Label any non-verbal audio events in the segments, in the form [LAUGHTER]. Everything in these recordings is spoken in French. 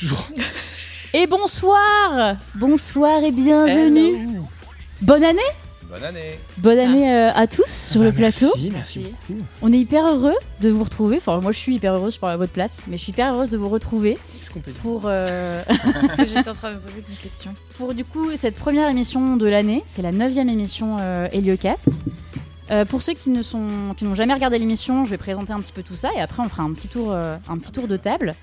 Toujours. Et bonsoir Bonsoir et bienvenue Bonne année Bonne année Bonne année euh, à tous sur le Bah, plateau. Merci, merci beaucoup. On est hyper heureux de vous retrouver. Enfin, moi je suis hyper heureuse, je parle à votre place, mais je suis hyper heureuse de vous retrouver Qu'est-ce qu'on peut dire pour, euh, [LAUGHS] Parce que j'étais en train de me poser une question. [LAUGHS] pour du coup cette première émission de l'année. C'est la neuvième émission euh, Heliocast. Euh, pour ceux qui ne sont qui n'ont jamais regardé l'émission, je vais présenter un petit peu tout ça et après on fera un petit tour euh, un petit tour de table.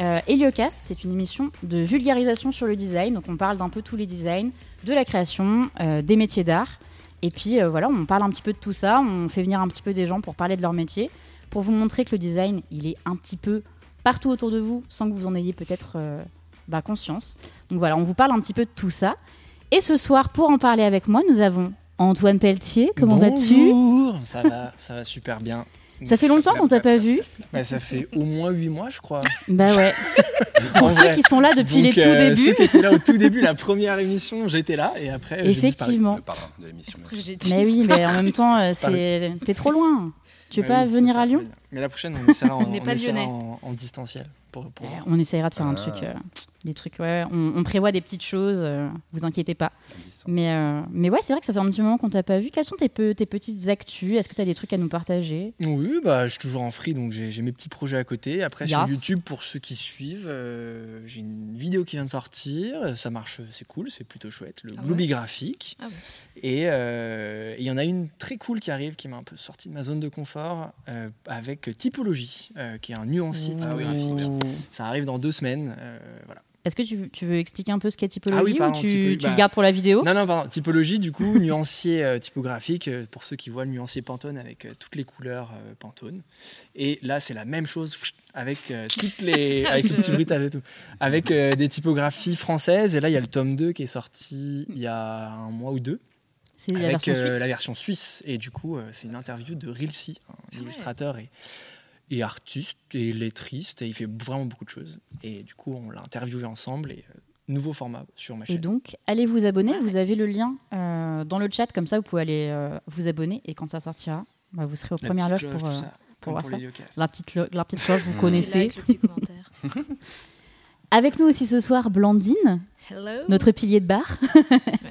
Euh, Heliocast, c'est une émission de vulgarisation sur le design. Donc on parle d'un peu tous les designs, de la création, euh, des métiers d'art. Et puis euh, voilà, on parle un petit peu de tout ça. On fait venir un petit peu des gens pour parler de leur métier, pour vous montrer que le design, il est un petit peu partout autour de vous, sans que vous en ayez peut-être euh, bah, conscience. Donc voilà, on vous parle un petit peu de tout ça. Et ce soir, pour en parler avec moi, nous avons Antoine Pelletier. Comment vas-tu? Bonjour. Ça va, ça va super bien. Ça fait longtemps qu'on t'a pas vu. Bah, ça fait au moins 8 mois, je crois. Bah ouais. [LAUGHS] En Pour ceux vrai. qui sont là depuis Donc, les tout euh, débuts. Ceux qui étaient là au tout début, la première émission, j'étais là et après. Effectivement. Le parrain de l'émission. Mais oui, mais en même temps, euh, c'est t'es trop loin. Tu veux Ouais, pas oui, venir à Lyon. Mais la prochaine, on essaiera [LAUGHS] en, On n'est on pas essaiera lyonnais. en, en distanciel. Pour, pour... Eh, On essayera de faire un truc, euh, des trucs. Ouais, on, on prévoit des petites choses. euh, vous inquiétez pas. Mais euh, mais ouais, c'est vrai que ça fait un petit moment qu'on t'a pas vu. Quelles sont tes, pe- tes petites actus? Est-ce que tu as des trucs à nous partager? Oui, bah, je suis toujours en free, donc j'ai mes petits projets à côté. Après, sur. YouTube, pour ceux qui suivent, euh, j'ai une vidéo qui vient de sortir. Ça marche, c'est cool, c'est plutôt chouette. Le Ah ouais graphique. Ah ouais. Et euh, il y en a une très cool qui arrive, qui m'a un peu sorti de ma zone de confort, euh, avec Typologie, euh, qui est un nuancier Ah oui, typographique. bien. Ça arrive dans deux semaines. euh, voilà. Est-ce que tu, tu veux expliquer un peu ce qu'est typologie Ah oui, pardon, ou tu, typologie, tu bah, le gardes pour la vidéo? Non, non, pardon. Typologie, du coup, [LAUGHS] nuancier euh, typographique, euh, pour ceux qui voient le nuancier Pantone avec euh, toutes les couleurs Pantone. Et là, c'est la même chose avec toutes les. [LAUGHS] avec le petit bruitage et tout. Avec des typographies françaises. Et là, il y a le tome 2 qui est sorti il y a un mois ou deux. C'est la avec version la version suisse. Et du coup, c'est une interview de Rilsi, un Ah ouais. illustrateur et, et artiste et lettriste. Et il fait vraiment beaucoup de choses. Et du coup, on l'a interviewé ensemble. Et euh, nouveau format sur ma Et chaîne. donc, allez vous abonner. Vous avez le lien euh, dans le chat, comme ça, vous pouvez aller euh, vous abonner. Et quand ça sortira, bah, vous serez aux La premières loges pour, euh, pour voir pour ça. la, petite, lo- la petite cloche, vous Mmh. connaissez. Like, le petit commentaire. [LAUGHS] Avec nous aussi ce soir, Blandine, Hello. notre pilier de bar.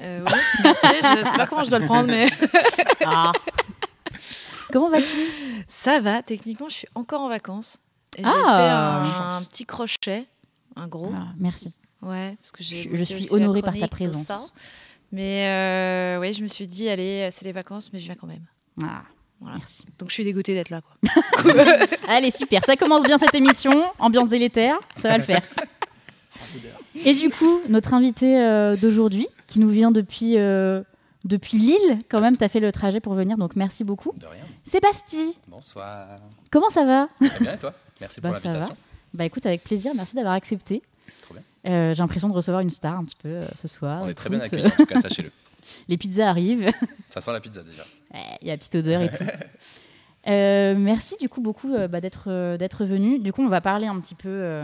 Euh, ouais, merci. Je sais pas comment je dois le prendre, mais [LAUGHS] Ah. Comment vas-tu ça va. Techniquement, je suis encore en vacances. Et J'ai Ah. fait un, petit crochet, un gros. Ah, Merci. Ouais, parce que j'ai. Je- suis honorée par ta présence. ça. Mais euh, ouais, je me suis dit, allez, c'est les vacances, mais je viens quand même. Ah, Voilà. Merci. Donc je suis dégoûtée d'être là. Quoi. [LAUGHS] Allez, super. Ça commence bien cette émission. Ambiance délétère. Ça va le faire. [LAUGHS] Et du coup, notre invité euh, d'aujourd'hui, qui nous vient depuis, euh, depuis Lille, quand même, tu as fait le trajet pour venir, donc merci beaucoup. De rien. Sébastien, Bonsoir. comment ça va Très bien, et toi? Merci pour Bah, ça l'invitation. Bah écoute, avec plaisir, merci d'avoir accepté. Trop bien. Euh, J'ai l'impression de recevoir une star un petit peu euh, ce soir. On est très bien accueillis, en tout cas, sachez-le. euh, [LAUGHS] les pizzas arrivent, Ça sent la pizza déjà. [LAUGHS] Ouais, il y a la petite odeur et tout. [LAUGHS] Euh, merci du coup beaucoup bah, d'être d'être venu. Du coup, on va parler un petit peu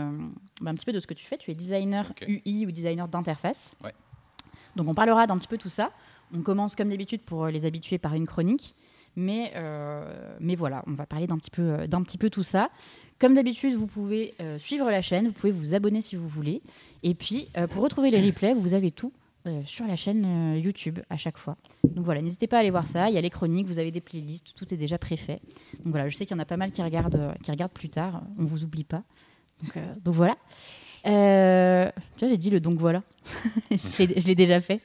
bah, un petit peu de ce que tu fais. Tu es designer. UI ou designer d'interface. Ouais. Donc on parlera d'un petit peu tout ça. On commence comme d'habitude pour les habituer par une chronique, mais euh, mais voilà, on va parler d'un petit peu euh, d'un petit peu tout ça. Comme d'habitude, vous pouvez euh, suivre la chaîne, vous pouvez vous abonner si vous voulez. Et puis, euh, pour retrouver les replays, vous avez tout sur la chaîne YouTube à chaque fois. Donc voilà, n'hésitez pas à aller voir ça. Il y a les chroniques, vous avez des playlists, tout est déjà préfait. Donc voilà, je sais qu'il y en a pas mal qui regardent, qui regardent plus tard. On vous oublie pas. Donc, donc voilà. Tu vois, j'ai dit le donc voilà. [LAUGHS] je l'ai- je l'ai déjà fait.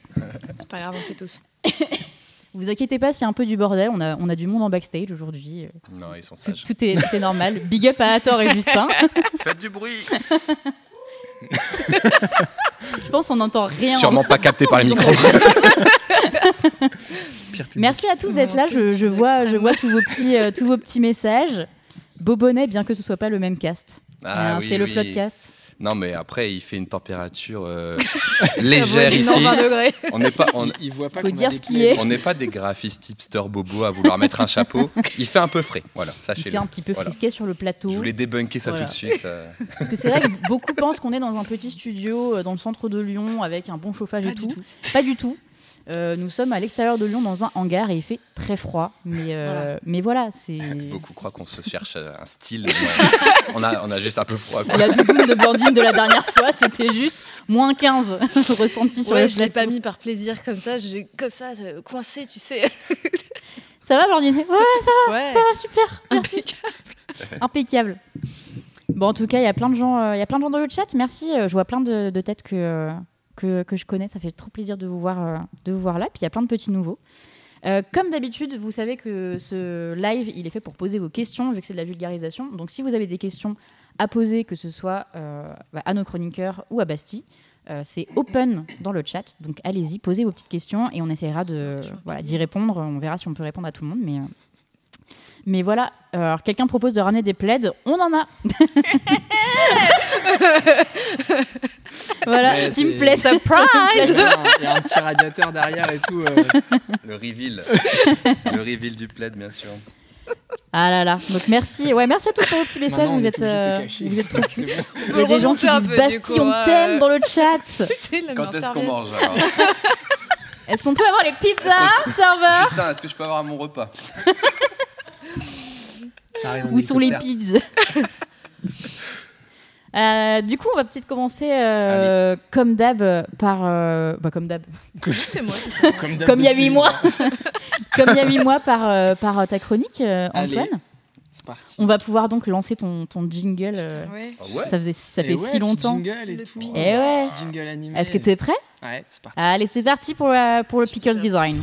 C'est pas grave, on fait tous. [LAUGHS] Vous inquiétez pas s'il y a un peu du bordel. On a, on a du monde en backstage aujourd'hui. Euh, Non, ils sont Tout, sages. tout est, tout est normal. Big up à Hathor et Justin. [LAUGHS] Faites du bruit Je pense qu'on n'entend rien. Sûrement pas capté par les micros. Merci à tous d'être là. Je, je vois, je vois tous vos petits, euh, tous vos petits messages. Bobonnet, bien que ce soit pas le même cast. Ah oui, c'est le oui. floodcast. Non, mais après, il fait une température euh, [LAUGHS] légère ici. en 20 degrés. On n'est pas, on, Il voit pas Faut dire des ce qui plaies. est. on n'est pas des graphistes hipster bobo à vouloir mettre un chapeau. Il fait un peu frais, voilà, Il sachez-le. fait un petit peu Voilà. frisquet sur le plateau. Je voulais débunker ça Voilà. tout de suite. euh. Parce que c'est vrai que beaucoup pensent qu'on est dans un petit studio euh, dans le centre de Lyon avec un bon chauffage Pas et tout. Pas du tout. Euh, nous sommes à l'extérieur de Lyon dans un hangar et il fait très froid. Mais, euh, Voilà. mais voilà, c'est. [LAUGHS] Beaucoup croient qu'on se cherche euh, un style. [LAUGHS] on, a, on a juste un peu froid. quoi. La doudoune de Blandine de la dernière fois, c'était juste moins 15 [LAUGHS] ressenti sur Ouais, les je l'ai pas mis par plaisir comme ça, j'ai comme ça, ça, coincé, tu sais. Ça va, Blandine? Ouais, ça Ouais. va, super. Merci. Impeccable. Bon, en tout cas, il y a plein de gens, euh, il y a plein de gens dans le chat. Merci. euh, je vois plein de, de têtes que, euh, que, que je connais. Ça fait trop plaisir de vous voir, euh, de vous voir là. Puis il y a plein de petits nouveaux. Euh, comme d'habitude, vous savez que ce live, il est fait pour poser vos questions, vu que c'est de la vulgarisation. Donc, si vous avez des questions à poser, que ce soit euh, bah, à nos chroniqueurs ou à Bastille, euh, c'est open dans le chat. Donc, allez-y, posez vos petites questions et on essaiera de voilà, d'y répondre. On verra si on peut répondre à tout le monde, mais. Mais voilà, Euh, alors quelqu'un propose de ramener des plaids, on en a. [LAUGHS] voilà, Ouais, team plaid surprise. Il y a un- il y a un petit radiateur derrière et tout. euh. [LAUGHS] Le reveal. Le reveal du plaid, bien sûr. Ah là là, donc merci, ouais, merci à tous pour vos petits messages. Vous êtes, euh, vous êtes trop [LAUGHS] bon. Il y a des gens qui disent Bastille, on t'aime dans le chat. Quand est-ce qu'on mange alors Est-ce qu'on peut avoir les pizzas, serveur Justin, est-ce que je peux avoir mon repas? Où sont les pizzas [LAUGHS] Euh, du coup, on va peut-être commencer euh, comme d'hab par. euh, bah, [LAUGHS] comme d'hab. Comme, il y a depuis- huit mois. [LAUGHS] comme il y a huit mois par, euh, par ta chronique, euh. Antoine. C'est parti. On va pouvoir donc lancer ton, ton jingle. Ouais. Ah ouais Ça, faisait, ça Et fait ouais, si longtemps. Jingle et tout. petit Eh ouais. Jingle animé. Est-ce que tu es prêt Ouais, c'est parti. Allez, c'est parti pour, pour le Pickles Design.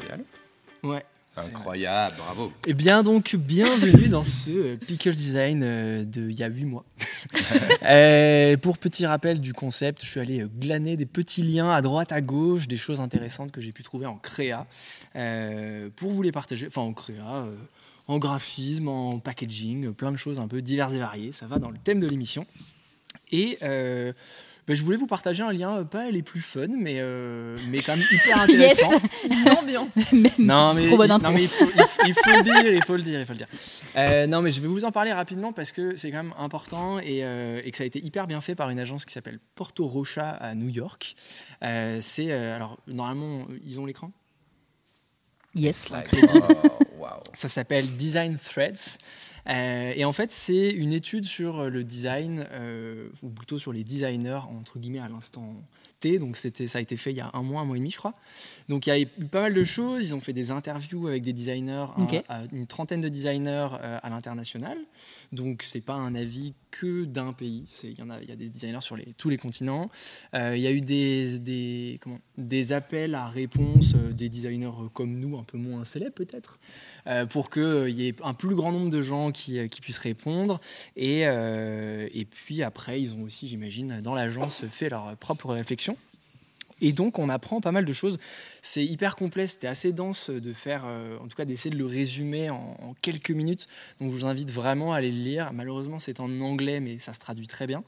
Ça aller. Ouais. Incroyable, bravo. Eh bien donc, bienvenue dans ce euh, Pickle Design euh, de il y a 8 mois. [LAUGHS] Euh, pour petit rappel du concept, je suis allé glaner des petits liens à droite, à gauche, des choses intéressantes que j'ai pu trouver en créa, euh, pour vous les partager, enfin en créa, euh, en graphisme, en packaging, plein de choses un peu diverses et variées, ça va dans le thème de l'émission. Et euh, ben, je voulais vous partager un lien, euh, pas les plus fun, mais, euh, mais quand même hyper [LAUGHS] Yes intéressant. L'ambiance. [LAUGHS] Non mais, Trop bonne intro. non, mais il, faut, il faut- il faut le dire, il faut le dire, il faut le dire. Euh, non mais je vais vous en parler rapidement parce que c'est quand même important et, euh, et que ça a été hyper bien fait par une agence qui s'appelle Porto Rocha à New York. Euh, c'est euh, alors normalement ils ont l'écran? Yes. [LAUGHS] Oh. Ça s'appelle Design Threads. Euh, et en fait, c'est une étude sur le design, euh, ou plutôt sur les designers, entre guillemets, à l'instant T. Donc, c'était, ça a été fait il y a un mois, un mois et demi, je crois. Donc, il y a eu pas mal de choses. Ils ont fait des interviews avec des designers, un- à une trentaine de designers euh, à l'international. Donc, c'est pas un avis que d'un pays. Il y, en a, il y a des designers sur les, tous les continents. Euh, il y a eu des, des, comment, des appels à réponse euh, des designers euh, comme nous, un peu moins célèbres peut-être, euh, pour qu'il y ait un plus grand nombre de gens qui, puissent répondre. Et, et puis après, ils ont aussi, j'imagine, dans l'agence fait leur propre réflexion. Et donc, on apprend pas mal de choses. C'est hyper complet, c'était assez dense de faire, en tout cas d'essayer de le résumer en, quelques minutes. Donc, je vous invite vraiment à aller le lire. Malheureusement, c'est en anglais, mais ça se traduit très bien.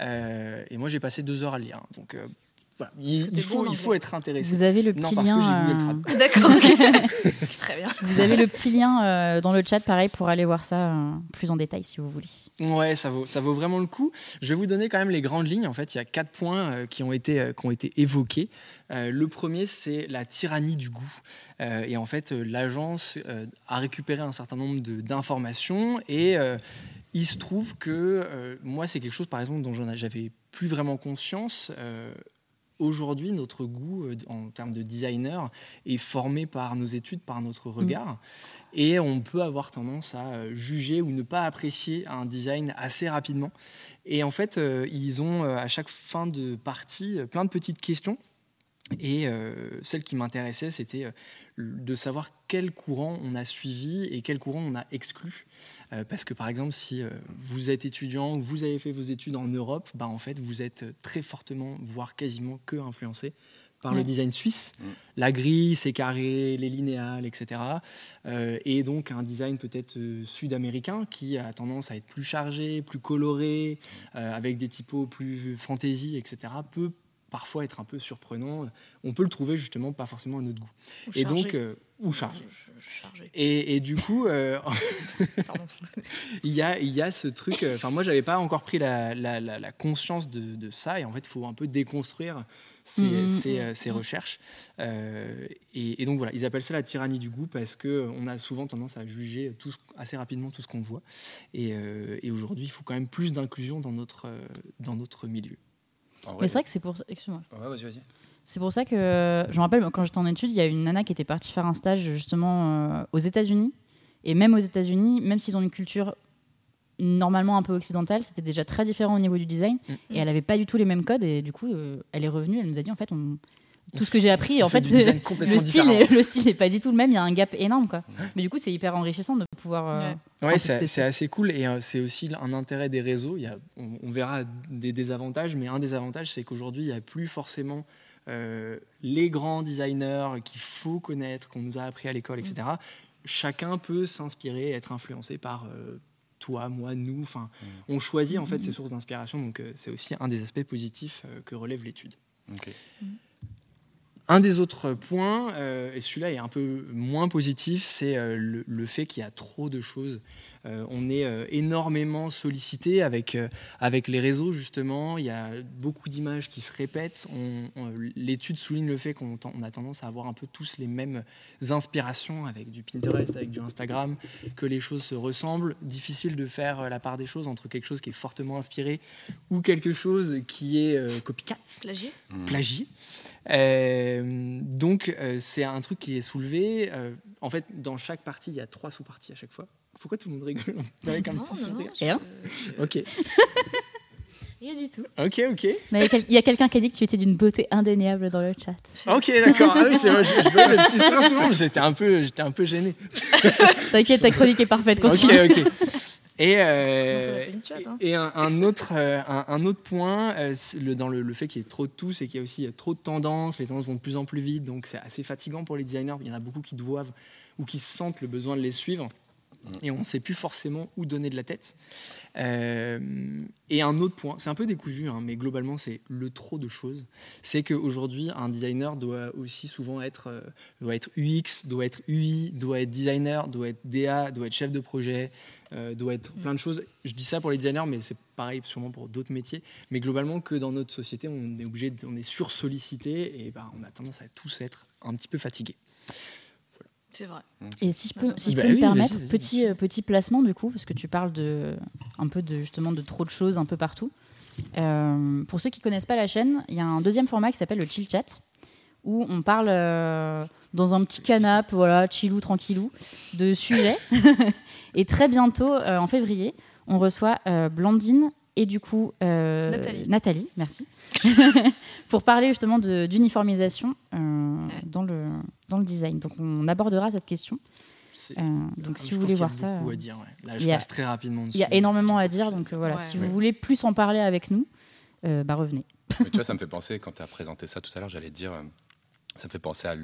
Et moi, j'ai passé deux heures à lire. Donc, voilà, il, faut, bon en il faut anglais. être intéressé. Vous avez le petit lien. euh. D'accord. [LAUGHS] [LAUGHS] Très bien. Vous avez le petit lien euh, dans le chat, pareil, pour aller voir ça euh, plus en détail si vous voulez. Ouais, ça vaut, ça vaut vraiment le coup. Je vais vous donner quand même les grandes lignes. En fait, il y a quatre points euh, qui, ont été, euh, qui ont été évoqués. Euh, le premier, c'est la tyrannie du goût. Euh, et en fait, euh, l'agence euh, a récupéré un certain nombre de- d'informations et euh, il se trouve que euh, moi, c'est quelque chose, par exemple, dont j'avais plus vraiment conscience. Aujourd'hui, notre goût euh, en termes de designer est formé par nos études, par notre regard. Et on peut avoir tendance à euh, juger ou ne pas apprécier un design assez rapidement. Et en fait, euh, ils ont à chaque fin de partie plein de petites questions. Et euh, celle qui m'intéressait, c'était de savoir quel courant on a suivi et quel courant on a exclu. Euh, parce que par exemple, si euh, vous êtes étudiant ou vous avez fait vos études en Europe, bah, en fait, vous êtes très fortement, voire quasiment que influencé par le Ouais. design suisse. Mm. La grille, ses carrés, les linéales, etc. Euh, et donc un design peut-être euh, sud-américain qui a tendance à être plus chargé, plus coloré, euh, avec des typos plus fantasy, etc. peut parfois être un peu surprenant. On peut le trouver justement pas forcément à notre goût. Ou Et chargé. donc, euh, ou chargé. Et, et du coup, euh, [LAUGHS] [LAUGHS] il y a, il y a ce truc. euh, Enfin, moi, j'avais pas encore pris la, la- la- la conscience de, de ça, et en fait, il faut un peu déconstruire ces, Mhm. ces, euh, ces recherches. Euh, et, et donc voilà, ils appellent ça la tyrannie du goût parce que euh, on a souvent tendance à juger tout ce- assez rapidement tout ce qu'on voit. Et, euh, et aujourd'hui, il faut quand même plus d'inclusion dans notre euh, dans notre milieu. Vrai, Mais c'est vrai que c'est pour. Excuse-moi. Ouais, vas-y, vas-y. C'est pour ça que je me rappelle quand j'étais en études, il y a une nana qui était partie faire un stage justement euh, aux États-Unis. Et même aux États-Unis, même s'ils ont une culture normalement un peu occidentale, c'était déjà très différent au niveau du design. Mm. Et elle avait pas du tout les mêmes codes. Et du coup, euh, elle est revenue, elle nous a dit en fait, on- tout ce que j'ai appris, en fait, [LAUGHS] le style, différent. est, le style n'est pas du tout le même. Il y a un gap énorme, quoi. Mais du coup, c'est hyper enrichissant de pouvoir. euh, Ouais. c'est assez cool et euh, c'est aussi un intérêt des réseaux. Il y a, on, on verra des désavantages, mais un des avantages, c'est qu'aujourd'hui, il n'y a plus forcément euh, les grands designers qu'il faut connaître, qu'on nous a appris à l'école, etc. Chacun peut s'inspirer, être influencé par euh, toi, moi, nous. Enfin, on choisit en fait ses sources d'inspiration, donc euh, c'est aussi un des aspects positifs euh, que relève l'étude. Ok. Un des autres points, euh, et celui-là est un peu moins positif, c'est euh, le, le fait qu'il y a trop de choses. Euh, on est euh, énormément sollicité avec, euh, avec les réseaux, justement. Il y a beaucoup d'images qui se répètent. On- on- L'étude souligne le fait qu'on on a tendance à avoir un peu tous les mêmes inspirations avec du Pinterest, avec du Instagram, que les choses se ressemblent. Difficile de faire la part des choses entre quelque chose qui est fortement inspiré ou quelque chose qui est euh, copycat Plagié plagié. Euh, donc, euh, c'est un truc qui est soulevé. Euh, en fait, dans chaque partie, il y a trois sous-parties à chaque fois. Pourquoi tout le monde rigole [LAUGHS] avec un Non, petit non, sourire je- un Ok, [LAUGHS] Rien du tout. ok, ok. Mais Il y a quelqu'un qui a dit que tu étais d'une beauté indéniable dans le chat. Ok, d'accord. Ah oui, c'est vrai, je, je voyais le petit sourire tout le monde. [LAUGHS] J'étais un peu, j'étais un peu gêné. T'inquiète, ta chronique est parfaite. Continue. Ok, ok. Et, euh, chat, hein. et un, un autre, euh, un, un autre point, euh, le, dans le, le fait qu'il y ait trop de tout, c'est qu'il y a aussi trop de tendances. Les tendances vont de plus en plus vite, donc c'est assez fatigant pour les designers. Il y en a beaucoup qui doivent ou qui sentent le besoin de les suivre. Et on ne sait plus forcément où donner de la tête. Euh, et un autre point, c'est un peu décousu, hein, mais globalement c'est le trop de choses. C'est qu'aujourd'hui, un designer doit aussi souvent être, euh, doit être UX, doit être UI, doit être designer, doit être DA, doit être chef de projet, euh, doit être plein de choses. Je dis ça pour les designers, mais c'est pareil sûrement pour d'autres métiers. Mais globalement, que dans notre société, on est obligé, de- on est sursollicité et bah, on a tendance à tous être un petit peu fatigués. C'est vrai. Et si je peux, si je Bah peux me permettre, petit, euh, petit placement du coup, parce que tu parles de, un peu de, justement de trop de choses un peu partout. Euh, pour ceux qui connaissent pas la chaîne, il y a un deuxième format qui s'appelle le Chill Chat, où on parle euh, dans un petit canapé, voilà, chillou, tranquillou, de sujets. [LAUGHS] et très bientôt, euh, en février, on reçoit euh, Blandine et du coup euh, Nathalie. merci, [LAUGHS] pour parler justement de- d'uniformisation euh, dans, le, dans le design. Donc on abordera cette question. Euh, donc si vous voulez qu'il y a voir ça, beaucoup à dire. ouais. Là, il je y a- passe très rapidement dessus. il y a énormément à dire. Donc voilà, Ouais. si Ouais. vous voulez plus en parler avec nous, euh, bah revenez. Mais tu vois, ça me [LAUGHS] fait penser, quand tu as présenté ça tout à l'heure, j'allais dire, euh, ça me fait penser à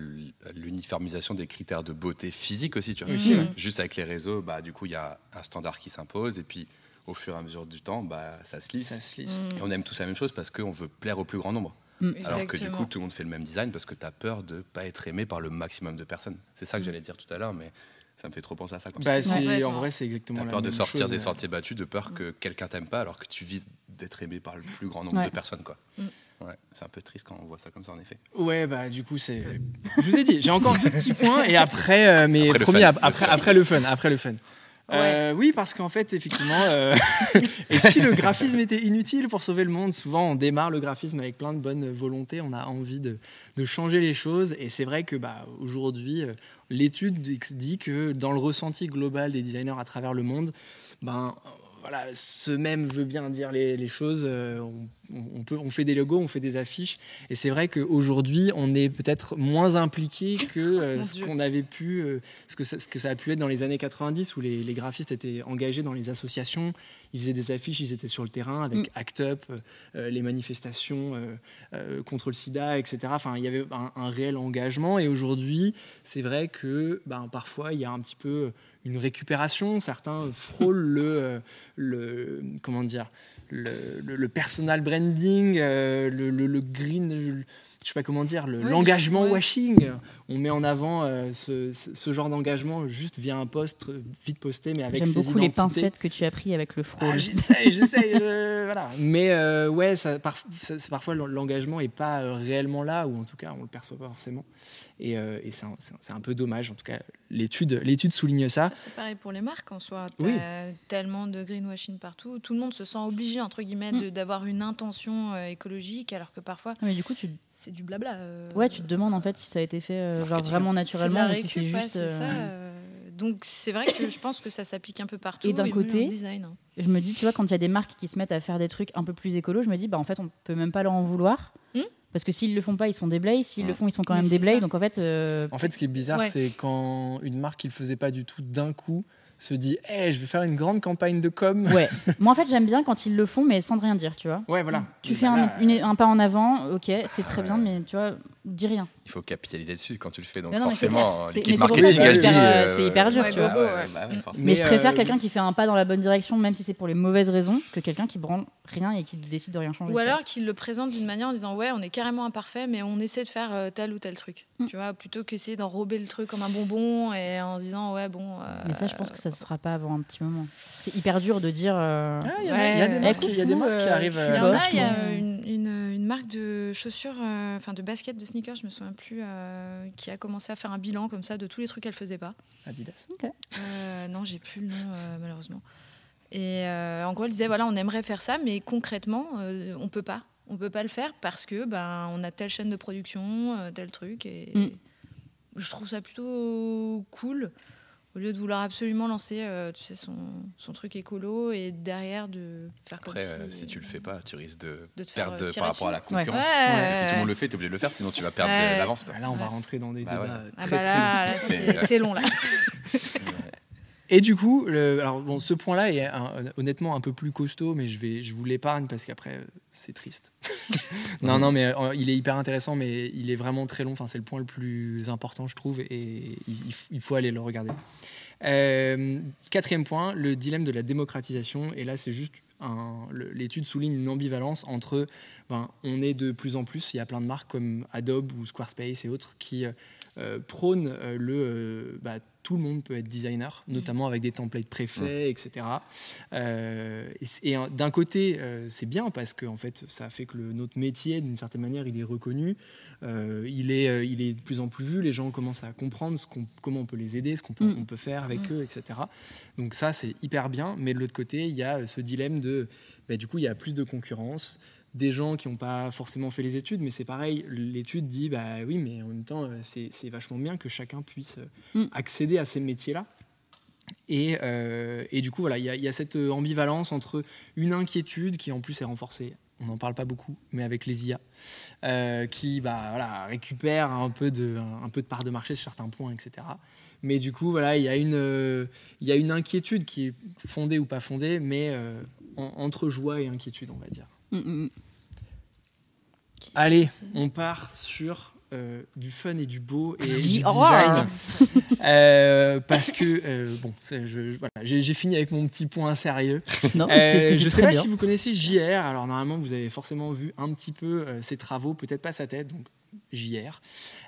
l'uniformisation des critères de beauté physique aussi, tu vois. Juste avec les réseaux, bah, du coup, il y a un standard qui s'impose, et puis au fur et à mesure du temps, bah, ça se lisse. Ça se lisse. Et on aime tous la même chose parce qu'on veut plaire au plus grand nombre. Mm. Alors que du coup, tout le monde fait le même design parce que tu as peur de pas être aimé par le maximum de personnes. C'est ça que j'allais dire tout à l'heure, mais ça me fait trop penser à ça. quoi. Bah, en vrai, c'est exactement T'as la peur de sortir chose, des euh. sentiers battus, de peur que quelqu'un t'aime pas, alors que tu vises d'être aimé par le plus grand nombre Ouais. de personnes. Quoi. Mm. Ouais, c'est un peu triste quand on voit ça comme ça, en effet. Ouais, bah du coup, c'est. Je vous ai dit, j'ai encore deux petits points et après, euh, [LAUGHS] mais Après le ap- après, après le fun, après le fun. Euh, oui, parce qu'en fait, effectivement, euh, [LAUGHS] et si le graphisme était inutile pour sauver le monde, souvent on démarre le graphisme avec plein de bonnes volontés, on a envie de, changer les choses, et c'est vrai que bah, aujourd'hui, euh, l'étude dit- que dans le ressenti global des designers à travers le monde, ben voilà, ce même veut bien dire les, choses. On peut, on fait des logos, on fait des affiches, et c'est vrai qu'aujourd'hui, on est peut-être moins impliqué que [LAUGHS] euh, Mon ce qu'on avait pu, euh, ce, que ça, ce que ça a pu être dans les années 90, où les, les graphistes étaient engagés dans les associations, ils faisaient des affiches, ils étaient sur le terrain avec Mm. Act Up, euh, les manifestations euh, euh, contre le sida, etc. Enfin, il y avait un, un réel engagement, et aujourd'hui, c'est vrai que ben, parfois, il y a un petit peu une récupération. Certains [LAUGHS] frôlent le, euh, le comment dire, le, le- personal branding, euh, le- le green, je sais pas comment dire, le- Ouais, l'engagement washing. On met en avant euh, ce, genre d'engagement juste via un post euh, vite posté, mais avec J'aime beaucoup les pincettes que tu as pris avec le frôle. Ah, j'essaye, j'essaye, je- [LAUGHS] voilà. Mais euh, ouais, ça, par- ça- c'est parfois l'engagement est pas euh, réellement là, ou en tout cas on le perçoit pas forcément. Et, euh, et c'est un, peu dommage. En tout cas, l'étude, l'étude souligne ça. C'est pareil pour les marques en soi. T'as Oui. tellement de greenwashing partout. Tout le monde se sent obligé, entre guillemets, de- d'avoir une intention écologique, alors que parfois, Mais du coup, tu, c'est du blabla. euh, ouais, tu te demandes en fait si ça a été fait euh, genre vraiment naturellement ou si c'est ouais, juste. c'est euh, ça, Donc c'est vrai que je pense que ça s'applique un peu partout. Et d'un côté, design. hein. Je me dis, tu vois, quand il y a des marques qui se mettent à faire des trucs un peu plus écolos, je me dis, bah en fait, on peut même pas leur en vouloir. Hmm. Parce que s'ils le font pas, ils sont des blays. S'ils le font, ils sont quand Mais même des ça. Donc en fait, euh, En fait, ce qui est bizarre, Ouais. c'est quand une marque qui le faisait pas du tout d'un coup se dit hey, je vais faire une grande campagne de com. ouais. [LAUGHS] Moi, en fait, j'aime bien quand ils le font, mais sans rien dire, tu vois. Ouais, voilà. Tu Mais fais bah un, là, une- un pas en avant, ok, c'est très bien, mais tu vois, dis rien. Il faut capitaliser dessus quand tu le fais. Donc Non, non, forcément, l'équipe marketing, elle dit. hyper, euh, c'est hyper dur, Ouais, tu vois. go, go, ouais. bah forcément. Mais, je préfère euh, quelqu'un qui fait un pas dans la bonne direction, même si c'est pour les mauvaises raisons, que quelqu'un qui branle rien et qui décide de rien changer. Ou alors qu'ils le présentent d'une manière en disant ouais on est carrément imparfait mais on essaie de faire euh, tel ou tel truc. Mm. Tu vois plutôt qu'essayer d'enrober le truc comme un bonbon et en se disant ouais bon. euh, Mais ça, je pense que ça se fera pas avant un petit moment. C'est hyper dur de dire. euh, Ah, Il y, a- des marques, Eh, il y a des coucou, marques qui arrivent Il y en a, il y a non. une, marque de chaussures, enfin de baskets, de sneakers, je me souviens plus, euh, qui a commencé à faire un bilan comme ça de tous les trucs qu'elle faisait pas. Adidas. Euh, non, j'ai plus le nom euh, malheureusement. Et euh, en gros, elle disait voilà, on aimerait faire ça, mais concrètement, euh, on peut pas. On peut pas le faire parce que ben on a telle chaîne de production, euh, tel truc. Et Mm. je trouve ça plutôt cool. Au lieu de vouloir absolument lancer, euh, tu sais, son, son truc écolo et derrière de faire comme Après, euh, si, si tu le fais pas, tu risques de, de te faire, perdre euh, par rapport à la. Ouais. concurrence. Ouais. Si tout le monde le fait, tu es obligé de le faire, sinon tu vas perdre Ouais. de l'avance. quoi. Bah, là, on va rentrer dans des Bah débats ouais. Ah très, bah très là, là, euh, c'est long là. [LAUGHS] [LAUGHS] Et du coup, le- alors bon, ce point-là est un- honnêtement un peu plus costaud, mais je vais, je vous l'épargne parce qu'après euh, c'est triste. [LAUGHS] non, non, mais euh, il est hyper intéressant, mais il est vraiment très long. Enfin, c'est le point le plus important, je trouve, et il, faut aller le regarder. Euh, quatrième point, le dilemme de la démocratisation. Et là, c'est juste l'étude souligne une ambivalence entre, ben, on est de plus en plus, il y a plein de marques comme Adobe ou Squarespace et autres qui euh, prônent le, euh, bah, tout le monde peut être designer, notamment avec des templates préfaits, etc. Euh, et euh, d'un côté, euh, c'est bien parce que en fait, ça fait que le- notre métier, d'une certaine manière, il est reconnu, euh, il, est, il est de plus en plus vu, les gens commencent à comprendre ce comment on peut les aider, ce qu'on peut, Mm. on peut faire avec Mm. eux, etc. Donc ça, c'est hyper bien, mais de l'autre côté, il y a ce dilemme de, bah, du coup, il y a plus de concurrence, des gens qui n'ont pas forcément fait les études, mais c'est pareil, l'étude dit, bah oui, mais en même temps, euh, c'est vachement bien que chacun puisse euh, Mm. accéder à ces métiers-là. Et, euh, et du coup, voilà, il y, a- il y a cette ambivalence entre une inquiétude qui en plus est renforcée, on n'en parle pas beaucoup, mais avec les IA, euh, qui bah, voilà, récupèrent un peu, de, un, un peu de part de marché sur certains points, etc. Mais du coup, voilà, il y, a une, euh, y a une inquiétude qui est fondée ou pas fondée, mais en- entre joie et inquiétude, on va dire. Mm, mm, Allez, on part sur euh, du fun et du beau et du Oh design. [LAUGHS] Euh, parce que, euh, bon, c'est- je- je- voilà, j'ai fini avec mon petit point sérieux. [LAUGHS] Non, je sais pas bien. si vous connaissez JR. Alors normalement, vous avez forcément vu un petit peu ses travaux, peut-être pas sa tête, donc JR,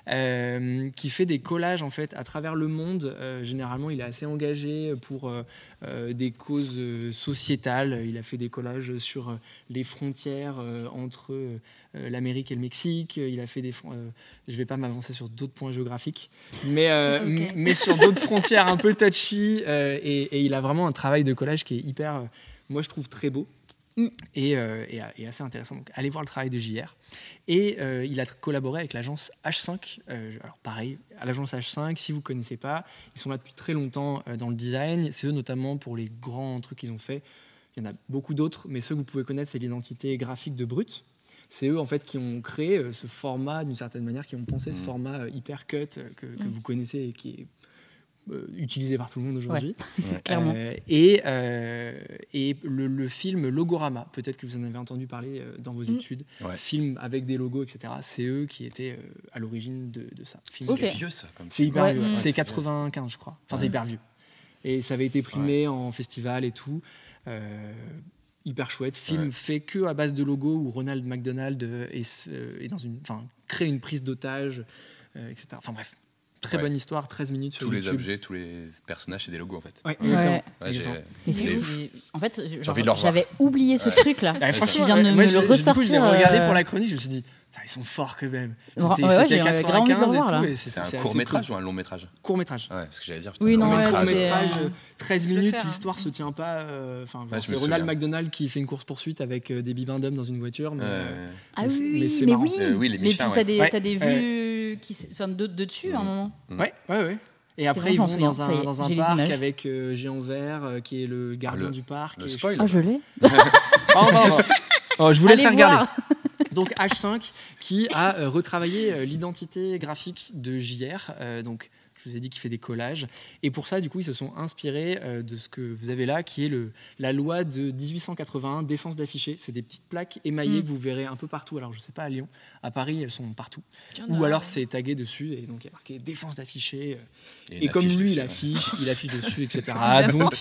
euh, qui fait des collages en fait à travers le monde. Euh, généralement, il est assez engagé pour euh, des causes sociétales. Il a fait des collages sur les frontières entre l'Amérique et le Mexique. Il a fait des. je vais pas m'avancer sur d'autres points géographiques, mais [LAUGHS] mais sur d'autres frontières un peu touchy. et, et il a vraiment un travail de collage qui est hyper, moi je trouve très beau. Mm. Et, euh, et, et assez intéressant. Donc, allez voir le travail de JR. Et euh, il a collaboré avec l'agence H5. Euh, alors, pareil, à l'agence H5, si vous ne connaissez pas, ils sont là depuis très longtemps dans le design. C'est eux notamment pour les grands trucs qu'ils ont fait. Il y en a beaucoup d'autres, mais ceux que vous pouvez connaître, c'est l'identité graphique de Brut. C'est eux en fait qui ont créé ce format d'une certaine manière, qui ont pensé ce Mhm. format hyper cut que, que Mhm. vous connaissez et qui est utilisé par tout le monde aujourd'hui. [LAUGHS] Ouais. Clairement. Euh, et euh, et le, le film Logorama, peut-être que vous en avez entendu parler euh, dans vos Mhm. études, Ouais. film avec des logos, etc. C'est eux qui étaient euh, à l'origine de, de ça. C'est vieux ça. C'est hyper Ouais. vieux. Mm. C'est Ouais, 95, je crois. Enfin, c'est hyper vieux. Et ça avait été primé en festival et tout. Euh, hyper chouette. Film Ouais. fait que à base de logo où Ronald McDonald euh, est, euh, est dans une, enfin, crée une prise d'otage, euh, etc. Enfin bref, très Ouais. bonne histoire, 13 minutes sur Tous les YouTube. objets, tous les personnages, c'est des logos en fait. Ouais, Ouais. Ouais. En fait, j'avais oublié ce truc-là. Ouais, franchement, tu viens de ouais, me le je- du coup, je ressortir, regardé euh, pour la chronique, je me suis dit, ils sont forts quand même. C'était ouais, c'était j'ai grave envie de le 95 et tout. là. C'est un court métrage cool. ou un long métrage Court métrage. Ouais, ce que j'allais dire. Oui, non, long ouais, métrage. métrage, euh, euh, 13 je le minutes, hein. l'histoire se tient pas. euh, Enfin, genre, Ouais, c'est Ronald. McDonald qui fait une course poursuite avec euh, des bibendums dans une voiture. Mais, euh, Euh, Ah Mais oui, mais c'est mais marrant. oui. Euh, oui, les mais puis t'as ouais. des, Ouais, vues qui, enfin, de, de dessus à un Mhm. moment. ouais, ouais, ouais. Et après, ils vont souviens, dans un, dans un parc avec euh, Géant Vert, euh, qui est le gardien le- du parc. le et je-. Ah, je l'ai. Pardon, [LAUGHS] pardon. [LAUGHS] Oh, je vous laisse regarder. [LAUGHS] Donc H5 qui a euh, retravaillé euh, l'identité graphique de JR. euh, donc je vous ai dit qu'il fait des collages. Et pour ça, du coup, ils se sont inspirés euh, de ce que vous avez là, qui est le, la loi de 1881, défense d'afficher. C'est des petites plaques émaillées Mm. que vous verrez un peu partout. Alors je sais pas à Lyon, à Paris, elles sont partout. Ou alors c'est tagué dessus et donc il y a marqué défense d'afficher. euh, et comme lui, dessus, il ouais. affiche, il affiche dessus, etc. [LAUGHS] donc,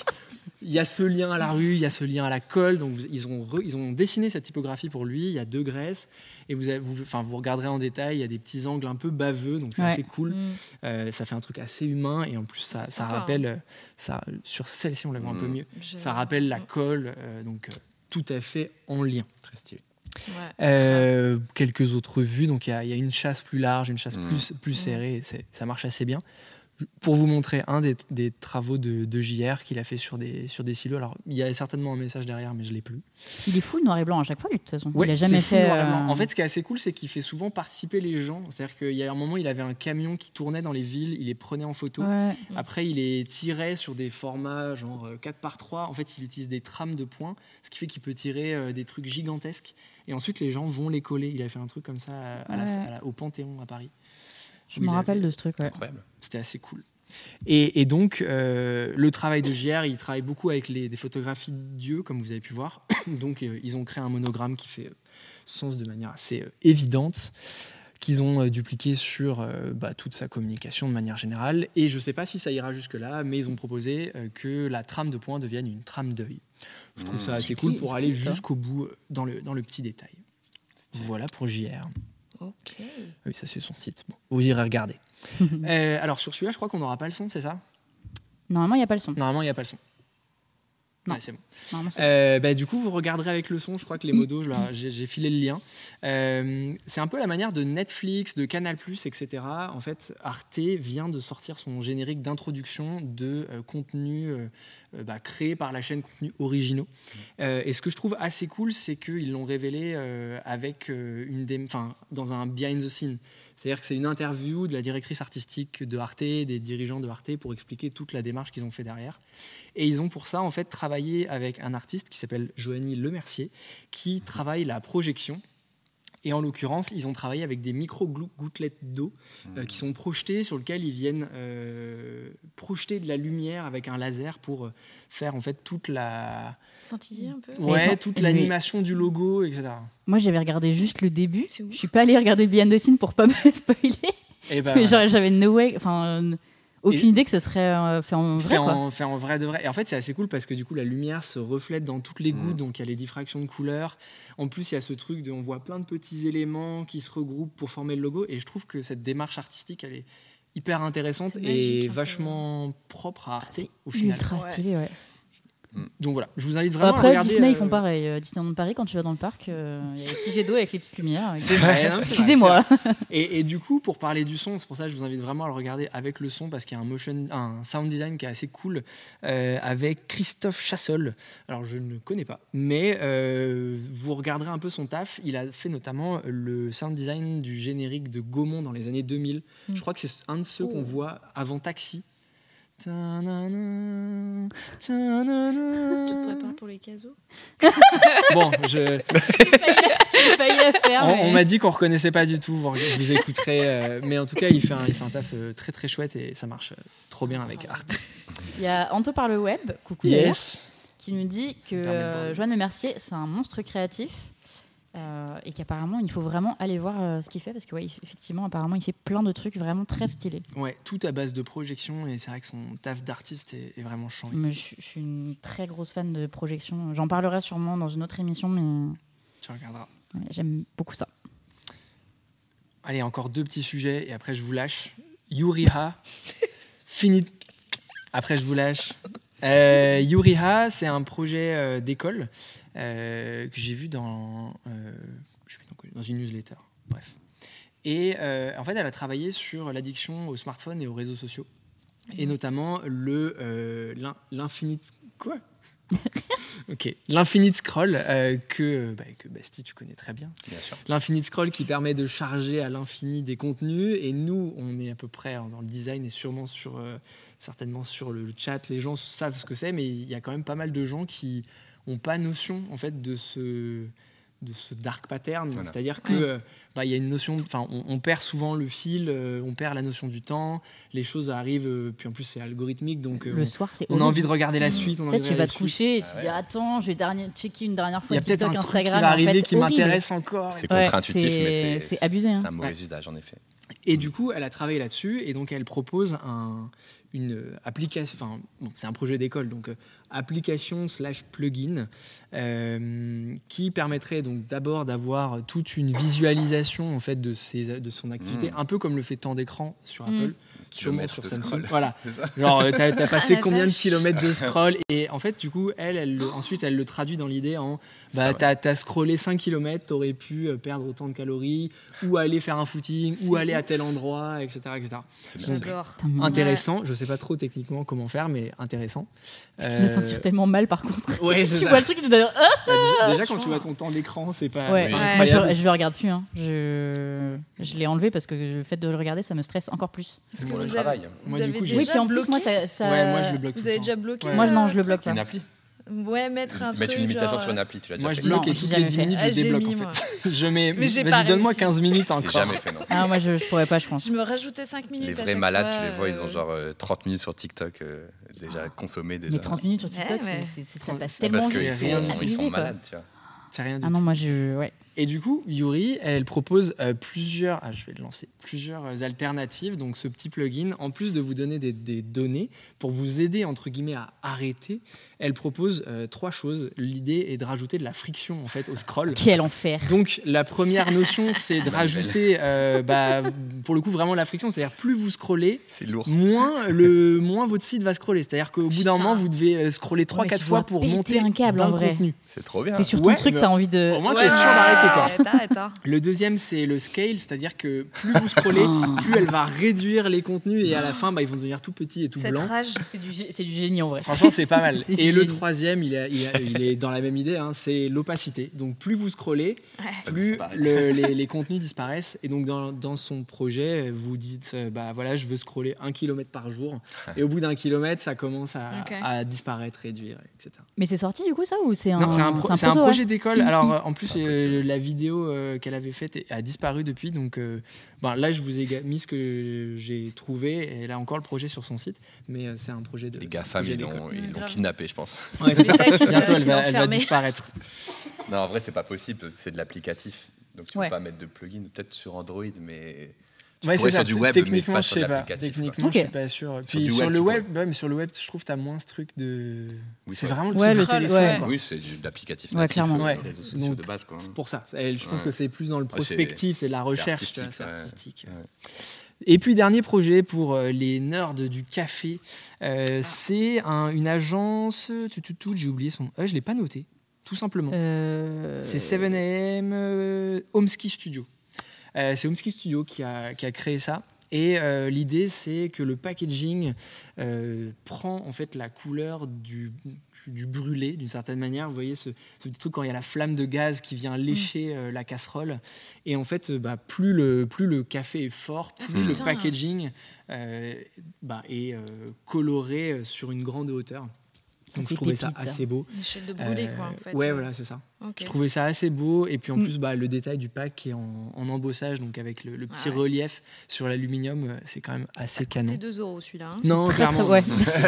il y a ce lien à la rue, il y a ce lien à la colle. Donc, vous- ils ont, re- ils ont dessiné cette typographie pour lui. Il y a deux graisses. Et vous, avez- vous, enfin, vous regarderez en détail, il y a des petits angles un peu baveux. Donc, c'est Ouais. assez cool. Mm. Euh, ça fait un truc assez humain. Et en plus, ça, ça Sympa, rappelle. euh, Ça, sur celle-ci, on la voit un peu Mm. mieux. Je- Ça rappelle la colle. euh, donc, euh, tout à fait en lien. Très stylé. Ouais. Euh, quelques autres vues. Donc il y, a- il y a une chasse plus large, une chasse Mm. plus, plus Mm. serrée. Ça marche assez bien. Pour vous montrer un des, des travaux de, de JR qu'il a fait sur des, sur des silos. Alors il y a certainement un message derrière, mais je l'ai plus. Il est full noir et blanc à chaque fois, lui, de toute façon. Ouais, il a jamais fait. euh, En fait, ce qui est assez cool, c'est qu'il fait souvent participer les gens. C'est-à-dire qu'il y a un moment, il avait un camion qui tournait dans les villes, il les prenait en photo. ouais. Après, il est tiré sur des formats genre euh, 4 par 3 En fait, il utilise des trames de points, ce qui fait qu'il peut tirer euh, des trucs gigantesques. Et ensuite, les gens vont les coller. Il a fait un truc comme ça à- à la- Ouais. à la- au Panthéon à Paris. Je me rappelle de ce truc, ouais. Incroyable. C'était assez cool. Et, et donc, euh, le travail de JR, il travaille beaucoup avec les, des photographies de Dieu, comme vous avez pu voir. [COUGHS] donc, euh, ils ont créé un monogramme qui fait euh, sens de manière assez euh, évidente qu'ils ont euh, dupliqué sur euh, bah, toute sa communication de manière générale. Et je ne sais pas si ça ira jusque-là, mais ils ont proposé euh, que la trame de points devienne une trame d'œil. Je trouve Mmh. ça assez cool pour aller jusqu'au bout dans le, dans le petit détail. Voilà pour JR. Ok. Oui, ça c'est son site. Bon, vous irez regarder. [LAUGHS] Euh, alors sur celui-là, je crois qu'on n'aura pas le son, c'est ça? Normalement, il n'y a pas le son. Normalement, il n'y a pas le son. Non. Ouais, c'est bon. Normalement, Euh, bah, du coup, vous regarderez avec le son. Je crois que les modos, j'ai filé le lien. Euh, c'est un peu la manière de Netflix, de Canal+, etc. En fait, Arte vient de sortir son générique d'introduction de euh, contenu bah, créé par la chaîne Contenus Originaux. Euh, et ce que je trouve assez cool, c'est qu'ils l'ont révélé euh, avec euh, une enfin, dans un behind the scene. C'est-à-dire que c'est une interview de la directrice artistique de Arte, des dirigeants de Arte, pour expliquer toute la démarche qu'ils ont fait derrière. Et ils ont pour ça en fait travaillé avec un artiste qui s'appelle Joanie Lemercier, qui travaille la projection. Et en l'occurrence, ils ont travaillé avec des micro-gouttelettes d'eau euh, qui sont projetées, sur lesquelles ils viennent euh, projeter de la lumière avec un laser pour euh, faire en fait toute la, Scintiller un peu. ouais, attends, toute mais- l'animation du logo, etc. Moi, j'avais regardé juste le début. Je suis pas allée regarder le behind the scene pour pas [LAUGHS] me spoiler. Et ben, Mais genre, j'avais no way, enfin, euh, aucune Et- idée que ce serait euh, fait en vrai. fait, quoi. en, fait en vrai de vrai. Et en fait, c'est assez cool parce que du coup, la lumière se reflète dans toutes les gouttes, Mm. donc il y a les diffractions de couleurs. En plus, il y a ce truc de, on voit plein de petits éléments qui se regroupent pour former le logo. Et je trouve que cette démarche artistique, elle est hyper intéressante et vachement propre à Arte C'est au final. ultra Ouais. stylé, ouais. Donc voilà, je vous invite vraiment à Après, regarder. Disney, euh, ils font pareil. Euh, Disneyland Paris, quand tu vas dans le parc, euh, il y a les petits jets d'eau avec les petites lumières. [LAUGHS] C'est vrai, Excusez-moi. Et, et du coup, pour parler du son, c'est pour ça que je vous invite vraiment à le regarder avec le son, parce qu'il y a un motion, un sound design qui est assez cool euh, avec Christophe Chassol. Alors, je ne connais pas, mais euh, vous regarderez un peu son taf. Il a fait notamment le sound design du générique de Gaumont dans les années 2000. Je crois que c'est un de ceux qu'on Oh. voit avant Taxi. Tu te prépares pour les casos [LAUGHS] Bon, je. On, on m'a dit qu'on reconnaissait pas du tout, vous, vous écouterez. euh, mais en tout cas, il fait un, il fait un taf euh, très très chouette et ça marche euh, trop bien avec Arte. Il y a Anto par le web, coucou Yes. qui nous dit que euh. Joanne Le Mercier, c'est un monstre créatif. Euh, et qu'apparemment il faut vraiment aller voir euh, ce qu'il fait parce que ouais, effectivement apparemment il fait plein de trucs vraiment très stylés. Ouais, tout à base de projection et c'est vrai que son taf d'artiste est, est vraiment. Mais je, suis- je suis une très grosse fan de projection. J'en parlerai sûrement dans une autre émission, mais Tu regarderas. ouais, j'aime beaucoup ça. Allez, encore deux petits sujets et après je vous lâche. Yuriha, [LAUGHS] fini. Après je vous lâche. Euh, Yuriha, c'est un projet euh, d'école euh, que j'ai vu dans, euh, dans une newsletter. Bref. Et en fait, elle a travaillé sur l'addiction aux smartphones et aux réseaux sociaux. Et notamment le l'in- l'infinite. Quoi? [LAUGHS] Ok. L'infinite scroll euh, que, bah, que Basti, tu connais très bien Bien sûr. l'infinite scroll qui permet de charger à l'infini des contenus. Et nous, on est à peu près dans le design et sûrement sur, euh, certainement sur le chat. Les gens savent ce que c'est, mais il y a quand même pas mal de gens qui n'ont pas notion en fait de ce de ce dark pattern, Voilà. c'est-à-dire que Ouais. euh, bah, il y a une notion, enfin on, on perd souvent le fil, euh, on perd la notion du temps, les choses arrivent, euh, puis en plus c'est algorithmique, donc euh, Le on- soir, c'est on, a envie de regarder la suite. On a Tu vas te suite. coucher et tu Ah te dis attends, je vais dernier- checker une dernière Il fois y a peut-être TikTok, un truc qui Instagram. va en arriver fait, qui horrible. m'intéresse encore. C'est Ouais, contre-intuitif, c'est- mais c'est c'est abusé, hein. C'est un mauvais Ouais. usage, en effet. Et du coup, elle a travaillé là-dessus et donc elle propose un, une application. Enfin, bon, c'est un projet d'école, donc euh, application slash plugin euh, qui permettrait donc d'abord d'avoir toute une visualisation en fait de ses, de son activité, Mm. un peu comme le fait temps d'écran sur Mm. Apple, sûrement Kilomètres sur Samsung. scroll. [LAUGHS] Voilà. Genre, euh, t'as as passé la combien de kilomètres de [LAUGHS] scroll Et en fait, du coup, elle, elle le- ensuite, elle le traduit dans l'idée en bah, t'as as scrollé 5 km, t'aurais pu euh, perdre autant de calories, ou aller faire un footing, ou aller à tel endroit, etc. etc. C'est bien. Donc, J'adore. Intéressant, je sais pas trop techniquement comment faire, mais intéressant. Je me sens Euh, tellement mal par contre. [LAUGHS] Ouais, tu ça. vois le truc, tu dois dire, Ah bah, déjà, déjà, quand tu vois ton temps d'écran, c'est pas, Ouais. c'est pas je, je le regarde plus. hein. Je, je l'ai enlevé parce que le fait de le regarder, ça me stresse encore plus. Que Travail. avez, Moi, du coup, j'ai- Oui, puis en plus, moi, ça. ça- Ouais, moi je le bloque. Vous avez déjà bloqué Ouais. Moi, je- non, euh, je le bloque pas. Une appli Ouais, mettre un Mettre truc. une limitation genre, sur une appli, tu l'as déjà Moi, fait je bloque Non, et toutes les 10 fait. minutes, Ah, je débloque mis, en fait. [LAUGHS] Je mets, Mais j'ai vas-y, pas donne-moi réussi. 15 minutes J'ai encore. jamais fait, non. Ah, moi, je, je pourrais pas, je pense. Je me rajoutais 5 minutes. Les vrais malades, fois, tu les vois, ils ont euh, genre euh, 30 minutes sur TikTok euh, déjà consommés déjà. Mais 30 minutes sur TikTok, Ouais, ça passe Ah, tellement Parce qu'ils sont, ils sont malades, tu vois. C'est rien du Ah non, moi, je. Ouais. Et du coup, Yuri, elle propose euh, plusieurs, ah, je vais le lancer, plusieurs alternatives. Donc, ce petit plugin, en plus de vous donner des, des données pour vous aider entre guillemets à arrêter, elle propose euh, trois choses. L'idée est de rajouter de la friction en fait au scroll. [LAUGHS] Quel enfer. Donc, la première notion, c'est de rajouter, euh, bah, pour le coup, vraiment la friction. C'est-à-dire, plus vous scrollez, C'est lourd. moins, le, moins votre site va scroller. C'est-à-dire qu'au bout d'un moment, vous devez euh, scroller 3-4 tu fois pour monter un câble, en vrai. contenu. C'est trop bien. T'es sur ton Ouais, truc, t'as envie de. Au moins, Ouais, t'es sûr d'arrêter quoi. Arrête, arrête, hein. Le deuxième, c'est le scale, c'est-à-dire que plus vous scrollez, plus elle va réduire les contenus et à la fin, bah, ils vont devenir tout petits et tout Cette blancs. rage. C'est du, gé- c'est du génie en vrai. Franchement, c'est pas mal. [LAUGHS] C'est Et le génie. troisième, il est, il est- il est dans la même idée, hein, c'est l'opacité. Donc plus vous scrollez. Ça plus disparaît. le- [LAUGHS] les, les contenus disparaissent. Et donc dans, dans son projet, vous dites, euh, bah voilà, je veux scroller un kilomètre par jour. Et au bout d'un kilomètre, ça commence à, Ok. à disparaître, réduire, etc. Mais c'est sorti du coup, ça Ou c'est un. Non, c'est un, pro- c'est un proto, ouais projet d'école. [LAUGHS] Alors, euh, en plus, impressionnant. euh, la vidéo euh, qu'elle avait faite a disparu depuis. Donc, euh, ben, là, je vous ai mis ce que j'ai trouvé. Et elle a encore le projet sur son site. Mais euh, c'est un projet de. Les GAFAM, ils l'ont kidnappé, je pense. Ouais, Bientôt, elle va, elle va disparaître. Non, en vrai, c'est pas possible parce que c'est de l'applicatif. Donc tu Ouais. peux pas mettre de plugin, peut-être sur Android, mais tu Ouais, pourrais c'est sur ça. du web, mais Techniquement, pas je sur pas. l'applicatif. quoi. Techniquement, Ok. je suis pas sûr. Puis sur web, le web, ouais, mais sur le web, je trouve que tu as moins ce truc de. Oui, c'est c'est vrai. vraiment le Ouais, truc téléphone. ouais. quoi. Oui, c'est de l'applicatif Ouais, clairement. euh, Ouais. les réseaux sociaux Donc, de base. Quoi. C'est pour ça. Je pense Ouais. que c'est plus dans le Ouais, c'est- prospectif, c'est de la recherche, artistique, c'est artistique. Et puis dernier projet pour euh, les nerds du café, euh, c'est un- une agence. Tout, tout, tout, j'ai oublié son. Euh, je l'ai pas noté, tout simplement. Euh, C'est 7am euh, Homeski Studio. Euh, c'est Homeski Studio qui a, qui a créé ça. Et euh, l'idée, c'est que le packaging euh, prend en fait la couleur du, brûlé d'une certaine manière. Vous voyez ce, ce petit truc quand il y a la flamme de gaz qui vient lécher euh, la casserole. Et en fait, bah, plus, le, plus le café est fort, plus le packaging euh, bah, est euh, coloré sur une grande hauteur. Ça, Donc je trouvais ça pépite, ça. assez beau. Une chaîne de brûlé, Euh, quoi, en fait. Ouais, voilà, c'est ça. Je trouvais ça assez beau. Et puis en Mm. plus, bah, le détail du pack qui est en, en embossage, donc avec le, le petit Ah ouais. relief sur l'aluminium, euh, c'est quand même assez canon. C'est 2 euros celui-là. hein. Non, Très, très- clairement. ouais. [LAUGHS]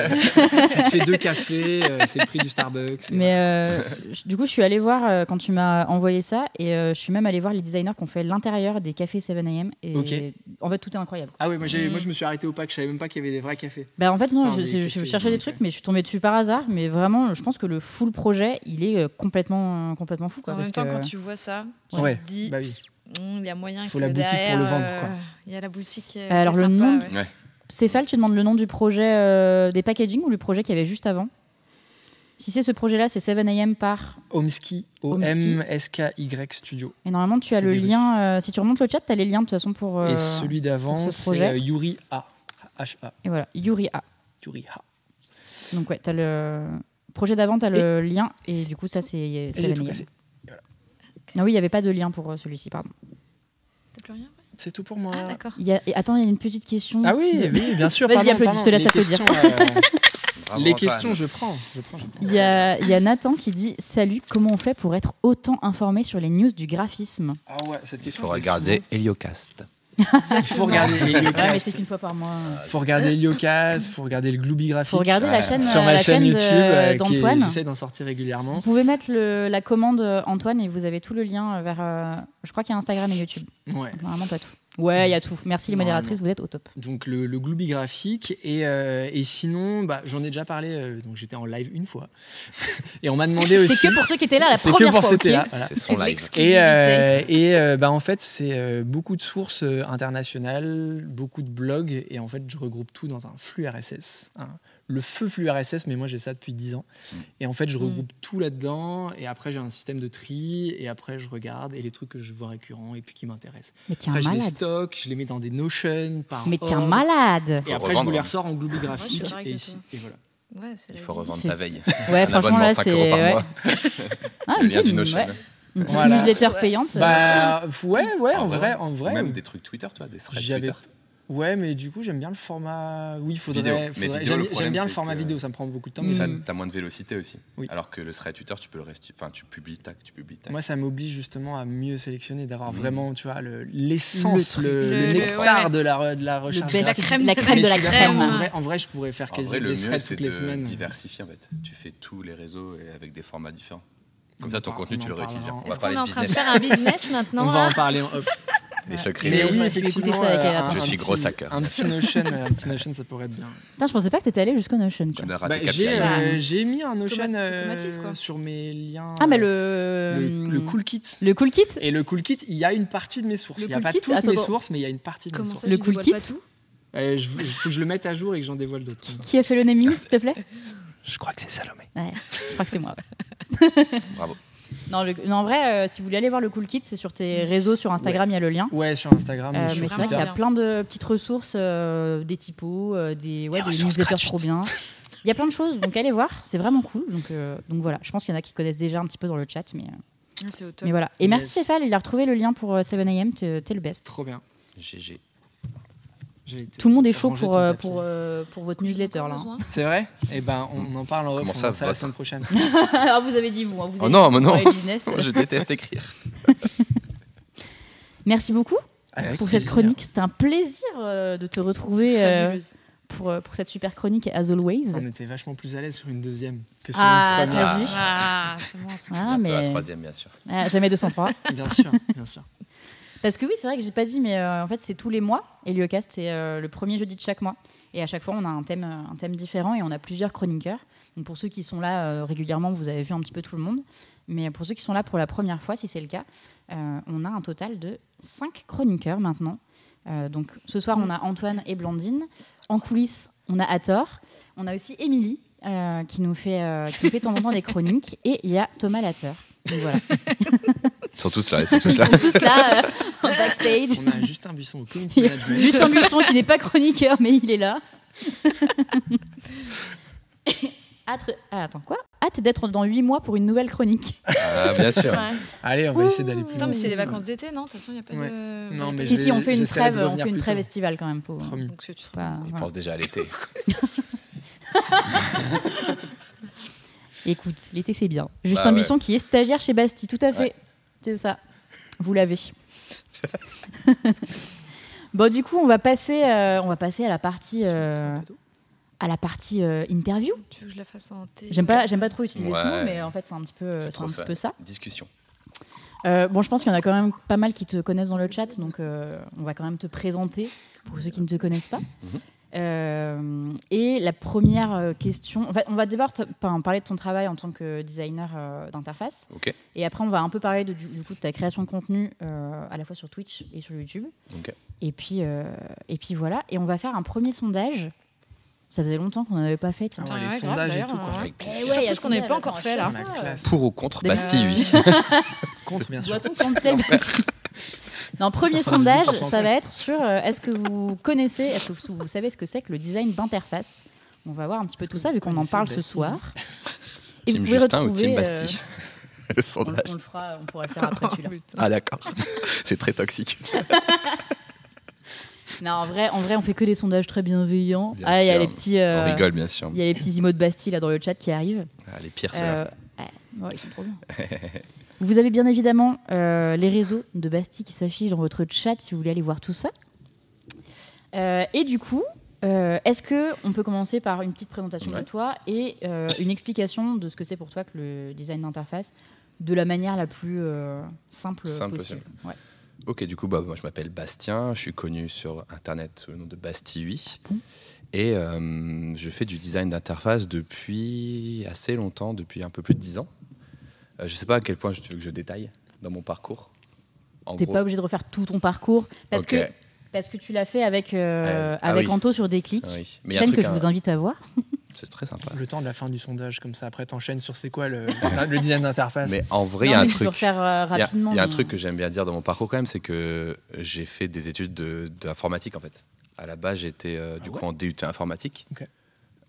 tu te fais deux cafés, euh, c'est le prix du Starbucks. Mais euh, du coup, je suis allée voir euh, quand tu m'as envoyé ça et euh, je suis même allée voir les designers qui ont fait l'intérieur des cafés 7am. Et en fait, tout est incroyable. quoi. Ah oui, moi, Mm. moi je me suis arrêté au pack, je savais même pas qu'il y avait des vrais cafés. Bah, en fait, non, Enfin, je, cherchais des trucs, mais je suis tombée dessus par hasard. Mais vraiment, je pense que le full projet, il est euh, complètement, complètement fou. Quoi, En parce même temps, que- quand tu vois ça, tu Ouais, te dis, Bah oui. Hum, il y a moyen Faut que la boutique pour le vendre, quoi. euh, Il y a la boutique. euh, Alors, qui est le sympa, nom- ouais. Céphale, tu demandes le nom du projet euh, des packaging ou le projet qu'il y avait juste avant? Si c'est ce projet-là, c'est 7am par. Homesky. O-M-S-K-Y Studio. Et normalement, tu as le lien. euh, si tu remontes le chat, tu as les liens de toute façon pour. euh, Et celui d'avant, ce c'est euh, Yuri A. H-A. Et voilà, Yuri A. Yuri A. Donc, ouais, tu as le projet d'avant, tu as le lien. Et du coup, ça, c'est Et j'ai tout 7am. cassé. Ah oui, il n'y avait pas de lien pour euh, celui-ci, pardon. T'as plus rien ouais? C'est tout pour moi. Ah, d'accord. Il Attends, il y a une petite question. Ah oui, oui, bien sûr. [LAUGHS] Vas-y, applaudis, je te laisse Les applaudir. questions, euh, [LAUGHS] Bravo, les questions, je prends. Je prends, je prends. Il y, a, il y a Nathan qui dit Salut, comment on fait pour être autant informé sur les news du graphisme? Ah ouais, cette Il question. faut je l'ai regarder Heliocast. [LAUGHS] Il faut regarder Ouais, mais Heliocast. c'est qu'une fois par mois. Il faut regarder Heliocast, il faut regarder le Glooby Graphique. faut regarder la Ouais. chaîne, sur euh, ma la chaîne YouTube, euh, d'Antoine. j'essaie d'en sortir régulièrement. Vous pouvez mettre le- la commande euh, Antoine et vous avez tout le lien vers. je crois qu'il y a Instagram et YouTube. Ouais. Normalement, pas tout. Ouais, il y a tout. Merci les modératrices, vous êtes au top. Donc le, le Glooby graphique et, euh, et sinon bah, j'en ai déjà parlé euh, donc j'étais en live une fois [LAUGHS] et on m'a demandé aussi C'est que pour ceux qui étaient là la C'est que première pour fois. c'était ok là, voilà. C'est son [LAUGHS] live. Et, euh, et euh, bah, en fait, c'est euh, beaucoup de sources internationales, beaucoup de blogs, et en fait, je regroupe tout dans un flux RSS. Le feu flux RSS, mais moi j'ai ça depuis 10 ans. Et en fait, je Mm. regroupe tout là-dedans, et après, j'ai un système de tri, et après, je regarde, et les trucs que je vois récurrents, et puis qui m'intéressent. Mais tiens, Après, je les malade. stocke, je les mets dans des Notion par Mais tiens, malade. Et après, je vous les ressors en Glooby graphique, et ici, et voilà. Ouais, Il faut revendre ta veille. Ouais, Un franchement, là, 5 c'est. ouais. mois. Ah, Le lien du Notion. ouais. Une petite Voilà. newsletter Ouais. payante. Bah, ouais, ouais, en En vrai, vrai. en vrai. Même euh, des trucs Twitter, toi, des threads Twitter. Ouais, mais du coup, j'aime bien le format. Oui, faudrait. Faudrait- J'aime bien le format que- vidéo, ça me prend beaucoup de temps. Mm. ça- t'as moins de vélocité aussi. Oui. Alors que le thread Twitter, tu peux le rester. Enfin, tu publies, tac, tu publies, tac. Moi, ça m'oblige justement à mieux sélectionner, d'avoir Mm. vraiment, tu vois, le- l'essence, Le le, le Le- nectar ouais. de la, de la recherche. La crème la de- crème de la crème. En vrai, en vrai, je pourrais faire En quasi vrai, le des threads c'est toutes les de semaines. diversifier en fait. Tu fais tous les réseaux et avec des formats différents. Comme ça, ton en contenu, tu le en réutilises bien. On va Est-ce qu'on parler est en de train de business. faire un business [LAUGHS] maintenant On va en parler en off. Les secrets. Mais je oui, effectivement, ça avec, euh, un Je suis gros hacker, Un petit. Notion, un petit Notion, ça pourrait être bien. Putain, je pensais pas que t'étais allé jusqu'au Notion. Bah, j'ai euh, j'ai mis un Notion euh, sur mes liens. Ah, mais euh, le. le, le cool kit. Le cool kit Et le cool kit, il y a une partie de mes sources. Le Il n'y a cool pas kit, toutes attends, mes sources, mais il y a une partie de mes Comment sources. ça, Le cool kit Euh, Il faut que je le mette à jour et que j'en dévoile d'autres. Qui a fait le naming, s'il te plaît Je crois que c'est Salomé. Ouais, je crois que c'est moi. Bravo. Non, le- non, en vrai, euh, si vous voulez aller voir le cool kit, c'est sur tes réseaux, sur Instagram, il y a le lien. Ouais, sur Instagram. Euh, mais sur c'est vrai Twitter. qu'il y a plein de petites ressources, euh, des typos, euh, des, ouais, Des newsletters trop bien. Il y a plein de choses, donc allez voir, c'est vraiment cool. Donc, euh, donc voilà, je pense qu'il y en a qui connaissent déjà un petit peu dans le chat, mais, euh, Ah, C'est au top. mais voilà. Et merci Yes. Céphale, il a retrouvé le lien pour euh, 7am, t'es t'es le best. Trop bien. GG. Tout le monde est chaud pour, euh, pour, euh, pour votre newsletter là. C'est vrai? Eh ben, on en parle en off. Comment on ça, ça la semaine prochaine. [LAUGHS] [LAUGHS] Alors vous avez dit vous, hein, vous Oh avez non, dit mais non. business. [LAUGHS] Je déteste écrire. Merci beaucoup Avec pour cette plaisir. chronique. C'était un plaisir euh, de te retrouver euh, pour, euh, pour cette super chronique as always. On était vachement plus à l'aise sur une deuxième que sur Ah, une première. Ah, c'est bon. Ah, La troisième, bien sûr. Ah, jamais 203. Bien sûr, bien sûr. Parce que oui, c'est vrai que j'ai pas dit, mais euh, en fait, c'est tous les mois. Heliocast, c'est euh, le premier jeudi de chaque mois. Et à chaque fois, on a un thème, euh, différent et on a plusieurs chroniqueurs. Donc pour ceux qui sont là régulièrement, vous avez vu un petit peu tout le monde. Mais pour ceux qui sont là pour la première fois, si c'est le cas, on a un total de cinq chroniqueurs maintenant. Donc ce soir, on a Antoine et Blandine. En coulisses, on a Hathor. On a aussi Émilie. qui, nous fait, qui nous fait de temps en temps des chroniques et il y a Thomas Latter. Donc voilà, [LAUGHS] Ils sont tous là, ils sont tous ils là. sont tous là euh, [LAUGHS] en backstage. On a juste un buisson au community Il management. Buisson qui n'est pas chroniqueur, mais il est là. [LAUGHS] Hâte... Ah, attends, quoi? Hâte d'être dans 8 mois pour une nouvelle chronique. Ah, bien sûr. Ouais. Allez, on va essayer d'aller plus Attends, mais loin. c'est les vacances d'été, non? De toute façon, il n'y a pas Ouais. de. Non, mais si, si, on fait une trêve, on fait une trêve estivale quand même. Pour, Promis. Donc, tu- pas- Ils voilà. pensent déjà à l'été. [LAUGHS] Écoute, l'été c'est bien. Justin Bah ouais. Buisson qui est stagiaire chez Bastille, tout à fait. C'est ça. Vous l'avez. [LAUGHS] bon, du coup, on va passer, euh, on va passer à la partie, euh, à la partie euh, interview. Tu veux que je la fasse en T J'aime pas, j'aime pas trop utiliser ce Ouais. mot, mais en fait, c'est un petit peu, C'est c'est trop un petit ça. peu ça. Discussion. Euh, bon, je pense qu'il y en a quand même pas mal qui te connaissent dans le chat, donc euh, on va quand même te présenter pour ceux qui ne te connaissent pas. Euh, et la première euh, question, en fait, on va d'abord parler de ton travail en tant que designer euh, d'interface, et après on va un peu parler de, du, du coup de ta création de contenu euh, à la fois sur Twitch et sur YouTube. Et puis euh, et puis voilà, et on va faire un premier sondage. Ça faisait longtemps qu'on n'en avait pas fait. Tiens. Ah ouais, les grave, sondages et tout. Quoi. hein. Avec Eh ouais, il y a Surtout qu'on n'avait pas encore attends, fait, là. Pour ou contre Des- Bastille, oui. [LAUGHS] Contre, bien sûr. Doit-on cancel Non, premier 78%. sondage, ça va être sur euh, est-ce que vous connaissez, est-ce que vous, vous savez ce que c'est que le design d'interface? On va voir un petit peu tout ça vu qu'on en parle ce Bastille soir. [LAUGHS] Team vous pouvez Justin ou Team euh, Bastille [LAUGHS] Le on, sondage. on le fera, on pourra le faire après [LAUGHS] celui-là. Ah d'accord. C'est très toxique. Non, en vrai, en vrai, on fait que des sondages très bienveillants. Bien ah, il y a les petits, euh, On rigole bien sûr. il y a les petits emots de Bastille là dans le chat qui arrivent. Ah, les pires ceux-là. Euh, ouais, ouais, ils sont trop bien. Vous avez bien évidemment euh, les réseaux de Bastille qui s'affichent dans votre chat si vous voulez aller voir tout ça. Euh, et du coup, euh, est-ce que on peut commencer par une petite présentation de toi et euh, une explication de ce que c'est pour toi que le design d'interface de la manière la plus euh, simple, Simple possible? Ouais. Ok, du coup, bah, moi je m'appelle Bastien, je suis connu sur internet sous le nom de Bastille. Bon. Et je fais du design d'interface depuis assez longtemps, depuis un peu plus de 10 ans. Euh, je sais pas à quel point tu veux que je détaille dans mon parcours. T'es gros- pas obligé de refaire tout ton parcours parce que parce que tu l'as fait avec euh, Euh, ah avec oui. Anto sur Déclic, Ah oui. Mais chaîne que truc, je hein, vous invite à voir. [LAUGHS] c'est très sympa. Le temps de la fin du sondage, comme ça, après t'enchaînes sur c'est quoi le, le design d'interface. Mais en vrai, il y a un tu truc. refaire Il y a- rapidement. Il y a un mais- truc que j'aime bien dire dans mon parcours quand même, c'est que j'ai fait des études de- d'informatique en fait. À la base, j'étais euh, du Ah coup en DUT informatique.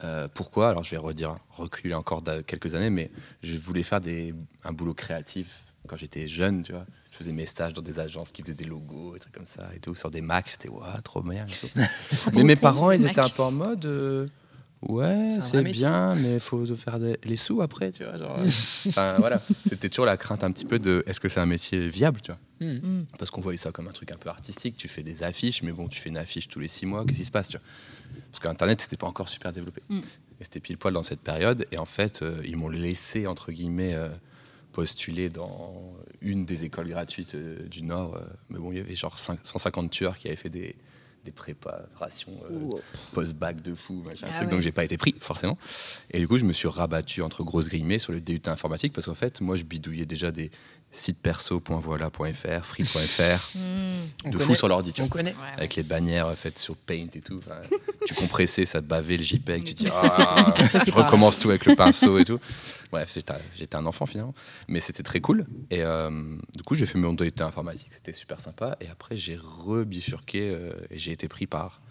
Euh, pourquoi? Alors je vais redire, reculer encore quelques années, mais je voulais faire des, un boulot créatif quand j'étais jeune, tu vois. Je faisais mes stages dans des agences qui faisaient des logos et trucs comme ça et tout, sur des Macs, c'était ouah, trop bien et tout. [LAUGHS] mais mes parents, ils étaient un peu en mode. euh, Ouais, C'est bien, mais il faut faire des- les sous après, tu vois. genre, euh, [LAUGHS] voilà. C'était toujours la crainte un petit peu de est-ce que c'est un métier viable, tu vois. Mm. Parce qu'on voyait ça comme un truc un peu artistique. Tu fais des affiches, mais bon, tu fais une affiche tous les six mois, qu'est-ce qui se passe tu vois Parce qu'Internet, c'était pas encore super développé. Mm. Et c'était pile poil dans cette période. Et en fait, euh, ils m'ont laissé, entre guillemets, euh, postuler dans une des écoles gratuites euh, du Nord. mais bon, il y avait genre cinq- 150 tueurs qui avaient fait des, des préparations post-bac de fou, machin, Ah truc. ouais. Donc, j'ai pas été pris, forcément. Et du coup, je me suis rabattu entre grosses guillemets sur le DUT informatique parce qu'en fait, moi, je bidouillais déjà des sites perso.voila.fr, free.fr, [LAUGHS] Mm. On de connaît- fou sur l'ordi. tu On connaît. Avec les bannières faites sur Paint et tout. Enfin, [LAUGHS] tu compressais, ça te bavait le JPEG. Tu te dis, [LAUGHS] ah, tu recommences tout avec le pinceau et tout. Bref, j'étais j'étais un enfant finalement. Mais c'était très cool. Et euh, du coup, j'ai fait mon DUT informatique. C'était super sympa. Et après, j'ai rebifurqué euh, et j'ai été pris par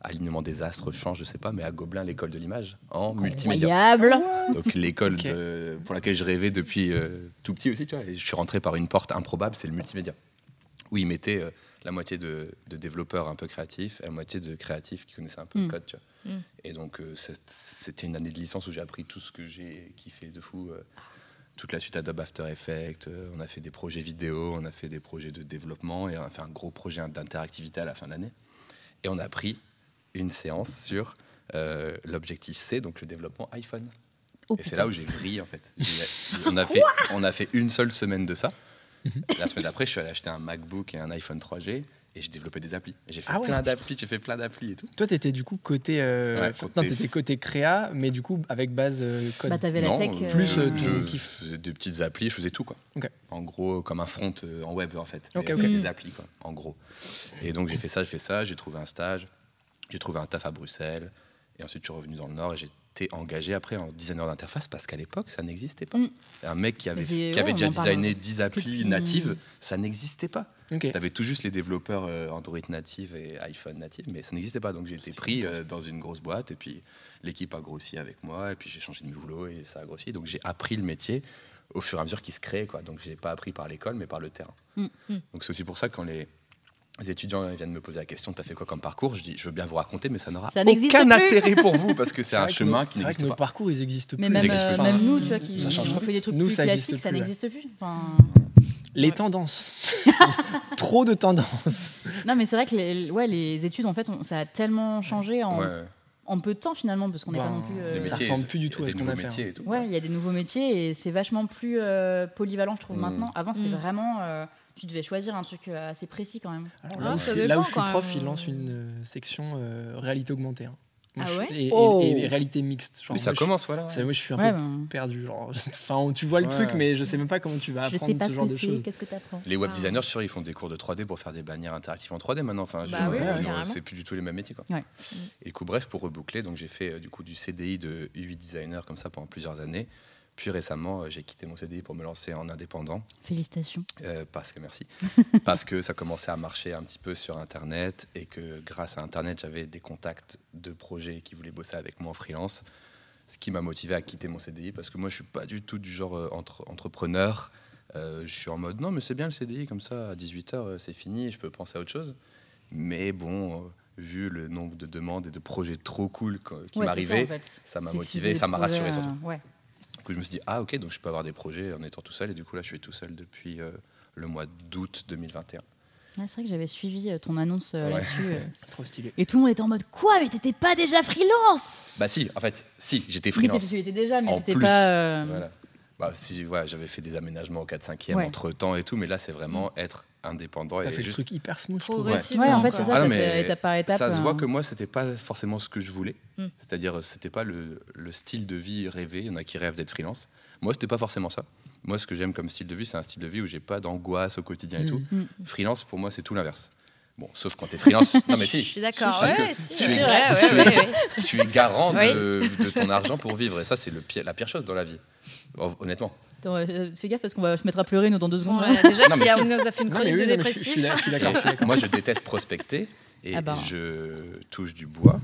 alignement des astres, chance, je sais pas, mais à Gobelin, l'école de l'image, en multimédia. Incroyable. Donc l'école de- pour laquelle je rêvais depuis euh, tout petit aussi, tu vois. Et je suis rentré par une porte improbable, c'est le multimédia. Où ils mettaient euh, la moitié de, de développeurs un peu créatifs et la moitié de créatifs qui connaissaient un peu le code, tu vois. Mm. Et donc euh, c'était une année de licence où j'ai appris tout ce que j'ai kiffé de fou. euh, toute la suite Adobe After Effects, on a fait des projets vidéo, on a fait des projets de développement et on a fait un gros projet d'interactivité à la fin de l'année. Et on a pris une séance sur euh, l'objectif C, donc le développement iPhone. Oh, Et c'est là où j'ai brillé en fait. [LAUGHS] On, a fait on a fait une seule semaine de ça. La semaine d'après, je suis allé acheter un MacBook et un iPhone 3G et j'ai développé des applis. J'ai fait Ah ouais, plein d'applis, j'ai fait plein d'applis et tout. Toi, t'étais du coup côté. euh, Ouais, enfin, côté- Non, t'étais côté créa, mais du coup avec base euh, code. Bah, t'avais la Non, tech. euh, plus, euh, je kiff. faisais des petites applis, je faisais tout quoi. En gros, comme un front euh, en web en fait. Mais Ok, avec ok. des applis quoi, en gros. Et donc j'ai fait ça, j'ai fait ça, j'ai trouvé un stage, j'ai trouvé un taf à Bruxelles, et ensuite je suis revenu dans le Nord et j'ai été engagé après en designer d'interface parce qu'à l'époque ça n'existait pas. Mm. Un mec qui avait, qui avait déjà designé 10 applis depuis- natives, ça n'existait pas. Ok. T'avais tout juste les développeurs euh, Android native et iPhone native, mais ça n'existait pas. Donc j'ai été pris euh, dans une grosse boîte et puis l'équipe a grossi avec moi et puis j'ai changé de boulot et ça a grossi. Donc j'ai appris le métier au fur et à mesure qu'il se crée. Quoi. Donc j'ai pas appris par l'école mais par le terrain. Mm. Mm. Donc c'est aussi pour ça que quand les, les étudiants ils viennent me poser la question T'as fait quoi comme parcours? Je dis Je veux bien vous raconter, mais ça n'aura Ça n'existe aucun plus. intérêt pour vous parce que [LAUGHS] c'est un chemin nos- qui C'est vrai que n'existe nos pas. parcours, ils existent Mais plus. même, Ils existent euh, plus. même nous, tu vois, qui Ça change on fait des trucs Nous, plus ça classiques, ça plus, n'existe plus. Enfin, Les Ouais. tendances. [LAUGHS] Trop de tendances. non, mais c'est vrai que les, ouais, les études, en fait, on- ça a tellement changé en, Ouais, en peu de temps finalement, parce qu'on n'est pas non plus. les euh, ça métiers, ressemble plus du tout à ce qu'on a fait, hein. Ouais, il y a des nouveaux métiers et c'est vachement plus euh, polyvalent, je trouve, Mm. maintenant. Avant, c'était Mm. vraiment. euh, tu devais choisir un truc euh, assez précis quand même. Alors, Ah, là, où je, suis- là dépend où je suis quand prof, même. il lance une euh, section euh, réalité augmentée. hein. Moi, Ah je- ouais et, et- Oh. et- et réalité mixte. Genre, Mais ça moi, je- commence, voilà. moi, je suis un Ouais, peu ben, perdu. Genre. [LAUGHS] Enfin, tu vois le Ouais. truc, mais je sais même pas comment tu vas je apprendre sais pas ce ce genre que de c'est, choses. qu'est-ce que t'apprends Les web Ah. designers, sur ils font des cours de 3D pour faire des bannières interactives en 3D maintenant. Enfin, je- Bah c'est plus du tout les mêmes métiers. Quoi. Ouais. Et coup, bref, pour reboucler, donc j'ai fait du coup du CDI de UI designer comme ça pendant plusieurs années. Puis récemment, euh, j'ai quitté mon CDI pour me lancer en indépendant. Félicitations. Euh, parce que merci. [LAUGHS] parce que ça commençait à marcher un petit peu sur Internet et que grâce à Internet, j'avais des contacts de projets qui voulaient bosser avec moi en freelance. Ce qui m'a motivé à quitter mon CDI parce que moi, je suis pas du tout du genre euh, entre- entrepreneur. Euh, je suis en mode non, mais c'est bien le CDI, comme ça, à 18h, c'est fini, je peux penser à autre chose. Mais bon, vu le nombre de demandes et de projets trop cool co- qui Ouais, m'arrivaient, en fait. ça m'a motivé, ça m'a rassuré surtout. Ouais. Coup, je me suis dit, ah ok, donc je peux avoir des projets en étant tout seul. Et du coup, là, je suis tout seul depuis euh, le mois d'août 2021. Ouais, c'est vrai que j'avais suivi euh, ton annonce euh, Ouais. là-dessus. euh, [LAUGHS] Trop stylé. et tout le monde était en mode Quoi Mais t'étais pas déjà freelance? Bah si, en fait, si, j'étais Oui, freelance. t'étais- tu étais déjà, mais En c'était plus, pas. euh, Voilà. Bah si, ouais, j'avais fait des aménagements au 4-5e Ouais. entre temps et tout, mais là, c'est vraiment être indépendant. T'as et fait le juste... truc hyper smooth, je. Progressif. Ouais, en fait, c'est ça, Ah non, t'as mais fait étape par étape. Ça se voit euh, que moi, c'était pas forcément ce que je voulais. Mm. C'est-à-dire, c'était pas le, le style de vie rêvé. Il y en a qui rêvent d'être freelance. Moi, c'était pas forcément ça. Moi, ce que j'aime comme style de vie, c'est un style de vie où j'ai pas d'angoisse au quotidien et Mm. tout. Mm. Freelance, pour moi, c'est tout l'inverse. Bon, sauf quand t'es freelance. [LAUGHS] non, mais Je si. suis d'accord. Ouais, si, tu es- c'est vrai. tu ouais, es- ouais, ouais. Tu es garant de, de ton argent pour vivre. Et ça, c'est le la pire chose dans la vie. Hon- Honnêtement. Attends, euh, fais gaffe parce qu'on va se mettre à pleurer nous dans deux secondes. Là, déjà, qu'il a- si. on nous a fait une chronique oui, de dépressif. Moi, je déteste prospecter et Ah ben. je touche du bois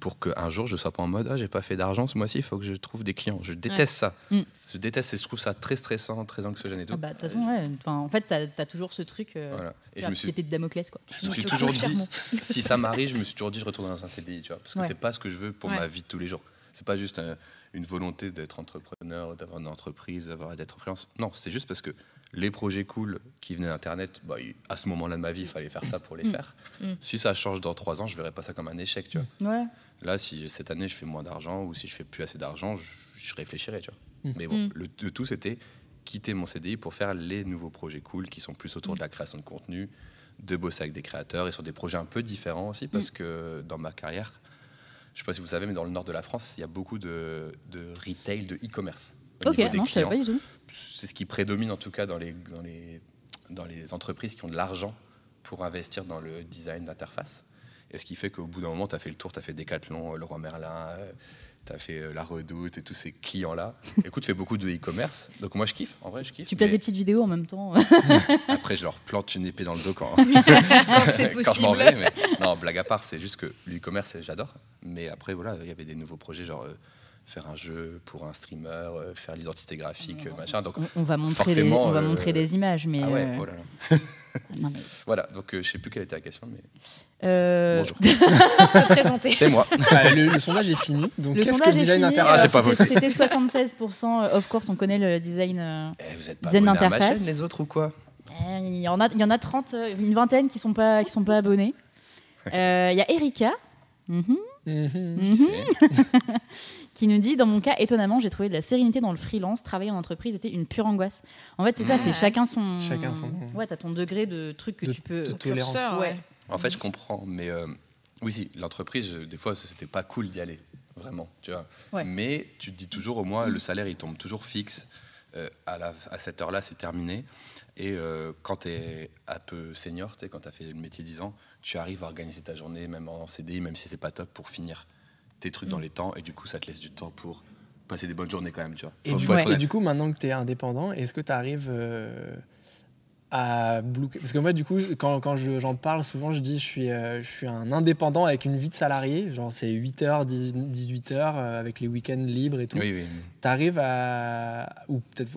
pour qu'un jour je sois pas en mode ah j'ai pas fait d'argent ce mois-ci, il faut que je trouve des clients. Je déteste ça. Mm. Je déteste et je trouve ça très stressant, très anxiogène et tout. Ah bah, de toute façon, ouais. Enfin, en fait, t'as as toujours ce truc. Euh, Voilà. Et je me suis, petite épée de Damoclès, quoi. je me suis toujours dit [LAUGHS] si ça m'arrive, je me suis toujours dit je retourne dans un CDI, tu vois, parce que Ouais. c'est pas ce que je veux pour Ouais. ma vie de tous les jours. C'est pas juste euh, une volonté d'être entrepreneur, d'avoir une entreprise, d'avoir d'être freelance. Non, c'est juste parce que les projets cool qui venaient d'Internet, bah, à ce moment-là de ma vie, il fallait faire ça pour les Mm. faire. Mm. Si ça change dans trois ans, je verrai pas ça comme un échec, tu vois. Ouais. Là, si cette année je fais moins d'argent ou si je fais plus assez d'argent, je, je réfléchirai, tu vois. Mm. Mais bon, le, le tout c'était quitter mon CDI pour faire les nouveaux projets cool qui sont plus autour de la création de contenu, de bosser avec des créateurs et sur des projets un peu différents aussi parce que dans ma carrière, je sais pas si vous savez, mais dans le nord de la France, il y a beaucoup de, de retail, de e-commerce. Ok, des non, je clients. pas du tout. C'est ce qui prédomine en tout cas dans les, dans les, dans les entreprises qui ont de l'argent pour investir dans le design d'interface. Et ce qui fait qu'au bout d'un moment, tu as fait le tour, tu as fait Decathlon, Leroy Merlin, tu as fait euh, La Redoute et tous ces clients-là. [LAUGHS] Écoute, tu fais beaucoup de e-commerce. Donc moi, je kiffe, en vrai, je kiffe. Tu places des petites vidéos en même temps. [LAUGHS] Après, je leur plante une épée dans le dos quand, [LAUGHS] Quand c'est quand je m'en possible. vais. Mais non, blague à part, c'est juste que l'e-commerce, j'adore. Mais après, voilà, il y avait des nouveaux projets, genre euh, faire un jeu pour un streamer, euh, faire l'identité graphique, machin. Donc, on, on va montrer, des, on va euh, montrer des images, mais. ah ouais, oh là là. Non, mais- Voilà, donc euh, je sais plus quelle était la question, mais Euh, bonjour. [LAUGHS] C'est moi. [LAUGHS] Bah, le, le sondage est fini. Donc, Le qu'est-ce que sondage le est design fini. interface Ah, C'était- voté. C'était 76%. euh, Of course, on connaît le design. euh, Eh, vous êtes pas abonnés à ma chaîne, les autres ou quoi euh, Il y en a, il y en a 30, euh, une vingtaine qui sont pas, qui sont pas abonnés. [LAUGHS] Euh, Il y a Erika. mhm, Mhm. Qui mhm, c'est? Qui nous dit dans mon cas étonnamment j'ai trouvé de la sérénité dans le freelance travailler en entreprise était une pure angoisse en fait c'est ça c'est chacun son Chacun son- ouais t'as ton degré de truc que De- tu peux de tolérance. curseur, ouais. En fait, je comprends, mais euh, oui, si, l'entreprise, des fois, c'était pas cool d'y aller, vraiment, tu vois. Ouais. Mais tu te dis toujours, au moins, le salaire, il tombe toujours fixe. euh, à, la, à cette heure-là, c'est terminé. Et euh, quand tu es un peu senior, tu sais, quand tu as fait le métier 10 ans, tu arrives à organiser ta journée, même en CDI, même si c'est pas top, pour finir tes trucs dans les temps. Et du coup, ça te laisse du temps pour passer des bonnes journées quand même, tu vois. Et, Faut- du, faut être et honnête. du coup, maintenant que tu es indépendant, est-ce que tu arrives à Blue Parce que moi, du coup, quand, quand je- j'en parle, souvent, je dis je suis, euh, je suis un indépendant avec une vie de salarié. Genre, c'est 8h, 18h, euh, avec les week-ends libres et tout. Oui, oui. T'arrives à. Ou peut-être.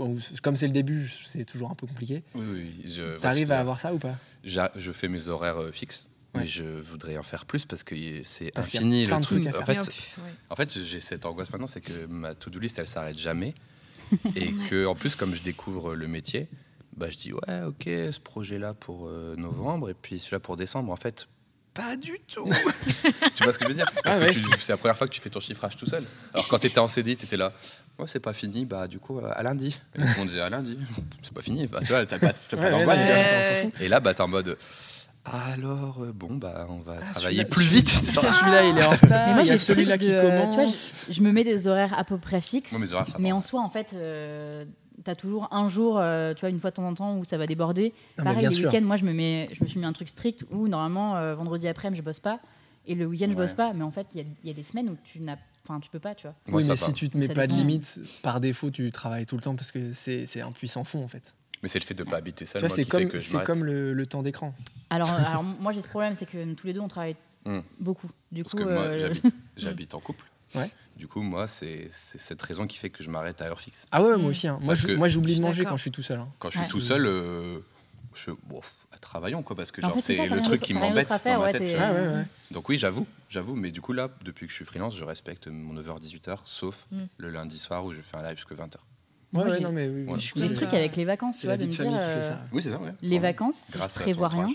Comme c'est le début, c'est toujours un peu compliqué. oui, oui, T'arrives voici- à avoir ça ou pas? Je fais mes horaires euh, fixes, Ouais. mais je voudrais en faire plus parce que c'est infini le truc. En fait, en fait j'ai cette angoisse maintenant, c'est que ma to-do list, elle s'arrête jamais. [LAUGHS] et que, en plus, comme je découvre le métier, bah, je dis ouais, ok, ce projet-là pour euh, novembre et puis celui-là pour décembre. En fait, pas du tout. [LAUGHS] tu vois ce que je veux dire? Parce Ah que ouais. c'est la première fois que tu fais ton chiffrage tout seul. Alors quand tu étais en CDI, tu étais là. Ouais, c'est pas fini, bah du coup, euh, à lundi. Et monde disait à lundi. C'est pas fini. Bah, tu vois, t'as pas, t'as pas Ouais, d'angoisse. ouais, on. Et là, bah, t'es en mode. Alors, euh, bon, bah, on va Ah, travailler plus vite. Celui-là, il est en retard. Mais moi, il y a celui-là qui euh, tu vois, commence. je, je me mets des horaires à peu près fixes. Moi, mes horaires, ça mais en soi, en fait, euh, t'as toujours un jour, euh, tu vois, une fois de temps en temps où ça va déborder. Non, Pareil, bien le sûr. week-end, moi, je me, mets, je me suis mis un truc strict où normalement, euh, vendredi après-midi, je bosse pas. Et le week-end, je bosse Ouais. pas. Mais en fait, il y a- il y, a des semaines où tu n'as. Enfin, tu peux pas, tu vois. Oui, mais si tu te mets Ça pas de limite, par défaut, tu travailles tout le temps parce que c'est c'est un puissant fond en fait. Mais c'est le fait de pas habiter seul c'est comme, que je c'est m'arrête. comme le, le temps d'écran. Alors, [LAUGHS] alors moi, j'ai ce problème, c'est que tous les deux, on travaille Hmm. beaucoup. Du Parce coup, que moi, euh, j'habite- [LAUGHS] j'habite en couple. Ouais. Du coup, moi, c'est cette raison qui fait que je m'arrête à heure fixe. Ah ouais, moi aussi. hein. Moi, j'oublie de manger quand je suis tout seul. hein. Quand je suis Ouais. tout seul, euh, je, bon, travaillons, quoi, parce que En genre, fait, c'est le truc qui m'embête dans ma tête. ouais. Donc oui, j'avoue, j'avoue, mais du coup, là, depuis que je suis freelance, je respecte mon 9h-18h, sauf Mm. le lundi soir où je fais un live jusqu'à 20h. Ouais, Moi, ouais, non, mais oui, ce truc avec les vacances, tu c'est vois, de me dire. famille qui fait euh, ça. Oui, c'est ça, ouais. Les vacances, si Grâce je prévois rien,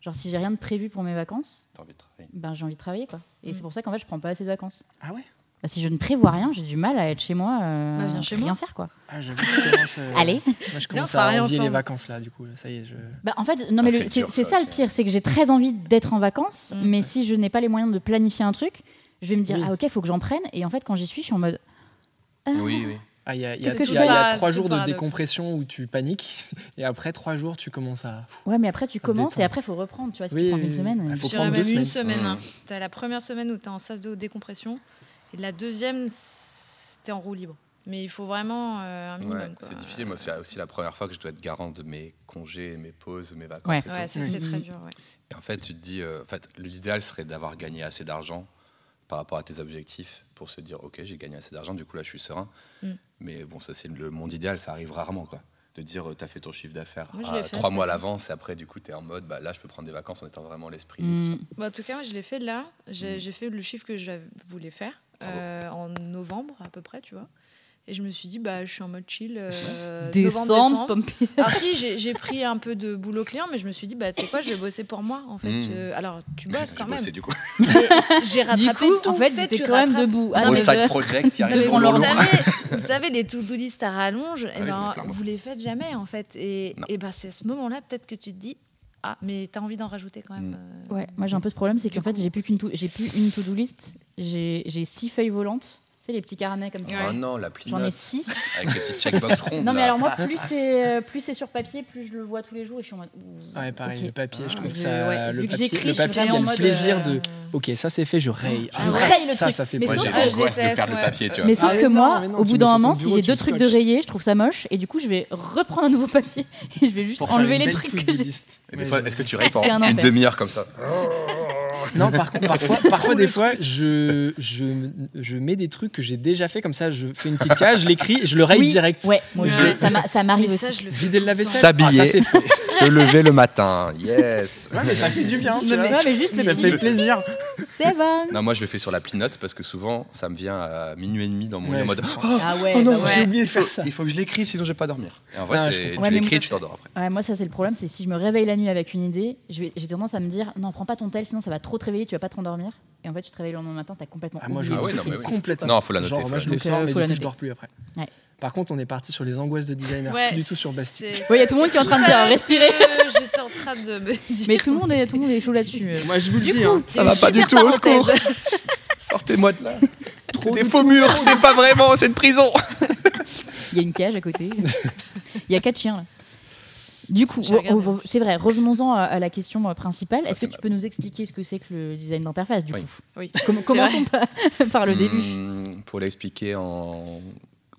genre si j'ai rien de prévu pour mes vacances, T'as envie de travailler. ben j'ai envie de travailler quoi. Et Mm. c'est pour ça qu'en fait je prends pas assez de vacances. Ah ouais? Bah, si je ne prévois rien, j'ai du mal à être chez moi, euh, Bah, viens chez rien moi. faire quoi. Ah, j'avoue que je commence, euh, [LAUGHS] Allez. Moi, je commence on à envier les vacances là, du coup. Ça y est, je. Bah, en fait, non mais Ah, c'est ça ça, le pire, c'est que j'ai très envie d'être en vacances, Mm. mais si je n'ai pas les moyens de planifier un truc, je vais me dire Oui. ah ok, faut que j'en prenne. Et en fait, quand j'y suis, je suis en mode ah, Oui, oui. Ah, il y a, il y a- Qu'est-ce que il tu y a- il y a fais trois jours de décompression où tu paniques, [LAUGHS] et après trois jours, tu commences à. ouais, mais après tu commences et après faut reprendre, tu vois, si Oui, tu prends une semaine. Ah, euh, faut deux même une semaine. Hein. T'as la première semaine où t'es en sas de décompression. Et la deuxième, c'est- t'es en roue libre. Mais il faut vraiment euh, un minimum. Ouais, c'est difficile. Moi, c'est aussi la première fois que je dois être garant de mes congés, mes pauses, mes vacances. Ouais. c'est très dur. ouais. Et en fait, tu te dis, euh, en fait, l'idéal serait d'avoir gagné assez d'argent par rapport à tes objectifs pour se dire, ok, j'ai gagné assez d'argent, du coup là, je suis serein. Mm. Mais bon, ça c'est le monde idéal, ça arrive rarement, quoi. De dire, tu as fait ton chiffre d'affaires trois mois à l'avance, et après, du coup, tu es en mode, bah, là, je peux prendre des vacances en étant vraiment l'esprit. mm, Bon, en tout cas, moi, je l'ai fait là. J'ai Mm. fait le chiffre que je voulais faire euh, en novembre à peu près, tu vois. Et je me suis dit, bah, je suis en mode chill. euh, Descendre, [LAUGHS] novembre, décembre. pomper. Alors si, j'ai pris un peu de boulot client, mais je me suis dit, bah, tu sais quoi, je vais bosser pour moi, en fait. Mm. Je- Alors, tu bosses [LAUGHS] quand même. du coup. J'ai Du rattrapé coup, ton en fait, j'étais quand même debout. Gros neuf mais- side heures. project, il [LAUGHS] Non, mais arrive Devant au vous, savez, les to-do list à rallonge, eh Ah oui, ben, vous les faites jamais, en fait. Et, et ben, c'est à ce moment-là, peut-être que tu te dis, ah, mais t'as envie d'en rajouter quand même. Mm. euh, Ouais, moi j'ai un peu ce problème, c'est qu'en fait j'ai plus qu'une to- j'ai plus une to-do list, j'ai j'ai six feuilles volantes, sais les petits carnets comme ça. Ouais. Oh non, la J'en ai six. avec les petites checkbox rondes. Non mais là. alors moi plus c'est euh, plus c'est sur papier, plus je le vois tous les jours et je suis en mode. Ouais, pareil, le papier, je Ah. trouve Je- ça. ouais, le vu que papier, j'écris, le papier, il y a le plaisir euh, de. Ok, ça c'est fait, je raye. Ah Ah, ouais. Raye le ça, truc. ça fait Mais Moi, j'ai que- l'angoisse de Ah, perdre le papier, tu vois. Mais sauf Ah, que moi, non, mais non, au bout d'un moment, si j'ai deux trucs de rayés, je trouve ça moche et du coup je vais reprendre un nouveau papier et je vais juste enlever les trucs des fois, est-ce que tu rayes [LAUGHS] pendant une demi-heure comme ça [LAUGHS] Non, par contre, parfois, parfois des fois, je, je, je mets des trucs que j'ai déjà fait comme ça. Je fais une petite case, je l'écris, je le raye Oui, direct. Ouais, moi Ouais. ça ça m'arrive ça, aussi. je le fais Vider le lave-vaisselle. S'habiller. Ah, ça. Se lever le matin, yes [LAUGHS] Ouais, mais ça fait du bien. Non, mais- mais juste le ça petit fait plaisir. c'est bon. Non, moi je le fais sur la note parce que souvent ça me vient à minuit et demi dans mon lit Ouais, en mode je oh. Ah ouais. Oh non, bah ouais. j'ai oublié de faire ça. il faut que je l'écrive sinon je vais pas dormir. Et en vrai, Ah, je c'est- comprends. tu l'écris tu t'endors après. Ouais, moi, ça, c'est le problème, c'est si je me réveille la nuit avec une idée, je j'ai tendance à me dire non, prends pas ton tel, sinon ça va trop te réveiller, tu vas pas te rendormir. Et en fait, tu te réveilles le lendemain matin, t'as complètement. Ah, moi, je Ah ouais, non, mais oui. Complètement. Non, faut la noter, Genre, faut moi, la je le sors, mais euh, du coup, je dors plus après. Ouais. Par contre, on est parti sur les angoisses de designer, Ouais, plus du tout sur Bastille. Ouais, il y a tout le monde qui est en train de dire respirer. ce que J'étais en train de me [LAUGHS] dire. Mais tout le monde est, tout le monde est chaud là-dessus. [LAUGHS] Moi, je vous le dis, coup, hein, Ça va pas du tout, au secours [LAUGHS] Sortez-moi de là trop Des de faux murs, c'est pas vraiment, c'est une prison Il y a une cage à côté. Il y a quatre chiens là. Du coup, c'est vrai, revenons-en à, à la question euh, principale. Est-ce c'est que tu peux nous expliquer ce que c'est que le design d'interface du Oui. coup? Oui. Com- Commençons par, [LAUGHS] par le début. Hmm, Pour l'expliquer en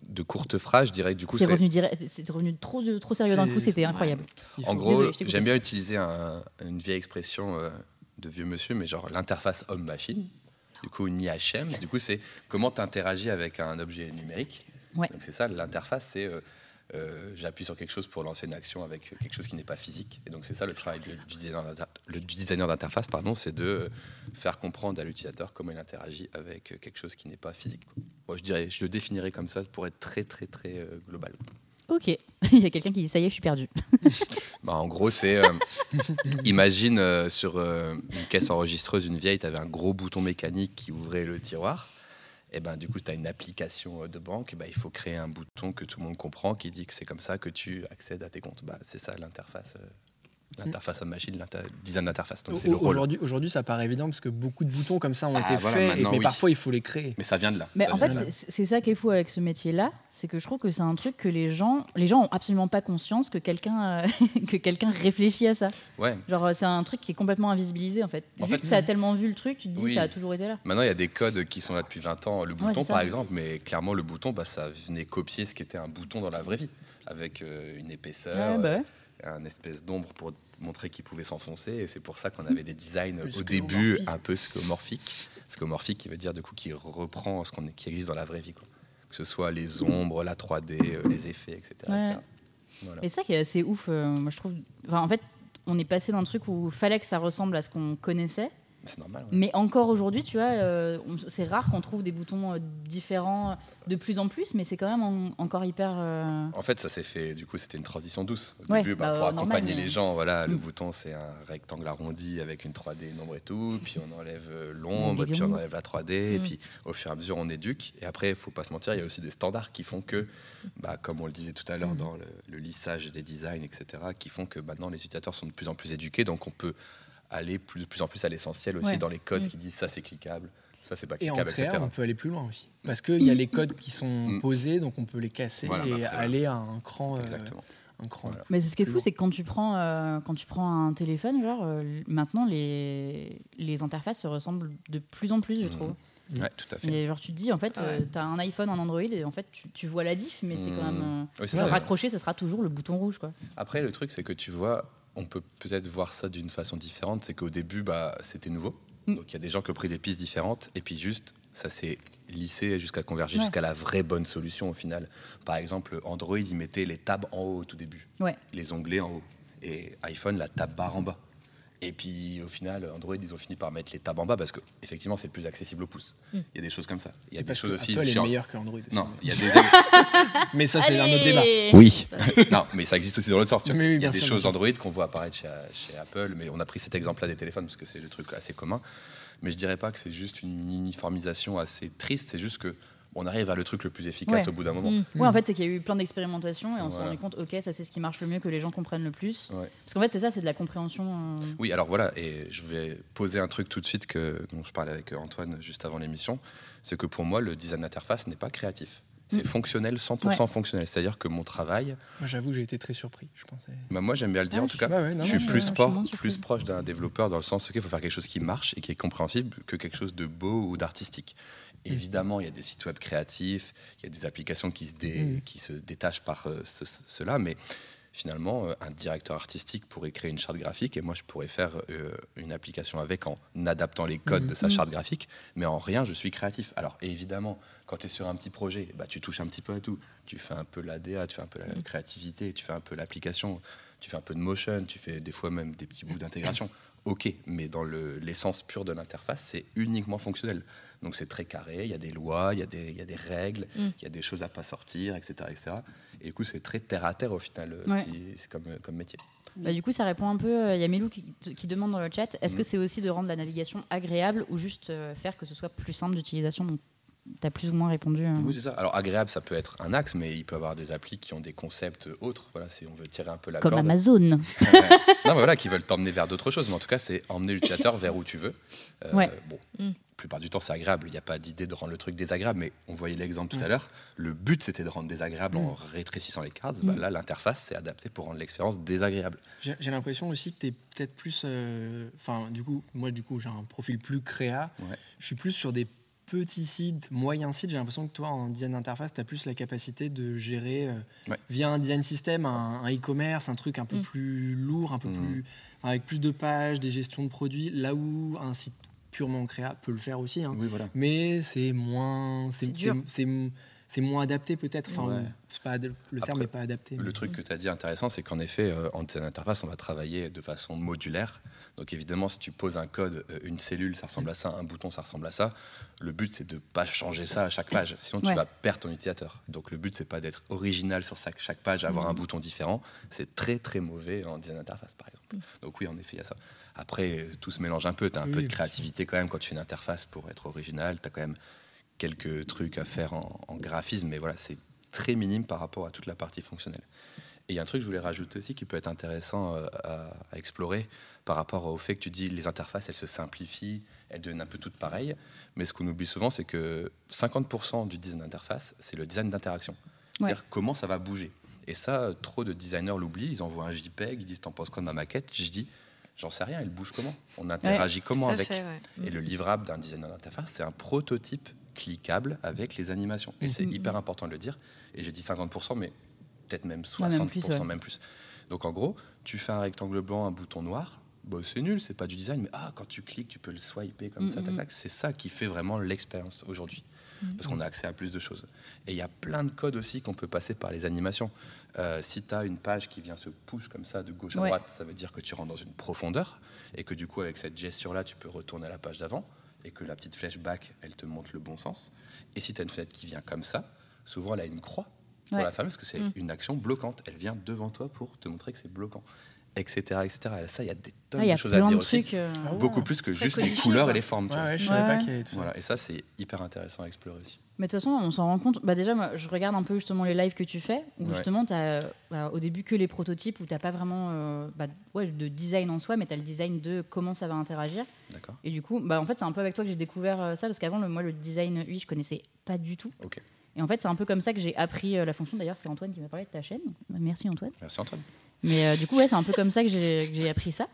de courtes phrases, je dirais que du coup, C'est c'est. revenu, direct- c'est revenu trop, trop sérieux d'un coup, c'était incroyable. En gros, j'aime bien utiliser un- une vieille expression euh, de vieux monsieur, mais genre l'interface homme-machine. Du coup, une IHM. Du coup, c'est comment tu interagis avec un objet numérique. Ouais. Donc, c'est ça, l'interface, c'est euh, euh, j'appuie sur quelque chose pour lancer une action avec quelque chose qui n'est pas physique. Et donc, c'est ça le travail de- du designer d'interface, pardon, c'est de faire comprendre à l'utilisateur comment il interagit avec quelque chose qui n'est pas physique. Moi, je dirais, je le définirais comme ça pour être très, très, très euh, global. Ok, [LAUGHS] il y a quelqu'un qui dit ça y est, je suis perdu. [LAUGHS] [LAUGHS] Bah, en gros, c'est. euh, imagine sur une caisse enregistreuse, une vieille, tu avais un gros bouton mécanique qui ouvrait le tiroir. Et ben, du coup, tu as une application euh, de banque. Bah, il faut créer un bouton que tout le monde comprend qui dit que c'est comme ça que tu accèdes à tes comptes. Bah, c'est ça l'interface. Euh, L'interface homme-machine, l'inter- design d'interface. Le. Aujourd'hui, aujourd'hui, ça paraît évident parce que beaucoup de boutons comme ça ont Ah, été voilà, faits, mais oui. parfois il faut les créer. Mais ça vient de là. Mais Ça en fait, c'est ça qui est fou avec ce métier-là, c'est que je trouve que c'est un truc que les gens, les gens ont absolument pas conscience que quelqu'un, euh, [LAUGHS] que quelqu'un réfléchit à ça. Ouais. Genre, euh, c'est un truc qui est complètement invisibilisé en fait. En Vu fait, que ça a tellement vu le truc, tu te dis Oui. ça a toujours été là. Maintenant, il y a des codes qui sont là depuis 20 ans. Le bouton, par exemple, mais clairement, le bouton, bah, ça venait copier ce qui était un bouton dans la vraie vie, avec euh, une épaisseur, Ouais, bah ouais. euh, un espèce d'ombre pour montrer qu'il pouvait s'enfoncer. Et c'est pour ça qu'on avait des designs Plus au début un peu scomorphiques. Scomorphique qui veut dire du coup qui reprend ce qu'on est- qui existe dans la vraie vie. quoi. Que ce soit les ombres, la 3D, euh, les effets, etc. Ouais. etc. Voilà. Et ça qui est assez ouf, euh, moi je trouve. Enfin, en fait, on est passé d'un truc où il fallait que ça ressemble à ce qu'on connaissait, C'est normal. ouais. mais encore aujourd'hui, tu vois, euh, c'est rare qu'on trouve des boutons euh, différents de plus en plus, mais c'est quand même en- encore hyper. euh, En fait, ça s'est fait, du coup, c'était une transition douce. Au Ouais, début, bah, bah, pour normal, accompagner mais- les gens, voilà, le Mm. bouton, c'est un rectangle arrondi avec une 3D, une ombre et tout. Puis on enlève l'ombre, puis on enlève la 3D. Et Mm. puis au fur et à mesure, on éduque. Et après, il faut pas se mentir, il y a aussi des standards qui font que, bah, comme on le disait tout à l'heure Mm. dans le, le lissage des designs, etc., qui font que maintenant les utilisateurs sont de plus en plus éduqués. Donc on peut aller plus, de plus en plus à l'essentiel aussi Ouais. dans les codes Mm. qui disent ça c'est cliquable, ça c'est pas Et en cliquable, créa, etc. on peut aller plus loin aussi. Parce qu'il y a les codes qui sont Mm. posés, donc on peut les casser Voilà, et bah, après, aller à un cran. euh, Exactement. un cran. Voilà. Mais c'est ce qui est fou, c'est que quand tu prends, euh, quand tu prends un téléphone, genre, euh, maintenant les, les interfaces se ressemblent de plus en plus, je trouve. Ouais, tout à fait. Et genre, tu te dis, en fait, Ah ouais. euh, t'as un iPhone, un Android, et en fait, tu, tu vois la diff, mais c'est quand même. euh, Oui, raccroché, ça sera toujours le bouton rouge, quoi. Après, le truc, c'est que tu vois, on peut peut-être voir ça d'une façon différente. C'est qu'au début, bah, c'était nouveau. Mm. Donc, il y a des gens qui ont pris des pistes différentes. Et puis, juste, ça s'est lissé jusqu'à converger Ouais. jusqu'à la vraie bonne solution au final. Par exemple, Android, il mettait les tabs en haut au tout début, Ouais. les onglets en haut. Et iPhone, la tab barre en bas. Et puis, au final, Android, ils ont fini par mettre les tabs en bas parce que, effectivement, c'est le plus accessible au pouce. Mm. Il y a des choses comme ça. Il y a des choses aussi. Apple est meilleur que Android. aussi. Non, il y a des. [LAUGHS] Mais ça, c'est un autre débat. Oui, [LAUGHS] non, mais ça existe aussi dans l'autre sens. tu vois. Mais oui, Il y a des sûr, choses d'Android qu'on voit apparaître chez, chez Apple, mais on a pris cet exemple-là des téléphones parce que c'est le truc assez commun. Mais je dirais pas que c'est juste une uniformisation assez triste, c'est juste que on arrive vers le truc le plus efficace Ouais. au bout d'un moment. Mm. Ouais, en fait, c'est qu'il y a eu plein d'expérimentations et on s'est Voilà. rendu compte, ok, ça c'est ce qui marche le mieux, que les gens comprennent le plus. Ouais. Parce qu'en fait, c'est ça, c'est de la compréhension. euh, Oui, alors voilà, et je vais poser un truc tout de suite que, dont je parlais avec Antoine juste avant l'émission, c'est que pour moi, le design d'interface n'est pas créatif. C'est Mm. fonctionnel, 100% fonctionnel. C'est-à-dire que mon travail, Moi, j'avoue, j'ai été très surpris. Je pensais. bah, moi j'aime bien le dire Ah, en tout cas, Ouais, ouais, non, je suis plus, je pro- plus proche d'un développeur dans le sens qu'il faut faire quelque chose qui marche et qui est compréhensible que quelque chose de beau ou d'artistique. Évidemment, il y a des sites web créatifs, il y a des applications qui se, dé- Mhm. qui se détachent par euh, ce- cela, mais finalement, euh, un directeur artistique pourrait créer une charte graphique et moi, je pourrais faire euh, une application avec en adaptant les codes de sa Mhm. charte graphique, mais en rien, je suis créatif. Alors évidemment, quand tu es sur un petit projet, bah, tu touches un petit peu à tout. Tu fais un peu l'ADA, tu fais un peu la créativité, tu fais un peu l'application, tu fais un peu de motion, tu fais des fois même des petits bouts d'intégration. Ok, mais dans le- l'essence pure de l'interface, c'est uniquement fonctionnel. Donc c'est très carré, il y a des lois, il y a des, il y a des règles, Mm. il y a des choses à pas sortir, etc. etc. Et du coup, c'est très terre à terre au final, euh, Ouais. c'est comme, euh, comme métier. Bah, du coup, ça répond un peu. euh, Il y a Melou qui, qui demande dans le chat est-ce que Mhm. c'est aussi de rendre la navigation agréable ou juste faire que ce soit plus simple d'utilisation Donc, tu as plus ou moins répondu. Oui, c'est ça. Alors agréable, ça peut être un axe, mais il peut y avoir des applis qui ont des concepts autres. Voilà, si on veut tirer un peu la Comme corde. Amazon. Non, mais voilà, qui veulent t'emmener vers d'autres choses. Mais en tout cas, c'est emmener l'utilisateur [LAUGHS] vers où tu veux. Euh, Ouais. Bon, Mm. La plupart du temps, c'est agréable. Il n'y a pas d'idée de rendre le truc désagréable. Mais on voyait l'exemple Mm. tout à l'heure. Le but, c'était de rendre désagréable en rétrécissant les cartes. Bah, Mm. là, l'interface, c'est adapté pour rendre l'expérience désagréable. J'ai j'ai l'impression aussi que tu es peut-être plus. euh, Enfin, du coup, moi, du coup, j'ai un profil plus créa. Ouais. Je suis plus sur des petit site, moyen site, j'ai l'impression que toi, en design d'interface, tu as plus la capacité de gérer euh, Ouais. via un design system, un un e-commerce, un truc un peu Mm. plus lourd, un peu Mm. plus avec plus de pages, des gestions de produits, là où un site purement créa peut le faire aussi. hein. Oui, voilà. Mais c'est moins, C'est moins adapté peut-être. Enfin, Ouais. pas le terme n'est pas adapté. Le mais- truc que tu as dit intéressant, c'est qu'en effet, euh, en design interface, on va travailler de façon modulaire. Donc évidemment, si tu poses un code, euh, une cellule, ça ressemble à ça, un bouton, ça ressemble à ça. Le but, c'est de ne pas changer ça à chaque page. Sinon, tu Ouais. vas perdre ton utilisateur. Donc le but, c'est pas d'être original sur chaque, chaque page, avoir un bouton différent. C'est très très mauvais en design interface, par exemple. Donc oui, en effet, il y a ça. Après, tout se mélange un peu. Tu as un Oui, peu de créativité quand même quand tu fais une interface pour être original. Tu as quand même quelques trucs à faire en, en graphisme, mais voilà, c'est très minime par rapport à toute la partie fonctionnelle. Et il y a un truc que je voulais rajouter aussi qui peut être intéressant euh, à, à explorer par rapport au fait que tu dis les interfaces, elles se simplifient, elles deviennent un peu toutes pareilles. Mais ce qu'on oublie souvent, c'est que 50% du design d'interface, c'est le design d'interaction. C'est-à-dire comment ça va bouger. Et ça, trop de designers l'oublient. Ils envoient un JPEG, ils disent T'en penses quoi de ma maquette? Je dis J'en sais rien, elle bouge comment? On interagit comment avec fait, ouais. et le livrable d'un designer d'interface, c'est un prototype cliquable avec les animations. Et c'est Mhm. hyper important de le dire. Et j'ai dit 50%, mais peut-être même Ouais, 60%, même plus, ouais. même plus. Donc en gros, tu fais un rectangle blanc, un bouton noir, bah, c'est nul, c'est pas du design, mais ah, quand tu cliques, tu peux le swiper comme ça, tac, tac. c'est ça qui fait vraiment l'expérience aujourd'hui. Parce qu'on a accès à plus de choses. Et il y a plein de codes aussi qu'on peut passer par les animations. Euh, si tu as une page qui vient se push comme ça de gauche à Ouais. droite, ça veut dire que tu rentres dans une profondeur et que du coup, avec cette gesture-là, tu peux retourner à la page d'avant et que la petite flèche back, elle te montre le bon sens. Et si tu as une fenêtre qui vient comme ça, souvent elle a une croix pour Ouais. la femme parce que c'est Mm. une action bloquante. Elle vient devant toi pour te montrer que c'est bloquant, etc. etc. Et ça, il y a des tonnes Ah, de a choses à dire aussi. euh, Ah ouais. Beaucoup plus que juste les couleurs quoi. et les formes. tu Ouais, vois. ouais, je savais pas Ouais. qu'il y avait tout ça. Voilà. Et ça, c'est hyper intéressant à explorer aussi. Mais de toute façon, on s'en rend compte. Bah déjà, moi, je regarde un peu justement les lives que tu fais, où Ouais. justement, tu as au début que les prototypes, où tu n'as pas vraiment euh, bah, ouais, de design en soi, mais tu as le design de comment ça va interagir. D'accord Et du coup, bah, en fait, c'est un peu avec toi que j'ai découvert euh, ça, parce qu'avant, le- moi, le design UI, je connaissais pas du tout. Ok. Et en fait, c'est un peu comme ça que j'ai appris euh, la fonction. D'ailleurs, c'est Antoine qui m'a parlé de ta chaîne. Bah, Merci Antoine. Merci Antoine. Mais euh, du coup, ouais, c'est un peu comme ça que j'ai appris ça.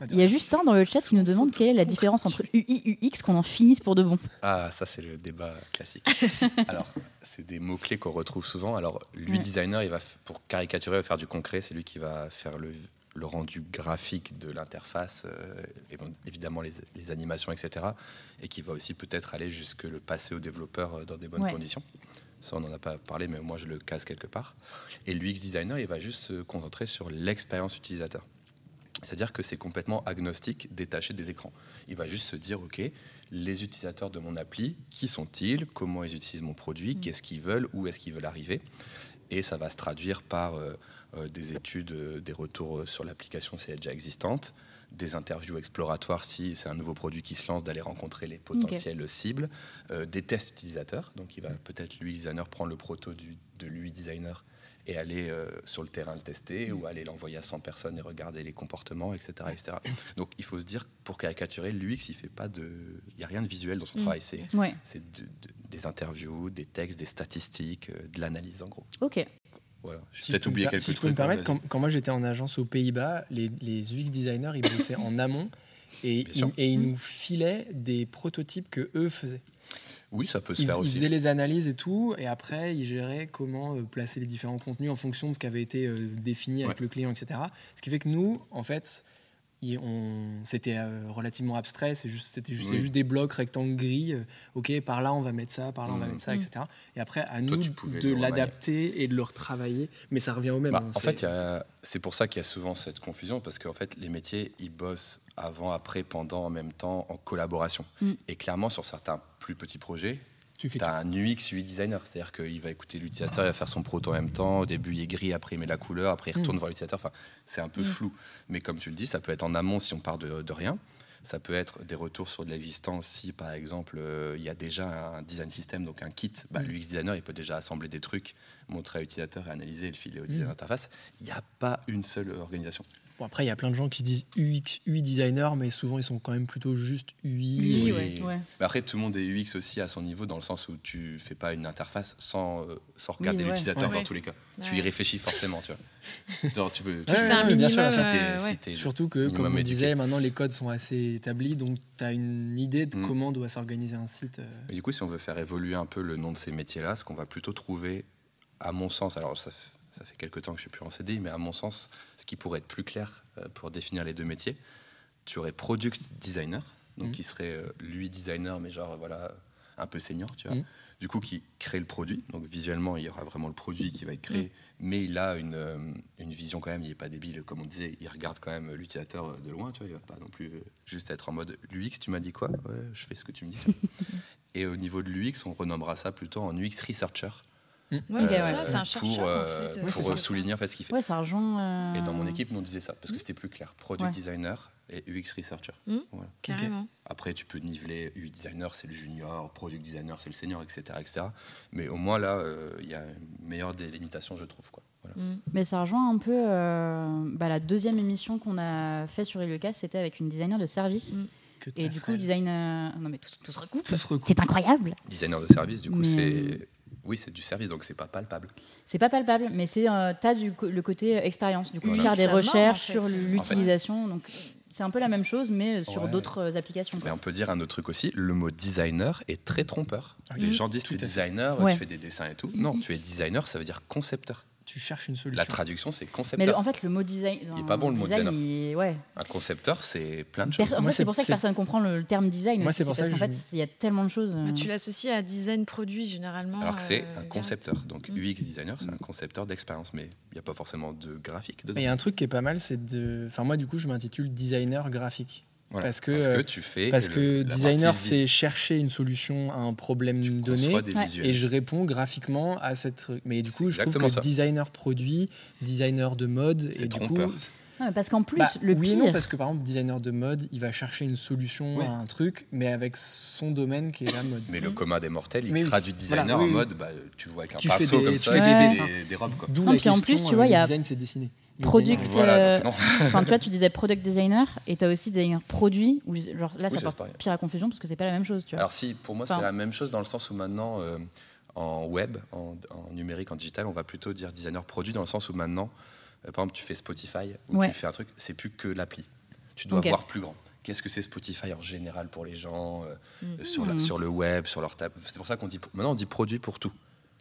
De Il y a Justin dans le chat qui nous demande quelle est la différence entre UI et UX qu'on en finisse pour de bon. Ah, ça, c'est le débat classique. [LAUGHS] Alors, c'est des mots-clés qu'on retrouve souvent. Alors, lui, Ouais. designer, il va, pour caricaturer, il va faire du concret. C'est lui qui va faire le, le rendu graphique de l'interface, euh, évi- évidemment les, les animations, etc. Et qui va aussi peut-être aller jusque le passer au développeur euh, dans des bonnes Ouais. conditions. Ça, on n'en a pas parlé, mais moi, je le casse quelque part. Et l'UX designer, il va juste se concentrer sur l'expérience utilisateur. C'est-à-dire que c'est complètement agnostique, détaché des écrans. Il va juste se dire, OK, les utilisateurs de mon appli, qui sont-ils? Comment ils utilisent mon produit? Qu'est-ce qu'ils veulent? Où est-ce qu'ils veulent arriver? Et ça va se traduire par euh, euh, des études, euh, des retours sur l'application si elle est déjà existante, des interviews exploratoires si c'est un nouveau produit qui se lance, d'aller rencontrer les potentielles cibles, euh, des tests utilisateurs. Donc il va peut-être l'UX designer prendre le proto du, de l'UI designer et aller euh, sur le terrain le tester ou aller l'envoyer à 100 personnes et regarder les comportements, etc. etc. Donc il faut se dire, pour caricaturer, l'UX, il fait pas de... Il n'y a rien de visuel dans son Mm. travail. C'est Ouais, c'est de- de- des interviews, des textes, des statistiques, euh, de l'analyse en gros. ok. Voilà. J'ai Si peut-être oublié quelques Si je peux me hein, permettre, quand, quand moi j'étais en agence aux Pays-Bas, les, les UX designers, ils bossaient en amont et, ils, et ils nous filaient des prototypes que eux faisaient. Oui, ça peut se Ils, faire ils aussi. faisaient les analyses et tout, et après ils géraient comment euh, placer les différents contenus en fonction de ce qui avait été euh, défini avec Ouais. le client, etc. Ce qui fait que nous, en fait, c'était euh, relativement abstrait, c'est juste, c'était juste, c'est Oui. juste des blocs rectangles gris. euh, ok, par là on va mettre ça, par là on va Mhm. mettre ça, etc. Et après à Toi, nous de l'adapter et de le retravailler, mais ça revient au même. Bah, hein, en c'est- fait, il y a- c'est pour ça qu'il y a souvent cette confusion, parce qu'en fait, les métiers, ils bossent avant, après, pendant, en même temps, en collaboration. Mm. Et clairement, sur certains plus petits projets, tu fais as un UX, UI designer, c'est-à-dire qu'il va écouter l'utilisateur, il va faire son proto en même temps. Au début, il est gris, après, il met la couleur, après, il retourne Mm. voir l'utilisateur. Enfin, c'est un peu Mm. flou. Mais comme tu le dis, ça peut être en amont si on part de, de rien. Ça peut être des retours sur de l'existence si, par exemple, euh, il y a déjà un design system, donc un kit. Bah, Mm. L'UX designer, il peut déjà assembler des trucs, montrer à l'utilisateur et analyser et le filer au designer d'interface. Il n'y a pas une seule organisation. Bon, après, il y a plein de gens qui disent UX, UI designer, mais souvent ils sont quand même plutôt juste UI. Oui, et- ouais, ouais. Mais après, tout le monde est UX aussi à son niveau, dans le sens où tu fais pas une interface sans, euh, sans regarder Oui, ouais. l'utilisateur Ouais. dans tous les cas. Tu y réfléchis forcément, tu vois. [LAUGHS] Genre, tu peux. tu Ouais, sais, C'est un minimum. sûr, si euh, si Surtout que, comme on éduqué. disait, maintenant les codes sont assez établis, donc tu as une idée de Mm. comment doit s'organiser un site. euh. Et du coup, si on veut faire évoluer un peu le nom de ces métiers-là, ce qu'on va plutôt trouver, à mon sens, alors ça, f- ça fait quelques temps que je suis plus en CDI, mais à mon sens, ce qui pourrait être plus clair euh, pour définir les deux métiers, tu aurais product designer, donc Mhm. qui serait euh, lui designer, mais genre voilà un peu senior, tu vois. Mhm. Du coup, qui crée le produit. Donc visuellement, il y aura vraiment le produit qui va être créé, mais il a une, euh, une vision quand même. Il n'est pas débile, comme on disait. Il regarde quand même l'utilisateur de loin, tu vois. Il va pas non plus juste être en mode l'UX. Tu m'as dit quoi? Ouais, je fais ce que tu me dis. [LAUGHS] Et au niveau de l'UX, on renommera ça plutôt en UX researcher. Ouais, Ok, c'est ouais. ça, c'est un chercheur. pour, en euh, fait, pour euh, euh, souligner en fait ce qu'il fait. Ouais, ça rejoint. euh, Et dans mon équipe, nous on disait ça parce que c'était plus clair. Product Ouais. designer et UX researcher. Hmm. Voilà. Carrément. Après, tu peux niveler UX designer, c'est le junior, product designer, c'est le senior, etc., etc. Mais au moins là, euh, il y a une meilleure délimitation, je trouve. Quoi. Voilà. Mm. Mais ça rejoint un peu euh, bah, la deuxième émission qu'on a fait sur Eliocast, c'était avec une designer de service. Et du coup, passerelle. design. euh, Non, mais tout, se recoupe. Tout se recoupe. C'est incroyable. Designer de service, du coup, Mais, c'est. Oui, c'est du service, donc c'est pas palpable. C'est pas palpable, mais c'est euh, t'as du le côté euh, expérience. Du coup, Voilà. faire des recherches en fait. sur l'utilisation. Donc, c'est un peu la même chose, mais sur Ouais. d'autres euh, applications. Mais on peut dire un autre truc aussi, le mot designer est très trompeur. Ah, Les Mm. gens disent tu es designer, Ouais. tu fais des dessins et tout. Non, tu es designer, ça veut dire concepteur. Tu cherches une solution. La traduction, c'est Mais concepteur. le- en fait, le mot design. Il est pas bon, le mot design. designer. il- ouais. Un concepteur, c'est plein de Per- choses. en Moi, fait, c'est- pour ça que personne comprend le, le terme design. Moi, c'est pour ça parce qu'en fait, il y a tellement de choses. Bah, euh, tu l'associes à design produit généralement. Alors que c'est euh, un concepteur. Donc Mm. UX designer, c'est un concepteur d'expérience, mais il n'y a pas forcément de graphique dedans. Mais il y a un truc qui est pas mal, c'est de. Enfin, moi, du coup, je m'intitule designer graphique. Voilà. parce que, euh, tu fais. Parce le- que la designer, c'est chercher une solution à un problème tu donné. Et je réponds graphiquement à cette. Mais du coup, je trouve que ça. designer produit, designer de mode, C'est et du coup, trompeur. non, mais parce qu'en plus, bah, le oui et pire. non, parce que par exemple, designer de mode, il va chercher une solution Oui. à un truc, mais avec son domaine qui est la mode. Mais le commun des mortels, il Mais oui. traduit designer Voilà, oui, en oui. mode, bah, tu vois avec un Tu pinceau des- comme tu ça, fais des tu fais dessins. des, des robes. D'où la puis en question, plus, tu euh, vois, il y le a design, c'est dessiné. Product, Voilà, euh, donc. [LAUGHS] Enfin, tu vois, tu disais product designer et tu as aussi designer produit. Où, genre, là, Oui, ça c'est porte pire à confusion parce que c'est pas la même chose. Tu vois. Alors si, pour moi, c'est la même chose dans le sens où maintenant, euh, en web, en, en numérique, en digital, on va plutôt dire designer produit dans le sens où maintenant, euh, par exemple, tu fais Spotify ou Ouais. tu fais un truc, c'est plus que l'appli. Tu dois voir plus grand. Qu'est-ce que c'est Spotify en général pour les gens euh, Mm. sur, la- Mm. sur le web, sur leur table C'est pour ça qu'on dit maintenant on dit produit pour tout.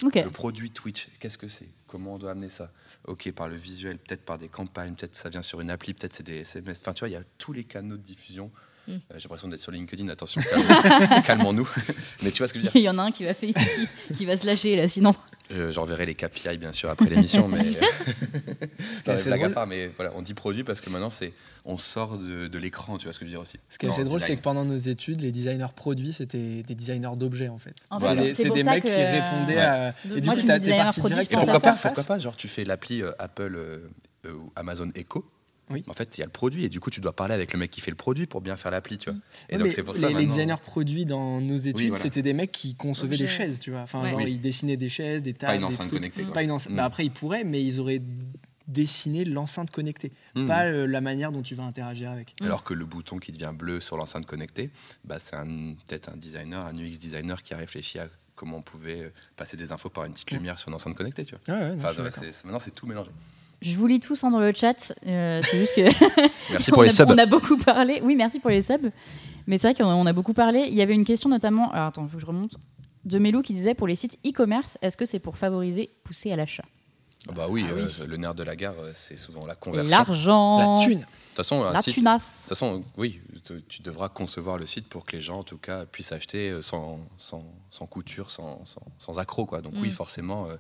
Le produit Twitch, qu'est-ce que c'est? Comment on doit amener ça? Ok, par le visuel, peut-être par des campagnes, peut-être ça vient sur une appli, peut-être c'est des SMS. Enfin, tu vois, il y a tous les canaux de diffusion. Mm. Euh, J'ai l'impression d'être sur LinkedIn, attention, [LAUGHS] calmons-nous. [LAUGHS] Mais tu vois ce que je veux dire? Il y en a un qui va, fait, qui, qui va se lâcher là, sinon. Euh, J'enverrai les KPI bien sûr après l'émission, mais [LAUGHS] Non, blague à part, mais voilà, on dit produit parce que maintenant c'est on sort de, de l'écran, tu vois ce que je veux dire aussi. ce qui est assez drôle, c'est que pendant nos études, les designers produits, c'était des designers d'objets en fait. En C'est fait, des, c'est des mecs qui euh, répondaient Ouais. à. Et du moi, coup, t'es parti direct pourquoi pas, pourquoi pas Genre tu fais l'appli euh, Apple euh, euh, ou Amazon Echo. Oui. En fait, il y a le produit et du coup tu dois parler avec le mec qui fait le produit pour bien faire l'appli, tu vois. Et Ouais, donc mais c'est pour les, ça les maintenant- designers produits dans nos études, voilà. c'était des mecs qui concevaient des chaises, tu vois. Enfin, Ouais. genre, Oui. ils dessinaient des chaises, des tables, pas une enceinte connectée. Pas une enceinte. Mm. Bah, après, ils pourraient, mais ils auraient dessiné l'enceinte connectée, Mm. pas euh, la manière dont tu vas interagir avec. Alors que le bouton qui devient bleu sur l'enceinte connectée, bah, c'est peut-être un designer, un UX designer qui a réfléchi à comment on pouvait euh, passer des infos par une petite Ouais. lumière sur une enceinte connectée. Tu vois. Ouais, ouais, non, Enfin, je suis ouais, d'accord. c'est- maintenant, c'est tout mélangé. Je vous lis tous hein, dans le chat. euh, c'est juste que. [LAUGHS] Merci [LAUGHS] pour les on a, subs. On a beaucoup parlé. Oui, merci pour les subs. Mais c'est vrai qu'on a, beaucoup parlé. Il y avait une question notamment. Alors attends, il faut que je remonte. De Melou qui disait pour les sites e-commerce, est-ce que c'est pour favoriser, pousser à l'achat? Ah Bah oui, Ah euh, le nerf de la gare, euh, c'est souvent la conversion. l'argent La thune. De toute façon, un La site, de tunasse toute façon, oui, tu- tu devras concevoir le site pour que les gens, en tout cas, puissent acheter sans, sans, sans couture, sans, sans, sans accroc. Quoi. Donc oui, Mm. forcément, euh,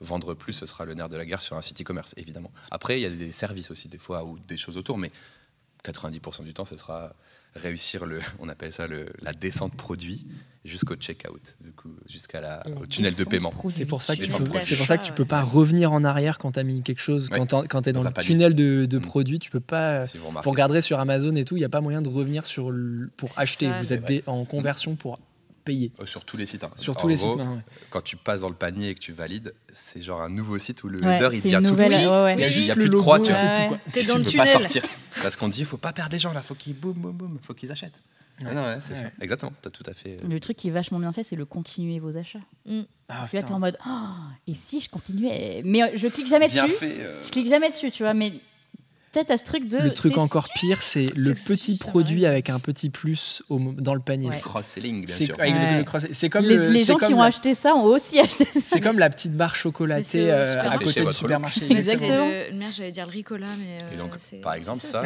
vendre plus, ce sera le nerf de la guerre sur un site e-commerce, évidemment. Après, il y a des services aussi, des fois, ou des choses autour, mais 90% du temps, ce sera réussir le, [LAUGHS] on appelle ça le, la descente produit jusqu'au checkout, du coup, jusqu'à la, au tunnel de paiement. produit. C'est pour ça que tu peux, c'est pour ça que tu peux ouais. pas revenir en arrière quand tu as mis quelque chose. Ouais. Quand tu es dans Dans le tunnel de, de Mm. produits, tu peux pas. Si vous. Vous regarderez sur Amazon et tout, il n'y a pas moyen de revenir sur le, pour acheter. ça, vous êtes dé- en conversion pour payer. Euh, Sur tous les sites. hein. Sur En tous les gros, sites ouais. Quand tu passes dans le panier et que tu valides, c'est genre un nouveau site où le Ouais, header il devient tout petit. ouais, ouais. Il y a plus de croix, tu vois. T'es Tu dans le peux pas tunnel. sortir. Parce qu'on dit, il faut pas perdre les gens là, faut qu'ils boum, boum, boum, faut qu'ils achètent. Ah non, ouais, c'est Ouais. ça. Exactement, t'as tout à fait. euh, Le truc qui est vachement bien fait, c'est le continuer vos achats. Ah, Parce que là, t'es en mode, Oh, et si je continuais? Mais euh, je clique jamais bien dessus. fait. euh, Je clique jamais dessus, tu vois. Mais peut-être à ce truc de. Le truc encore pire, c'est le petit produit avec un petit plus au dans le panier. Ouais. C'est- Cross-selling, bien sûr. avec le- Ouais. le cross- c'est comme les, le- les gens comme qui ont la- acheté ça ont aussi acheté ça. C'est comme la petite barre chocolatée euh, à côté du supermarché. [LAUGHS] Exactement. le- Merde, j'allais dire le Ricola, mais. Et donc, euh, par exemple, c'est ça,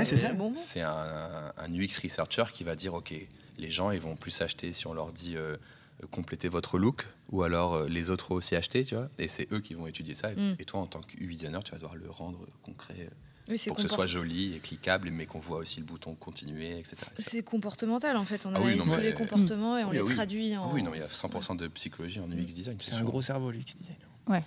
c'est un, un UX researcher qui va dire ok, les gens ils vont plus acheter si on leur dit euh, euh, complétez votre look, ou alors euh, les autres ont aussi acheté, tu vois. Et c'est eux qui vont étudier ça. Et, Mm. et toi, en tant que UI designer, tu vas devoir le rendre concret euh, Oui, pour que ce soit joli et cliquable, mais qu'on voit aussi le bouton continuer, etc. C'est comportemental en fait. On Ah oui, analyse non, tous mais- les comportements et on Oui, les oui. traduit en. Oui, non, il y a 100% de psychologie en UX design. C'est un sûr. gros cerveau, l'UX design. [LAUGHS]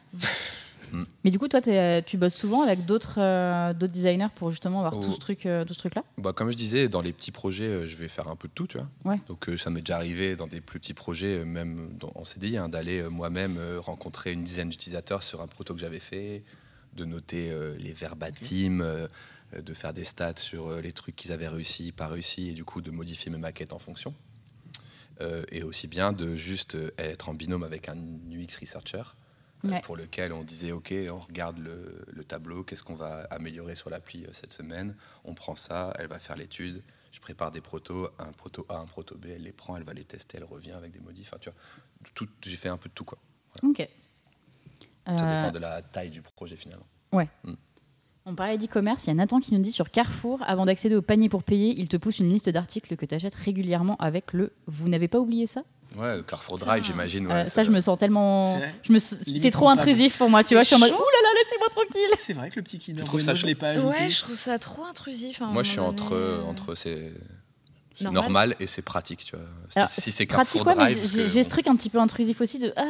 Mais du coup, toi, t'es- tu bosses souvent avec d'autres euh, d'autres designers pour justement avoir Oh. tout ce truc, euh, tout ce truc-là? Bah, comme je disais, dans les petits projets, euh, je vais faire un peu de tout, tu vois. Ouais. Donc euh, ça m'est déjà arrivé dans des plus petits projets, euh, même dans- en CDI, hein, d'aller euh, moi-même euh, rencontrer une dizaine d'utilisateurs sur un proto que j'avais fait, de noter euh, les verbatims, euh, euh, de faire des stats sur euh, les trucs qu'ils avaient réussi, pas réussi, et du coup de modifier mes maquettes en fonction. Et aussi bien de juste être en binôme avec un UX researcher. Ouais. pour lequel on disait ok on regarde le, le tableau qu'est-ce qu'on va améliorer sur l'appli euh, cette semaine on prend ça elle va faire l'étude je prépare des protos un proto A un proto B elle les prend elle va les tester elle revient avec des modifs enfin, tu vois tout j'ai fait un peu de tout quoi Ok. Ça Euh, dépend de la taille du projet finalement On parlait d'e-commerce, il y a Nathan qui nous dit sur Carrefour, avant d'accéder au panier pour payer, il te pousse une liste d'articles que tu achètes régulièrement avec le Vous n'avez pas oublié ça? Ouais Carrefour Drive j'imagine Euh, ouais, Ça, je me sens tellement. C'est je trop intrusif pour moi, tu vois. Je suis en mode Ouh là là, laissez-moi tranquille C'est vrai que le petit ça je chaud l'ai pas ajouté. Ouais, je trouve ça trop intrusif. un moi je suis entre euh, entre c'est c'est Normal. normal. et c'est pratique tu vois si, Alors, si c'est Pratique, Carrefour ouais, mais Drive j'ai que- j'ai ce truc un petit peu intrusif aussi de Ah,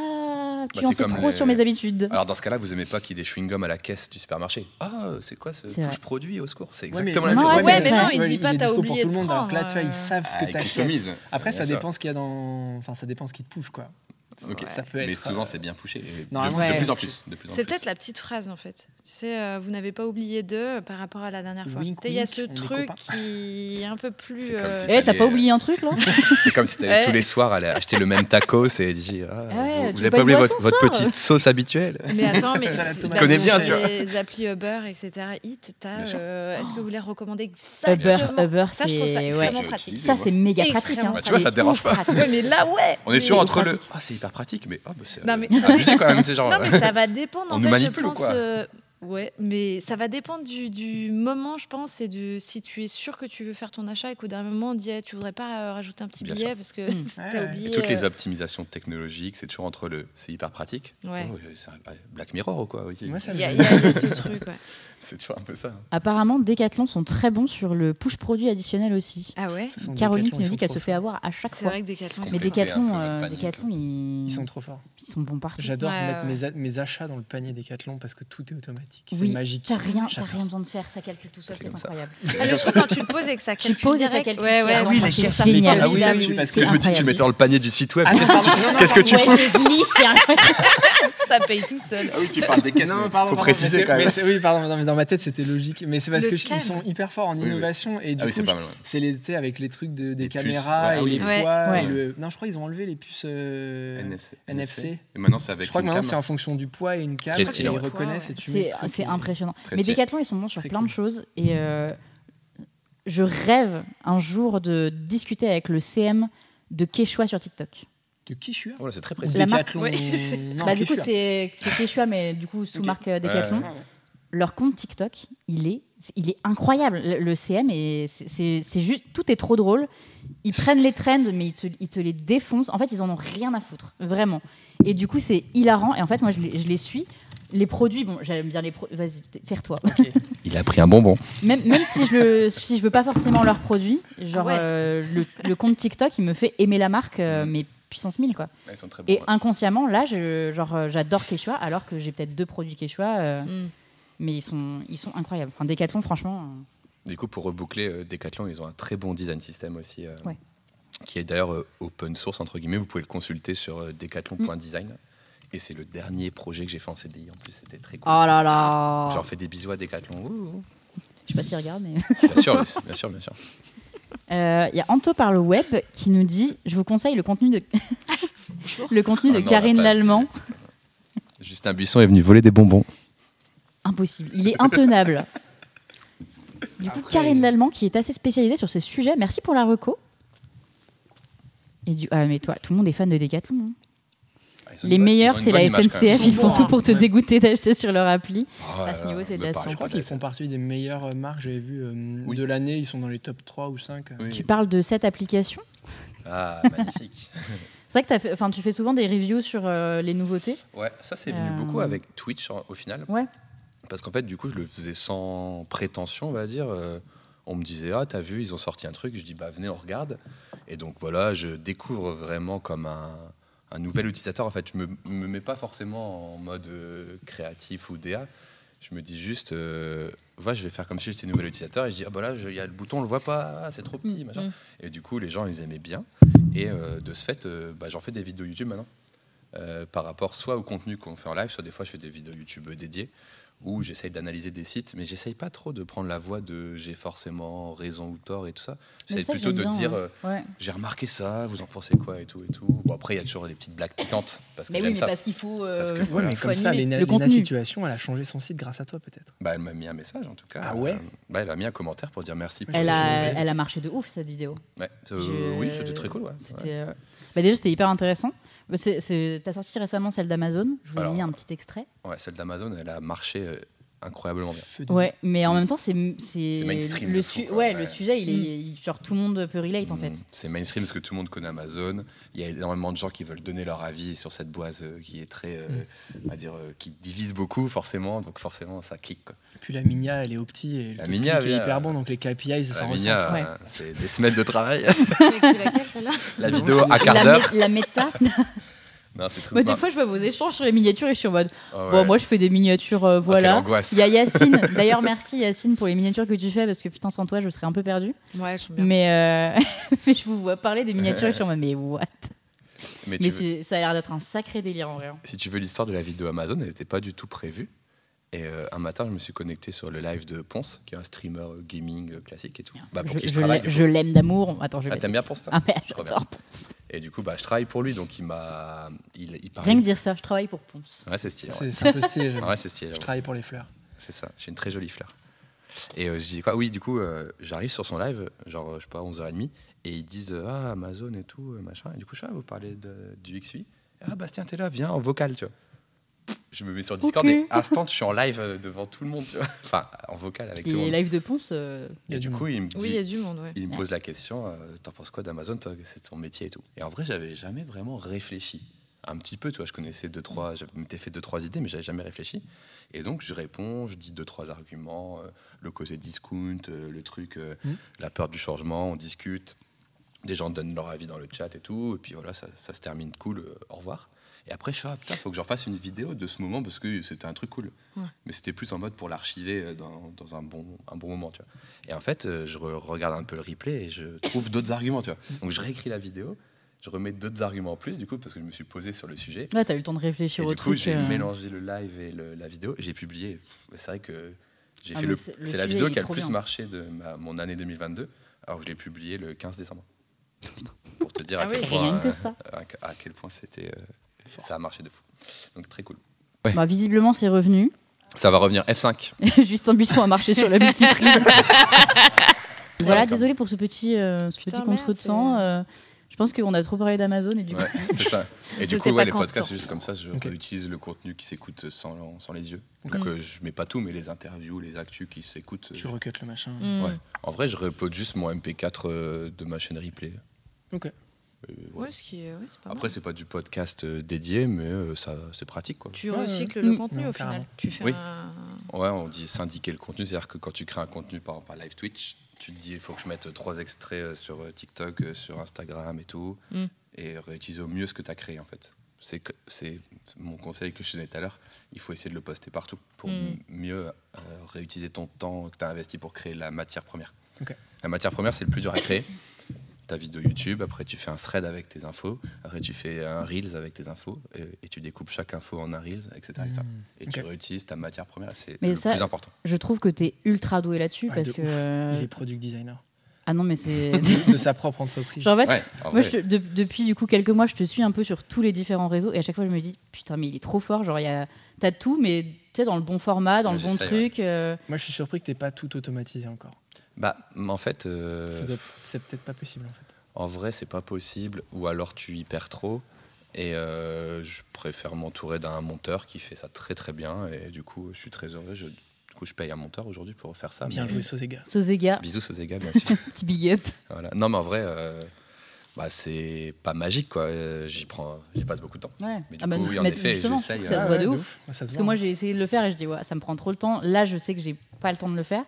tu Bah, en c'est sais trop les- sur mes habitudes. alors dans ce cas-là, vous aimez pas qu'il y ait des chewing-gums à la caisse du supermarché Ah, c'est quoi ce touche produit au secours? C'est Ouais, mais- exactement la même chose. ouais, Ouais, mais non, il dit pas t'as oublié pour tout de le monde. Alors que là, prendre, tu vois, ils savent ce Ah, que ils tu achètes. customisent. Après, ça dépend ce qu'il y a dans. Enfin, ça dépend ce qui te push, quoi. Ok. Ça peut être. Mais souvent, euh, c'est bien poussé. de ouais. plus en plus. C'est peut-être la petite phrase en fait. Tu sais, euh, vous n'avez pas oublié de par rapport à la dernière fois. Tu Il y a ce truc qui est un peu plus. Euh, si Eh, t'as pas euh, oublié un truc là [LAUGHS] C'est comme si tu Ouais. tous les soirs aller acheter le même tacos et dire ah, ouais, vous, tu vous veux avez pas oublié votre, petite sauce habituelle Mais attends, mais [LAUGHS] bah, Connais bien, tu vois. Les applis Uber, etc. Hit, t'as. Euh, Est-ce que vous voulez recommander Uber, exactement? Uber, Ça, je trouve ça extrêmement pratique. Ça, c'est méga pratique. hein. Bah, tu vois, ça te dérange pas. pratique. Mais là, ouais. On est toujours entre le pratique. ah c'est hyper pratique mais oh, bah, c'est Non, mais- abusé [LAUGHS] quand même genre Non, mais ça va dépendre. On en nous fait, manipule je ou pense, quoi? euh, Ouais, mais ça va dépendre du, du moment, je pense, et de si tu es sûr que tu veux faire ton achat et qu'au dernier moment on dit eh, tu voudrais pas euh, rajouter un petit Bien billet sûr. parce que [LAUGHS] Mm. oublié. Et toutes les euh, optimisations technologiques c'est toujours entre le c'est hyper pratique Ouais. Oh, c'est un Black Mirror ou quoi aussi Moi, ça Il me y, a- gêne. il y a il y a ce [LAUGHS] truc, ouais. C'est toujours un peu ça Apparemment, Decathlon sont très bons sur le push produit additionnel aussi. Ah ouais Caroline Decathlon, qui nous dit qu'elle se fait avoir à chaque C'est fois. vrai que Decathlon. Mais c'est c'est Decathlon, le euh, Decathlon ils... Ils sont trop forts. ils sont bons partout. J'adore Ouais, mettre ouais. Mes, a- mes achats dans le panier Decathlon parce que tout est automatique. C'est magique. t'as rien, t'as rien besoin de faire, ça calcule tout seul, C'est c'est incroyable. Ah, le truc quand tu le poses et que ça Tu le calcule poses et ça calcule Ouais, ouais. Ah oui, les c'est génial. Ah oui, Ah parce c'est que je me dis tu incroyable. mettais dans le panier du site web Ah, qu'est-ce que tu, tu fous c'est. [LAUGHS] Ça paye tout seul. ah oui tu parles des caisses faut préciser quand c'est- même c'est- oui, pardon, dans ma tête c'était logique. Mais c'est parce Le que scan. ils sont hyper forts en Oui, oui. innovation et du ah oui coup, c'est sais, avec les trucs de, des Les puces, caméras ouais, et oui. les poids. Ouais. et le... Non, je crois qu'ils ont enlevé les puces euh, NFC. NFC. Et maintenant, c'est avec Je crois que maintenant c'est en fonction du poids et une cam. Ils ouais. reconnaissent et tu mets C'est impressionnant. Mais. Decathlon, ils sont bons sur plein de choses. Et euh, je rêve un jour de discuter avec le CM de Quechua sur TikTok. De qui je suis Oh c'est très précis. La marque, Decathlon. ouais. Non, bah, du coup, Quechua. c'est Quechua, mais du coup, sous marque euh, Decathlon. Ouais. Leur compte TikTok, il est, il est incroyable. Le, le CM, c'est- juste, tout est trop drôle. Ils prennent les trends, mais ils te, ils te les défoncent. En fait, ils en ont rien à foutre, vraiment. Et du coup, c'est hilarant. Et en fait, moi, je les, je les suis. Les produits, bon, j'aime bien les produits. Vas-y, serre-toi. Il a pris un bonbon. Même, même si, je si je veux pas forcément leurs produits, genre ouais. euh, le, le compte TikTok, il me fait aimer la marque, euh, mais puissance 1000 quoi. Ils sont très bons. Et ouais. inconsciemment, là, je, genre, euh, j'adore Quechua, alors que j'ai peut-être deux produits Quechua, euh, Mm. Mais ils sont, ils sont incroyables. Enfin, Decathlon, franchement. euh, Du coup, pour reboucler, euh, Decathlon, ils ont un très bon design system aussi. euh, Ouais. qui est d'ailleurs open source, entre guillemets. Vous pouvez le consulter sur decathlon.design. Et c'est le dernier projet que j'ai fait en CDI. En plus, c'était très cool. Oh là là. Je leur fais des bisous à Decathlon. Ouh, ouh. Je sais pas s'il regarde, mais. [LAUGHS] Bien sûr, bien sûr, bien sûr. Euh, Il y a Anto par le web qui nous dit Je vous conseille le contenu de, [LAUGHS] le contenu de Ah non, Karine Lallemand. Justin Buisson est venu voler des bonbons. Impossible. Il est intenable. [LAUGHS] Du coup, Après- Karine Lallemand, qui est assez spécialisée sur ces sujets. Merci pour la reco. Et du... Ah, mais toi, tout le monde est fan de Decathlon. hein. Ah, Les bonne- meilleurs, c'est la. SNCF. Ils font tout pour te ouais. dégoûter d'acheter sur leur appli. Oh À ce niveau, c'est de la parle science. Je crois qu'ils font partie des meilleures marques, j'avais vu, euh, Oui. de l'année. Ils sont dans les top 3 ou 5. Oui. Tu parles de cette application? Ah, magnifique. [LAUGHS] C'est vrai que fait... tu fais souvent des reviews sur euh, les nouveautés. Ouais, ça c'est venu Euh, beaucoup avec Twitch en- au final. Ouais. Parce qu'en fait, du coup, je le faisais sans prétention, on va dire. Euh, on me disait, ah, t'as vu, ils ont sorti un truc. Je dis, bah, venez, on regarde. Et donc, voilà, je découvre vraiment comme un, un nouvel utilisateur. En fait, je me, me mets pas forcément en mode euh, créatif ou DA. Je me dis juste, euh, voilà, je vais faire comme si j'étais nouvel utilisateur. Et je dis, ah, bah là, il y a le bouton, on le voit pas, ah, c'est trop petit, Mm, machin. Et du coup, les gens, ils aimaient bien. Et euh, de ce fait, euh, bah, j'en fais des vidéos YouTube maintenant. Euh, par rapport soit au contenu qu'on fait en live, soit des fois je fais des vidéos YouTube dédiées où j'essaye d'analyser des sites, mais j'essaye pas trop de prendre la voie de j'ai forcément raison ou tort et tout ça. J'essaye plutôt de bien, dire ouais. euh, Ouais. j'ai remarqué ça, vous en pensez quoi et tout et tout. Bon après il y a toujours des petites blagues piquantes parce que Mais oui, mais ça. parce qu'il faut. euh, Parce que- Voilà. mais Faut comme ça. Léna, Le Léna. Situation, elle a changé son site grâce à toi, peut-être. Bah, elle m'a mis un message en tout cas. Ah ouais? Euh, bah, elle a mis un commentaire pour dire merci. pour Elle a, elle a marché de ouf cette vidéo. Ouais, euh, Je- Oui, c'était très cool. Ouais. Bah déjà, c'était hyper intéressant. C'est- T'as sorti récemment celle d'Amazon. Je vous ai mis un petit extrait. Ouais, celle d'Amazon, elle a marché euh, incroyablement bien. Ouais, mais en même temps, c'est mainstream le fou, ouais, ouais. le sujet, il est il- genre tout le monde peut relate en fait. Mm, C'est mainstream parce que tout le monde connaît Amazon. Il y a énormément de gens qui veulent donner leur avis sur cette boîte euh, qui est très, euh, on va dire, euh, qui divise beaucoup forcément. Donc forcément, ça clique. Quoi. Puis la Minia, elle est au petit et le La Minia, est hyper euh, bon, donc les KPIs, ça La ressent. Minia, ouais. euh, c'est des semaines de travail. [LAUGHS] Laquelle La vidéo à quart La, d'heure. mé- la méta. [LAUGHS] Non, c'est trop Moi, des fois, je vois vos échanges sur les miniatures et je suis en mode oh, Bon, moi, je fais des miniatures, euh, Oh, voilà. angoisse. Il y a Yacine. [LAUGHS] D'ailleurs, merci Yacine pour les miniatures que tu fais parce que putain, sans toi, je serais un peu perdue. Ouais. Mais, euh, [LAUGHS] mais je vous vois parler des miniatures et je suis en mode Mais what? Mais, veux- ça a l'air d'être un sacré délire en vrai. hein. si tu veux l'histoire de la vidéo Amazon, elle n'était pas du tout prévue. Et euh, un matin, je me suis connecté sur le live de Ponce, qui est un streamer euh, gaming euh, classique et tout. Bah, pour je qui je, je travaille. je l'aime d'amour. Attends, je Ah, t'aimes bien Ponce toi Ah, mais j'adore Ponce. Et du coup, bah, je travaille pour lui, donc il m'a. Il, il Rien que dire ça, je travaille pour Ponce. Ouais, c'est stylé. ouais. C'est un peu stylé, j'avoue. [LAUGHS] Ouais, c'est stylé. Je travaille pour les fleurs. C'est ça, j'ai une très jolie fleur. Et euh, je dis quoi? Oui, du coup, euh, j'arrive sur son live, genre, je sais pas, 11h30, et ils disent euh, Ah, Amazon et tout, machin. Et du coup, je suis ah, vous parlez de- du XUI Ah, Bastien, t'es là, viens en vocal, tu vois. Je me mets sur Discord Ok. et instant, je suis en live euh, devant tout le monde, tu vois. Enfin, en vocal avec Puis tout le monde. lives de Ponce, euh, Et du coup, il me dit Oui, il y a du monde, ouais. il me pose la question euh, T'en penses quoi d'Amazon toi, C'est son métier et tout. Et en vrai, j'avais jamais vraiment réfléchi. Un petit peu, tu vois, je connaissais deux, trois, je m'étais fait deux, trois idées, mais j'avais jamais réfléchi. Et donc, je réponds, je dis deux, trois arguments, euh, le côté discount, euh, le truc, euh, Mm. la peur du changement, on discute. Des gens donnent leur avis dans le chat et tout. Et puis voilà, ça, ça se termine cool, euh, au revoir. Et après, je fais, ah putain, faut que j'en fasse une vidéo de ce moment parce que c'était un truc cool. Ouais. Mais c'était plus en mode pour l'archiver euh, dans, dans un, bon, un bon moment, tu vois. Et en fait, euh, je re- regarde un peu le replay et je trouve d'autres arguments, tu vois. Donc je réécris la vidéo, je remets d'autres arguments en plus, du coup, parce que je me suis posé sur le sujet. là, t'as eu le temps de réfléchir Et au du coup, truc. j'ai euh, mélangé le live et le- la vidéo. et J'ai publié. C'est vrai que j'ai Ah, fait mais le. c'est- la vidéo qui a le plus bien. marché de ma- mon année 2022, alors que je l'ai publié le 15 décembre. [LAUGHS] Pour te dire à Ah quel oui. point, Rien que euh, à, à quel point c'était. euh, ça a marché de fou. Donc très cool. Bah, visiblement, c'est revenu. Ça va revenir F5. [LAUGHS] Justin Buisson a marché sur la multiprise. [LAUGHS] voilà, désolé pour ce petit, euh, ce Putain, petit merde, contretemps. euh, je pense qu'on a trop parlé d'Amazon et du coup. Ouais, c'est ça. [LAUGHS] Et du coup, ouais, les podcasts, c'est juste comme ça, je Ok. réutilise le contenu qui s'écoute sans, sans les yeux. Donc euh, je mets pas tout, mais les interviews, les actus qui s'écoutent. Tu recuttes le machin. Mm. ouais. En vrai, je upload juste mon MP4 euh, de ma chaîne replay. Ok. Euh, ouais. Ouais, ce qui est, ouais, c'est pas Après, mal. c'est pas du podcast euh, dédié, mais euh, ça, c'est pratique. Quoi. Tu Ouais, recycles le Mm. contenu Non, au final. carrément. Tu fais Oui. un. Ouais, on dit syndiquer le contenu, c'est-à-dire que quand tu crées un contenu, par exemple, par live Twitch, tu te dis il faut que je mette trois extraits euh, sur euh, TikTok, euh, sur Instagram et tout, Mm. et réutiliser au mieux ce que tu as créé en fait. C'est que- c'est mon conseil que je te donnais tout à l'heure. Il faut essayer de le poster partout pour Mm. mieux euh, réutiliser ton temps que tu as investi pour créer la matière première. La matière première, c'est le plus dur à créer. Ta vidéo YouTube, après tu fais un thread avec tes infos, après tu fais un Reels avec tes infos, et, et tu découpes chaque info en un Reels, etc. Et. Mmh. Tu réutilises ta matière première, c'est Mais le ça- plus important. Je trouve que t'es ultra doué là-dessus Ouais, parce que. ouf. euh, Il est product designer. Ah non, mais c'est. de, sa propre entreprise. Genre, en fait, Ouais, en moi, vrai. je te- de- depuis du coup quelques mois, je te suis un peu sur tous les différents réseaux et à chaque fois, je me dis putain, mais il est trop fort. Genre, il y a... t'as tout, mais tu sais, dans le bon format, dans le bon truc. euh, Moi, je suis surpris que tu pas tout automatisé encore. Bah, en fait, euh, C'est peut-être pas possible en fait. en vrai, c'est pas possible, ou alors tu y perds trop. Et euh, je préfère m'entourer d'un monteur qui fait ça très très bien. Et du coup, je suis très heureux. Je, du coup, je paye un monteur aujourd'hui pour faire ça. Bien mais- joué, Sosega. Sosega, Bisous Sosega, bien sûr. [LAUGHS] petit big up. Voilà. Non, mais en vrai, euh, bah, c'est pas magique, quoi. Euh, J'y prends, j'y passe beaucoup de temps. Ouais. Mais du Ah bah, coup, oui, en mais effet, justement, j'essaye. ça se voit de ouf. Parce que moi, hein. j'ai essayé de le faire et je dis, ouais, ça me prend trop le temps. Là, je sais que j'ai pas le temps de le faire.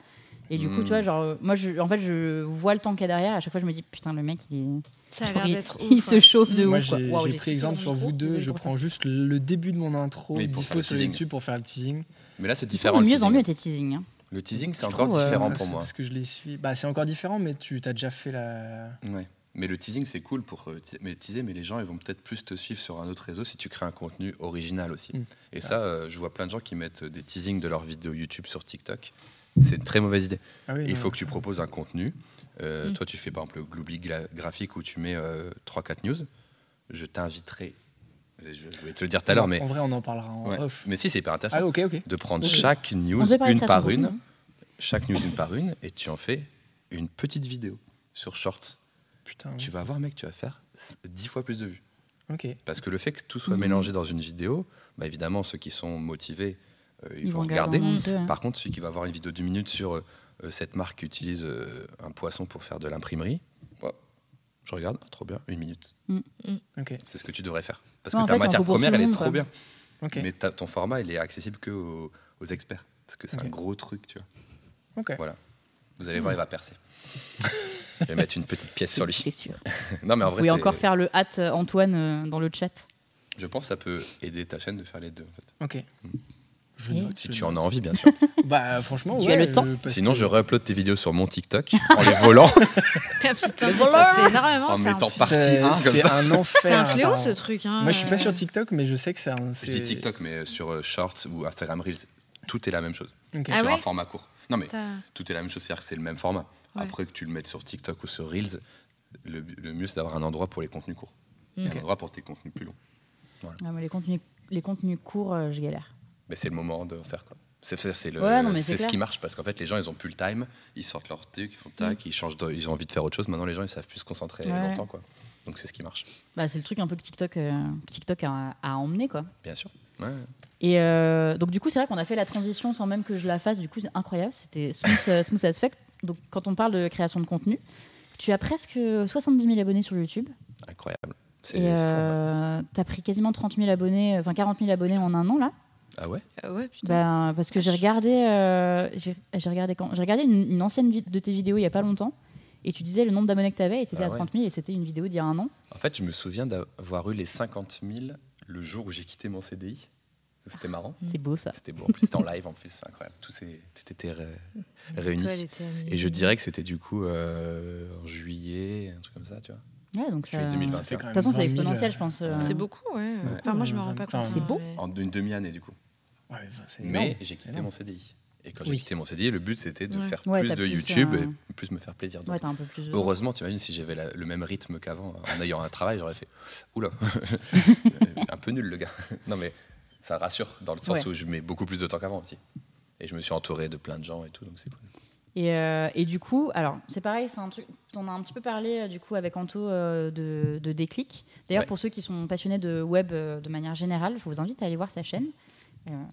Et du coup, tu vois, genre, euh, moi, je, en fait, je vois le temps qu'il y a derrière. À chaque fois, je me dis, putain, le mec, il, est... Ça a genre, l'air il, d'être [LAUGHS] il ouf, se chauffe de Moi, ouf. quoi. j'ai pris exemple sur vous deux. Je prends juste le début de mon intro, Oui, dispo sur teasing. YouTube pour faire le teasing. Mais là, c'est différent. de mieux en teasing. mieux tes teasing. hein. Le teasing, c'est encore trouve, euh, différent Ouais, pour moi. Parce que je les suis. Bah, c'est encore différent, mais tu as déjà fait la. Ouais. Mais le teasing, c'est cool pour euh, mais teaser, mais les gens, ils vont peut-être plus te suivre sur un autre réseau si tu crées un contenu original aussi. Mm. Et ça, euh, je vois plein de gens qui mettent des teasings de leurs vidéos YouTube sur TikTok. C'est une très mauvaise idée. Ah oui, Il faut que tu proposes un contenu. Euh, Mm. Toi, tu fais par exemple le Gloobly graphique où tu mets 3-4 news. Je t'inviterai, je je vais te le dire tout à l'heure, mais, En vrai, on en parlera en Ouais. off. mais si, c'est hyper intéressant. Ah, de prendre chaque On news une par une, contenu, chaque news une par une, et tu en fais une petite vidéo sur Shorts. Putain. Tu vas voir, mec, tu vas faire 10 fois plus de vues. Ok. Parce que le fait que tout soit Mhm. mélangé dans une vidéo, bah évidemment, ceux qui sont motivés, euh, ils, Ils vont vont regarder. ouais. Par contre, celui qui va voir une vidéo d'une minute sur euh, euh, cette marque qui utilise euh, un poisson pour faire de l'imprimerie, je regarde, ah, trop bien, une minute. Ok. C'est ce que tu devrais faire. Parce que ta fait, matière première, elle est trop quoi. bien. Mais ton format, il est accessible que aux, aux experts. Parce que c'est un gros truc, tu vois. Voilà. Vous allez voir, il va percer. je vais mettre une petite pièce [LAUGHS] sur lui. C'est sûr. [LAUGHS] Non, mais en Vous vrai, pouvez encore faire le hâte euh, Antoine euh, dans le chat. je pense que ça peut aider ta chaîne de faire les deux. En fait. Ok. Je Et note. Si je tu en as envie, bien sûr. [LAUGHS] Bah, franchement, Si tu as le temps. euh, Sinon, que- je réupload tes vidéos sur mon TikTok en les volant, [LAUGHS] [LAUGHS] Putain, ça se fait énormément. en c'est un- mettant partie C'est 1 comme c'est ça. un enfer. C'est un fléau ce truc. hein, Moi, je suis pas sur TikTok, mais je sais que c'est un. Je c'est- dis TikTok, mais sur euh, Shorts ou Instagram Reels, tout est la même chose. Ah sur ouais un format court. Non, mais tout est la même chose, c'est-à-dire que c'est le même format. Ouais. Après que tu le mettes sur TikTok ou sur Reels, le, le mieux, c'est d'avoir un endroit pour les contenus courts. Mm. Un endroit pour tes contenus plus longs. Ah, moi, les, contenus, les contenus courts, euh, je galère. Mais c'est le moment de faire quoi. C'est Ouais, ce qui marche parce qu'en fait les gens ils ont plus le time, ils sortent leur truc, ils font tac, ils changent, de- ils ont envie de faire autre chose. Maintenant les gens ils savent plus se concentrer Ouais. longtemps quoi. Donc c'est ce qui marche, Bah, c'est le truc un peu que TikTok, euh, TikTok a, a emmené, quoi. bien sûr. Ouais. Et euh, donc, du coup, c'est vrai qu'on a fait la transition sans même que je la fasse. Du coup, c'est incroyable. C'était smooth, euh, smooth as fuck. Donc, quand on parle de création de contenu, tu as presque 70 000 abonnés sur YouTube. Incroyable. C'est ouais. euh, tu as pris quasiment 30 000 abonnés, enfin 40 000 abonnés en un an, là. Ah ouais Ah ouais, putain. Ben, parce que j'ai regardé, euh, j'ai j'ai regardé quand J'ai regardé une, une ancienne vi- de tes vidéos il y a pas longtemps. Et tu disais le nombre d'abonnés que tu avais et c'était Ah à ouais. 30 000 et c'était une vidéo d'il y a un an. En fait je me souviens d'avoir eu les 50 000 le jour où j'ai quitté mon CDI. C'était marrant. C'est beau ça. C'était beau. En plus c'était en live en plus, c'est incroyable. Tout, s'est- tout était ré- réuni. Et je dirais que c'était du coup euh, en juillet, un truc comme ça, tu vois. Ouais, donc ça. Juillet De 2020. Ça fait quand toute même façon, c'est 20 000, exponentiel, euh, je pense. euh. C'est beaucoup, ouais. Enfin, moi, je me rends pas Enfin, compte. c'est beau. mais- En une demi-année du coup. Ouais, enfin, c'est Mais j'ai quitté mon CDI. Et quand j'ai Oui. quitté mon CDI, le but c'était de Ouais. faire Ouais, plus de plus, YouTube euh, et plus me faire plaisir. Donc, Ouais, t'as un peu plus. de- heureusement, t'imagines si j'avais la- le même rythme qu'avant en ayant un travail, j'aurais fait Oula, [LAUGHS] un peu nul le gars. Non mais ça rassure dans le sens Ouais. où je mets beaucoup plus de temps qu'avant aussi. Et je me suis entouré de plein de gens et tout, donc c'est cool. Et, euh, et du coup, alors c'est pareil, c'est un truc. T'en as un petit peu parlé euh, du coup avec Anto euh, de, de déclic. D'ailleurs, Ouais. pour ceux qui sont passionnés de web euh, de manière générale, je vous invite à aller voir sa chaîne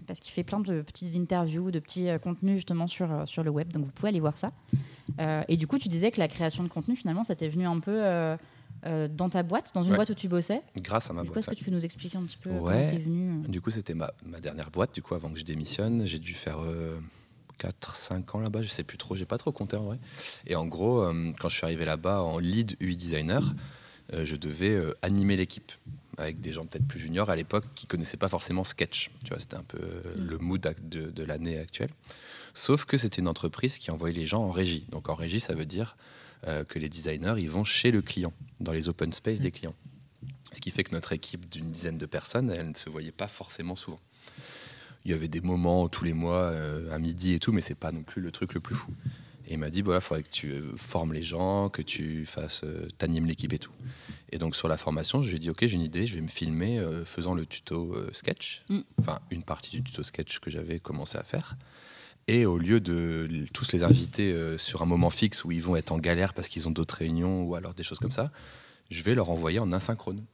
parce qu'il fait plein de petites interviews, de petits contenus justement sur sur le web. Donc vous pouvez aller voir ça. Et du coup, tu disais que la création de contenu finalement, ça t'est venu un peu dans ta boîte, dans une Ouais. boîte où tu bossais. Grâce à ma Du coup, boîte. est-ce que tu peux nous expliquer un petit peu Ouais. comment c'est venu Du coup, c'était ma, ma dernière boîte, du coup, avant que je démissionne. J'ai dû faire 4-5 ans là-bas, je sais plus trop, j'ai pas trop compté en vrai. Et en gros, euh, quand je suis arrivé là-bas en lead UI designer, euh, je devais euh, animer l'équipe. avec des gens peut-être plus juniors à l'époque qui connaissaient pas forcément Sketch. Tu vois, c'était un peu Mm. le mood de, de l'année actuelle. Sauf que c'était une entreprise qui envoyait les gens en régie. Donc en régie, ça veut dire que les designers, ils vont chez le client, dans les open space des clients. Ce qui fait que notre équipe d'une dizaine de personnes, elle ne se voyait pas forcément souvent. Il y avait des moments tous les mois, euh, à midi et tout, mais c'est pas non plus le truc le plus fou. Et il m'a dit, il faudrait que tu euh, formes les gens, que tu fasses, euh, t'animes l'équipe et tout. Et donc sur la formation, je lui ai dit, ok, j'ai une idée, je vais me filmer euh, faisant le tuto euh, sketch, Mm. enfin une partie du tuto sketch que j'avais commencé à faire. Et au lieu de tous les inviter euh, sur un moment fixe où ils vont être en galère parce qu'ils ont d'autres réunions ou alors des choses comme ça, je vais leur envoyer en asynchrone.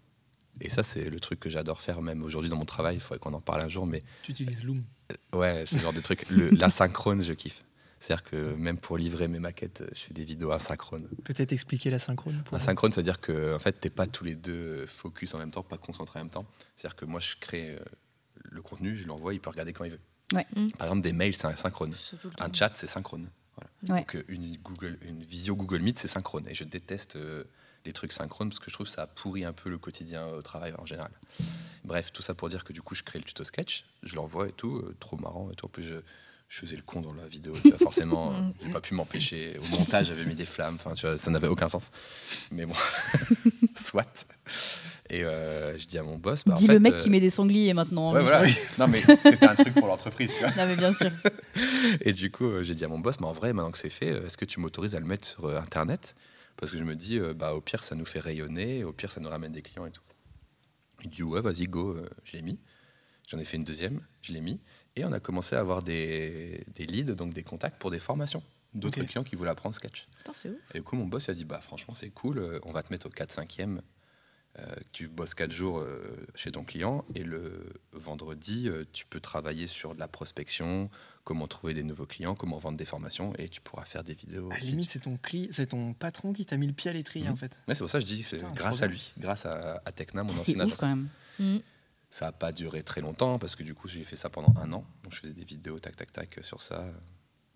Et ça, c'est le truc que j'adore faire même aujourd'hui dans mon travail. Il faudrait qu'on en parle un jour, mais Tu utilises Loom. Ouais, ce genre de truc. [LAUGHS] L'asynchrone, je kiffe. C'est-à-dire que même pour livrer mes maquettes, je fais des vidéos asynchrones. Peut-être expliquer la synchrone pour Asynchrone, c'est-à-dire que en fait, t'es pas tous les deux focus en même temps, pas concentrés en même temps. C'est-à-dire que moi, je crée euh, le contenu, je l'envoie, il peut regarder quand il veut. Ouais. Mm. Par exemple, des mails, c'est asynchrone. Un chat, c'est synchrone. Voilà. Ouais. Donc euh, une, Google, une visio Google Meet, c'est synchrone. Et je déteste euh, les trucs synchrones parce que je trouve que ça pourrit un peu le quotidien au travail en général. Bref, tout ça pour dire que du coup, je crée le tuto sketch, je l'envoie et tout, euh, trop marrant et tout. En plus, je, je faisais le con dans la vidéo. Tu vois, forcément, [LAUGHS] euh, j'ai pas pu m'empêcher. Au montage, j'avais mis des flammes. Enfin, tu vois, ça n'avait aucun sens. Mais bon, [LAUGHS] soit. Et euh, je dis à mon boss, bah, en Dis fait, le mec euh, qui met des sangliers maintenant. Ouais, voilà. Non, mais c'était un truc pour l'entreprise, tu vois. Non mais bien sûr. [LAUGHS] Et du coup, euh, j'ai dit à mon boss, mais en vrai, maintenant que c'est fait, euh, est-ce que tu m'autorises à le mettre sur euh, Internet? Parce que je me dis, euh, bah, au pire, ça nous fait rayonner, au pire, ça nous ramène des clients et tout. Il dit, ouais, vas-y, go, euh, je l'ai mis. J'en ai fait une deuxième, je l'ai mis. Et on a commencé à avoir des, des leads, donc des contacts pour des formations d'autres clients qui voulaient apprendre Sketch. Ouf. Et du coup, mon boss il a dit, bah, franchement, c'est cool, euh, on va te mettre au 4-5e. euh, tu bosses 4 jours euh, chez ton client et le vendredi, euh, tu peux travailler sur de la prospection, comment trouver des nouveaux clients, comment vendre des formations et tu pourras faire des vidéos. À la limite, c'est ton, cli... ton patron qui t'a mis le pied à l'étrier, Mhm. en fait. Ouais, c'est pour ça que je dis que c'est grâce à lui, grâce à, à Tecna, mon ouf agence. quand même. Mm. Ça n'a pas duré très longtemps parce que du coup, j'ai fait ça pendant un an. Donc, je faisais des vidéos, tac, tac, tac, sur ça.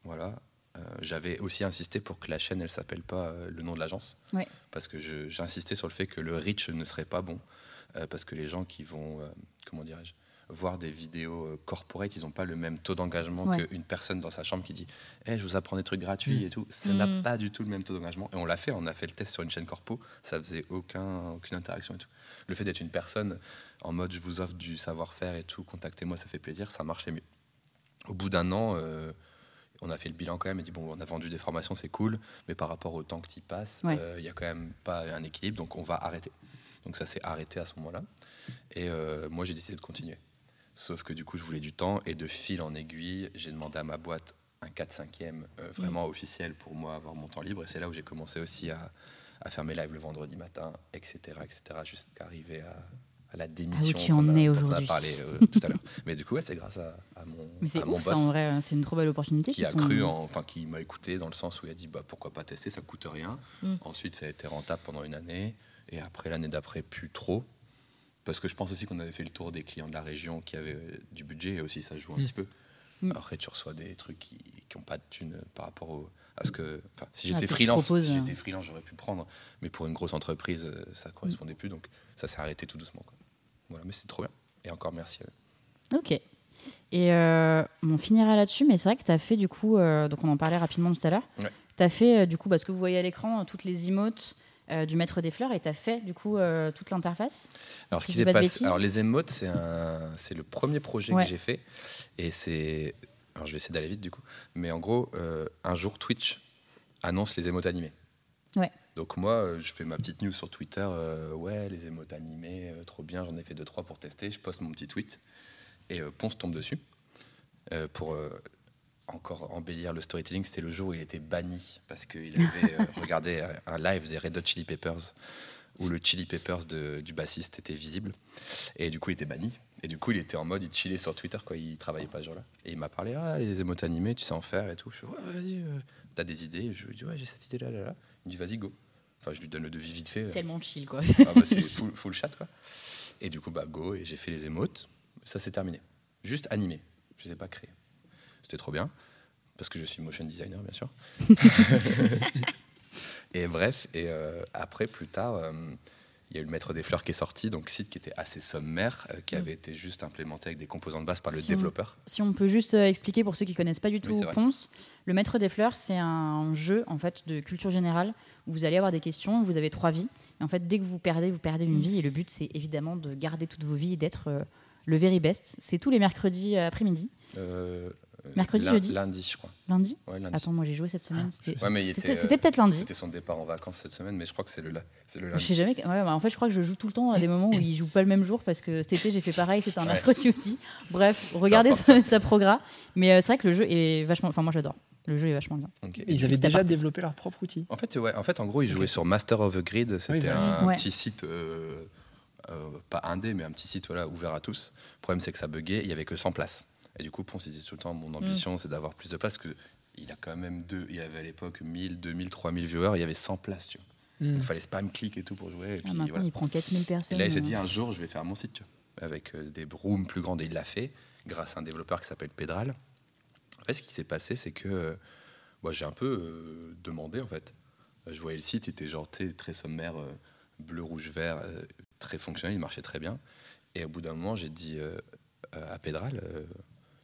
Voilà. Euh, J'avais aussi insisté pour que la chaîne, elle s'appelle pas euh, le nom de l'agence. Ouais. Parce que insisté sur le fait que le reach ne serait pas bon. euh, parce que les gens qui vont, euh, comment dirais-je, voir des vidéos euh, corporate, ils n'ont pas le même taux d'engagement Ouais. qu'une personne dans sa chambre qui dit Eh, Je vous apprends des trucs gratuits Mm. et tout. Ça n'a Mm. pas du tout le même taux d'engagement. Et on l'a fait, on a fait le test sur une chaîne corpo. Ça faisait aucun, aucune interaction et tout. Le fait d'être une personne en mode je vous offre du savoir-faire et tout, contactez-moi, ça fait plaisir, ça marchait mieux. Au bout d'un an, euh, on a fait le bilan quand même et dit bon, on a vendu des formations, c'est cool, mais par rapport au temps que tu y passes, il Ouais. n'y a quand même pas un équilibre, donc on va arrêter. Donc ça s'est arrêté à ce moment-là. Et euh, moi, j'ai décidé de continuer. Sauf que du coup, je voulais du temps et de fil en aiguille, j'ai demandé à ma boîte un 4-5e euh, vraiment officiel pour moi avoir mon temps libre. Et c'est là où j'ai commencé aussi à, à faire mes lives le vendredi matin, etc., etc., jusqu'à arriver à, à la démission tu en es dont on a aujourd'hui. parlé euh, [LAUGHS] tout à l'heure. Mais du coup, ouais, c'est grâce à, à mon, Mais c'est à mon ouf ça boss en vrai. euh, C'est une trop belle opportunité. qui a cru, en- enfin qui m'a écouté dans le sens où il a dit bah, pourquoi pas tester, ça coûte rien. Mm. Ensuite, ça a été rentable pendant une année et après l'année d'après, plus trop. Parce que je pense aussi qu'on avait fait le tour des clients de la région qui avaient euh, du budget et aussi ça joue un Mm. petit peu. Mm. Après, tu reçois des trucs qui n'ont pas de thunes par rapport au, à ce que. si Ah, j'étais freelance, proposes, si euh. j'étais freelance, j'aurais pu prendre. Mais pour une grosse entreprise, euh, ça correspondait plus. Donc ça s'est arrêté tout doucement. quoi. Voilà, mais c'est trop bien. Et encore merci à eux. Ok. Et euh, on finira là-dessus, mais c'est vrai que tu as fait du coup, euh, donc on en parlait rapidement tout à l'heure, Ouais. tu as fait euh, du coup, parce que vous voyez à l'écran, euh, toutes les emotes euh, du maître des fleurs et tu as fait du coup euh, toute l'interface. Alors, ce qui s'est passé, alors les émotes, c'est un, c'est le premier projet Ouais. que j'ai fait, et c'est, alors je vais essayer d'aller vite du coup, mais en gros, euh, un jour Twitch annonce les émotes animées. Ouais. Donc moi, je fais ma petite news sur Twitter, ouais, les émotes animées, trop bien, j'en ai fait deux trois pour tester, je poste mon petit tweet, et Ponce tombe dessus pour encore embellir le storytelling. C'était le jour où il était banni parce qu'il avait euh, [LAUGHS] regardé un live des Red Hot Chili Peppers où le Chili Peppers de- du bassiste était visible. Et du coup, il était banni. Et du coup, il était en mode, il chillait sur Twitter, quoi. Il travaillait pas ce jour-là. Et il m'a parlé, ah, les émotes animées, tu sais en faire et tout. Je suis, ouais, vas-y, euh, t'as des idées Je lui dis, ouais, j'ai cette idée-là, là, là. Il me dit, vas-y, go. Enfin, je lui donne le devis vite fait. Tellement chill quoi. Ah bah, c'est [LAUGHS] full, full chat, quoi. Et du coup, bah, go, et j'ai fait les émotes. Ça, c'est terminé. Juste animé. Je les ai pas créés. C'était trop bien, parce que je suis motion designer, bien sûr. [LAUGHS] et bref, et euh, après, plus tard, euh, Il y a eu le Maître des Fleurs qui est sorti, donc site qui était assez sommaire, euh, qui Mm. avait été juste implémenté avec des composants de base par le Si on- développeur. Si on peut juste euh, expliquer pour ceux qui connaissent pas du tout Oui. Ponce, le Maître des Fleurs, c'est un jeu en fait de culture générale où vous allez avoir des questions, vous avez trois vies, et en fait dès que vous perdez, vous perdez une vie, et le but c'est évidemment de garder toutes vos vies et d'être euh, le very best. C'est tous les mercredis après-midi, Mercredi, lin- jeudi Lundi, je crois. lundi. Ouais, lundi. Attends, moi j'ai joué cette semaine, je c'était. Ouais, était, euh, peut-être lundi. C'était son départ en vacances cette semaine, mais je crois que c'est le, la- le Je lundi. sais jamais. Ouais, bah, en fait, je crois que je joue tout le temps à des moments où il joue pas le même jour parce que cet été j'ai fait pareil, c'était un Ouais. mercredi aussi. Bref, regardez sa, sa progra. Mais euh, c'est vrai que le jeu est vachement. Enfin, moi j'adore. Le jeu est vachement bien. Ils avaient déjà parti. développé leur propre outil. En fait, ouais, en fait, en gros, ils jouaient sur Master of the Grid. C'était un Ouais. petit site, euh, euh, pas indé, mais un petit site voilà, ouvert à tous. Le problème, c'est que ça buguait, il y avait que 100 places. Et du coup, Ponce, il disait tout le temps, mon ambition, c'est d'avoir plus de places. Que il a quand même deux, il y avait à l'époque 1000, 2000, 3000 viewers, il y avait 100 places, tu vois. Donc, il fallait spam click et tout pour jouer. Et, Ah, maintenant, voilà. il prend 4000 Et personnes. là, il s'est euh. dit, un jour, je vais faire mon site, tu vois, avec euh, des rooms plus grandes. Et il l'a fait, grâce à un développeur qui s'appelle Pedral. En fait, ce qui s'est passé, c'est que euh, moi, j'ai un peu euh, demandé, en fait. Je voyais le site, il était genre très sommaire, bleu, rouge, vert, très fonctionnel, il marchait très bien. Et au bout d'un moment, j'ai dit à Pedral,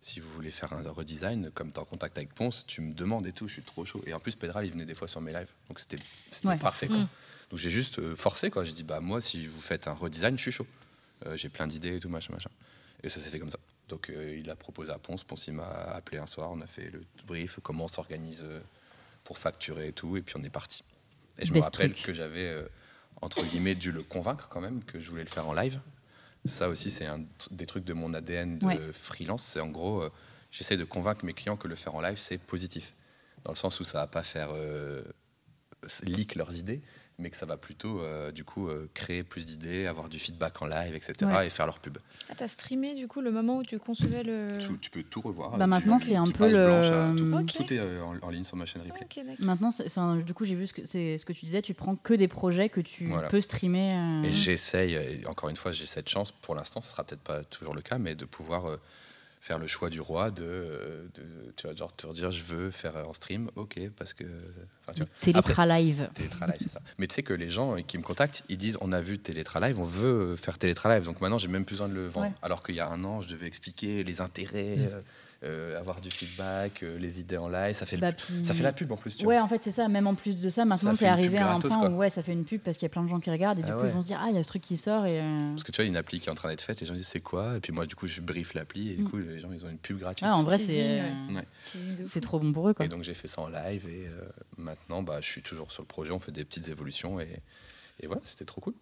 si vous voulez faire un redesign, comme tu es en contact avec Ponce, tu me demandes et tout, je suis trop chaud. Et en plus, Pedral, il venait des fois sur mes lives, donc c'était Ouais. parfait. Quoi. Mm. Donc j'ai juste euh, forcé, quoi. J'ai dit, bah moi, si vous faites un redesign, je suis chaud. Euh, j'ai plein d'idées et tout, machin, machin. Et ça s'est fait comme ça. Donc euh, il a proposé à Ponce, Ponce il m'a appelé un soir, on a fait le brief, comment on s'organise pour facturer et tout, et puis on est parti. Et je me rappelle truc. que j'avais, euh, entre guillemets, dû le convaincre quand même que je voulais le faire en live. Ça aussi, c'est un des trucs de mon ADN de Ouais. freelance. C'est en gros, euh, j'essaie de convaincre mes clients que le faire en live, c'est positif. Dans le sens où ça va pas faire euh, leak leurs idées, mais que ça va plutôt, euh, du coup, euh, créer plus d'idées, avoir du feedback en live, etc. Ouais. et faire leur pub. Ah, t'as streamé du coup le moment où tu concevais le. Tu, tu peux tout revoir. Bah, maintenant, tu- c'est un tu peu le- à tout, Ok. tout est euh, en, en ligne sur ma chaîne replay. Maintenant, c'est- c'est un- du coup, j'ai vu ce que, c'est ce que tu disais. Tu prends que des projets que tu Voilà. peux streamer. euh, Et j'essaye, et encore une fois, j'ai cette chance, pour l'instant, ce sera peut-être pas toujours le cas, mais de pouvoir euh, faire le choix du roi, de, euh, de tu vois, genre te dire je veux faire en stream, ok, parce que. enfin. Télétra live. Télétra Live, c'est ça. Mais tu sais que les gens qui me contactent, ils disent on a vu Télétra Live, on veut faire Télétra Live. Donc maintenant, j'ai même plus besoin de le vendre. Ouais. Alors qu'il y a un an, je devais expliquer les intérêts, euh, euh, avoir du feedback, euh, les idées en live. Ça fait, le- Bah, puis- ça fait la pub en plus, tu Ouais, vois. en fait, c'est ça. Même en plus de ça, maintenant, une arrivé pub à un gratos, point quoi. où ouais, ça fait une pub parce qu'il y a plein de gens qui regardent et du Ah coup, ouais. ils vont se dire Ah, il y a ce truc qui sort. Et, euh, Parce que tu vois, il y a une appli qui est en train d'être faite, les gens disent c'est quoi? Et puis moi, du coup, je brief l'appli et du Mm. coup, les gens, ils ont une pub gratuite. Ah, en vrai, c'est ouais. Trop bon pour eux. Quoi. Et donc, j'ai fait ça en live et euh, maintenant, bah, je suis toujours sur le projet, on fait des petites évolutions et, et voilà, c'était trop cool.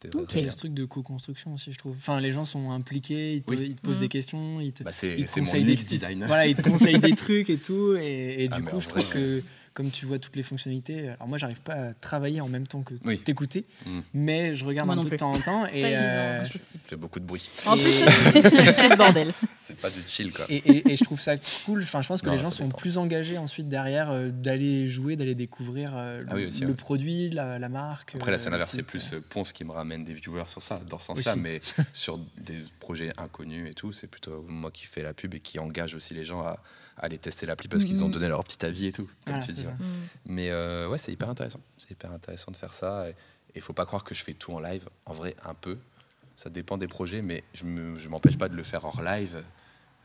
C'était Ok. Il y bien. a ce truc de co-construction aussi, je trouve. Enfin, les gens sont impliqués, ils te, Oui. ils te posent Mhm. des questions, ils te, Bah, ils te conseillent des design. Voilà, ils te conseillent [LAUGHS] des trucs et tout. Et, et Ah, du coup, je vrai, trouve que comme tu vois toutes les fonctionnalités, alors moi, j'arrive pas à travailler en même temps que Oui. t'écouter, Mm. mais je regarde Moi un de temps en temps. Et, euh, fait beaucoup de bruit. En Et- plus, [LAUGHS] c'est le bordel. C'est pas du chill, quoi. Et, et- et je trouve ça cool. Enfin, je pense que Non, les gens sont plus engagés ensuite derrière euh, d'aller jouer, d'aller découvrir euh, Ah le, oui, aussi, le ouais. produit, la, la marque. Après, la euh, scène inverse, c'est plus euh, Ponce qui me ramène des viewers sur ça, dans ce sens-là, mais [LAUGHS] sur des projets inconnus et tout, c'est plutôt moi qui fais la pub et qui engage aussi les gens à aller tester l'appli parce qu'ils ont Mhm. donné leur petit avis et tout, comme Voilà, tu dis. ouais. Mm. Mais euh, ouais, c'est hyper intéressant. C'est hyper intéressant de faire ça. Et il faut pas croire que je fais tout en live. En vrai, un peu. Ça dépend des projets, mais je ne m'empêche pas de le faire hors live.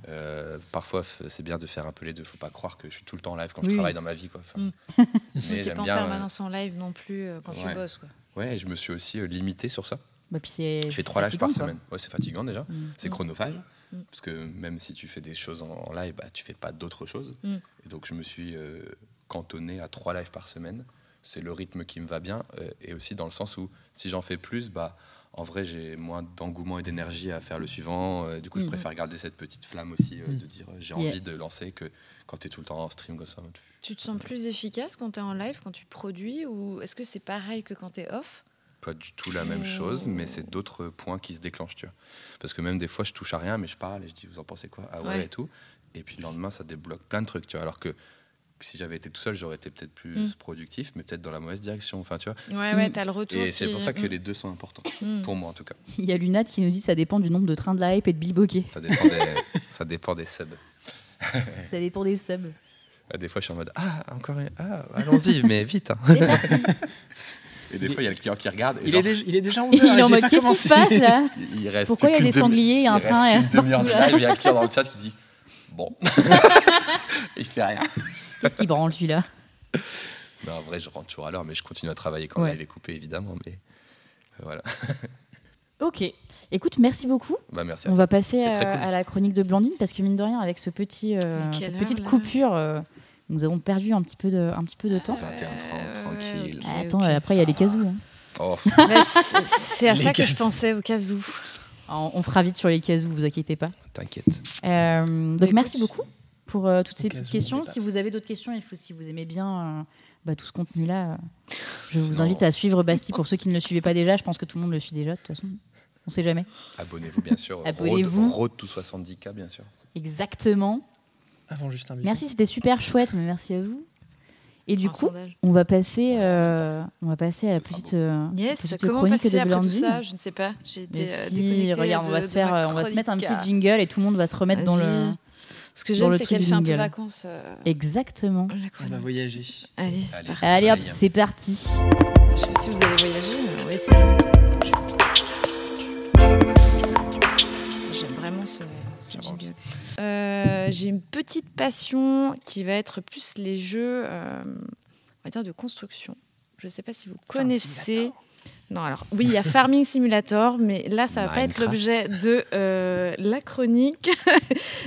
Euh, parfois, c'est bien de faire un peu les deux. faut pas croire que je suis tout le temps en live quand Oui. je travaille dans ma vie. Quoi. Enfin, Mm. [LAUGHS] mais T'es j'aime pas en bien. euh, permanence en live non plus euh, quand Ouais. tu bosses. Quoi. ouais, je me suis aussi euh, limité sur ça. Bah, puis Je fais trois lives par quoi. semaine. Ouais, c'est fatigant déjà. Mm. C'est Mm. chronophage. Mm. Parce que même si tu fais des choses en, en live, bah, tu fais pas d'autres choses. Mm. Et donc je me suis euh, cantonné à trois lives par semaine. C'est le rythme qui me va bien. euh, et aussi dans le sens où si j'en fais plus, bah, en vrai j'ai moins d'engouement et d'énergie à faire le suivant. Euh, du coup, je Mm. préfère garder cette petite flamme aussi euh, Mm. de dire euh, j'ai Yeah. envie de lancer que quand tu es tout le temps en stream comme ça. tu- Tu te sens plus efficace quand tu es en live, quand tu produis Ou est-ce que c'est pareil que quand tu es off? Pas du tout la même chose, mais c'est d'autres points qui se déclenchent, tu vois. Parce que même des fois, je touche à rien, mais je parle et je dis, vous en pensez quoi? Ah ouais, Ouais. et tout. Et puis le lendemain, ça débloque plein de trucs, tu vois. Alors que si j'avais été tout seul, j'aurais été peut-être plus Mm. productif, mais peut-être dans la mauvaise direction. Enfin, tu vois. Ouais, ouais, Mm. t'as le retour. Et c'est pour ça que Mm. les deux sont importants, Mm. pour moi en tout cas. Il y a Lunat qui nous dit ça dépend du nombre de trains de la hype et de Bilboquet. Ça dépend des, [LAUGHS] ça dépend des subs. [LAUGHS] ça dépend des subs. Ah, Des fois, je suis en mode, ah, encore un, ah, allons-y, mais vite. hein. C'est parti. [LAUGHS] Et des fois, il y a le client qui regarde. Et Il, genre, est déjà, il est déjà [LAUGHS] 11h, Il est en mode qu'est-ce qui se passe là [LAUGHS] il- reste Pourquoi il y a des sangliers et un il reste train qu'une et- demi-heure de [LAUGHS] live, il y a un client dans le chat qui dit Bon. il fait rien. Qu'est-ce qui branle celui-là? Non, en vrai, je rentre toujours à l'heure, mais je continue à travailler quand Ouais. le live est coupé, évidemment. Mais euh, voilà. Ok. Écoute, merci beaucoup. Bah, merci à On toi. va passer à, cool. à la chronique de Blandine parce que mine de rien, avec ce petit, euh, cette heure, petite là coupure, euh, nous avons perdu un petit peu de, un petit peu de temps. 21h30, tranquille. Ah, Attends, après il y a les casous. hein. Oh, [LAUGHS] Bah, c'est à Les ça que je casous. pensais au cas où. Alors, On fera vite sur les casous, vous inquiétez pas. t'inquiète. Euh, donc Écoute. merci beaucoup pour euh, toutes ces petites questions. Si vous avez d'autres questions, il faut si vous aimez bien euh, bah, tout ce contenu-là, euh, je vous Sinon- invite à suivre Basti pour ceux qui ne le suivaient pas déjà. Je pense que tout le monde le suit déjà de toute façon. On sait jamais. Abonnez-vous, bien sûr. [LAUGHS] Abonnez-vous. Road, Road to 70K, bien sûr. Exactement. Avant Justin Buisson. Merci, c'était super chouette, mais merci à vous. Et du Un coup, sondage. on va passer, euh, on va passer à la petite, euh, Yes, petite comment chronique passer de après tout Blandine. ça? Je ne sais pas. J'ai été Mais euh, si, déconnectée regarde, on de- va se de faire, ma on va se mettre un chronique. petit jingle et tout le monde va se remettre dans le. Vas-y. Ce que dans j'aime, le c'est truc qu'elle du fait un peu jingle. vacances. euh, Exactement. la On va chronique. voyager. Allez, c'est Allez. parti. Allez hop, bien. c'est parti. Je sais pas si vous allez voyager, mais on va essayer. J'aime vraiment ce, ce J'avance. jingle. Euh, J'ai une petite passion qui va être plus les jeux, euh, on va dire de construction. Je ne sais pas si vous connaissez. Non, alors oui, il y a Farming Simulator, mais là, ça va pas être l'objet de euh, la chronique. [LAUGHS]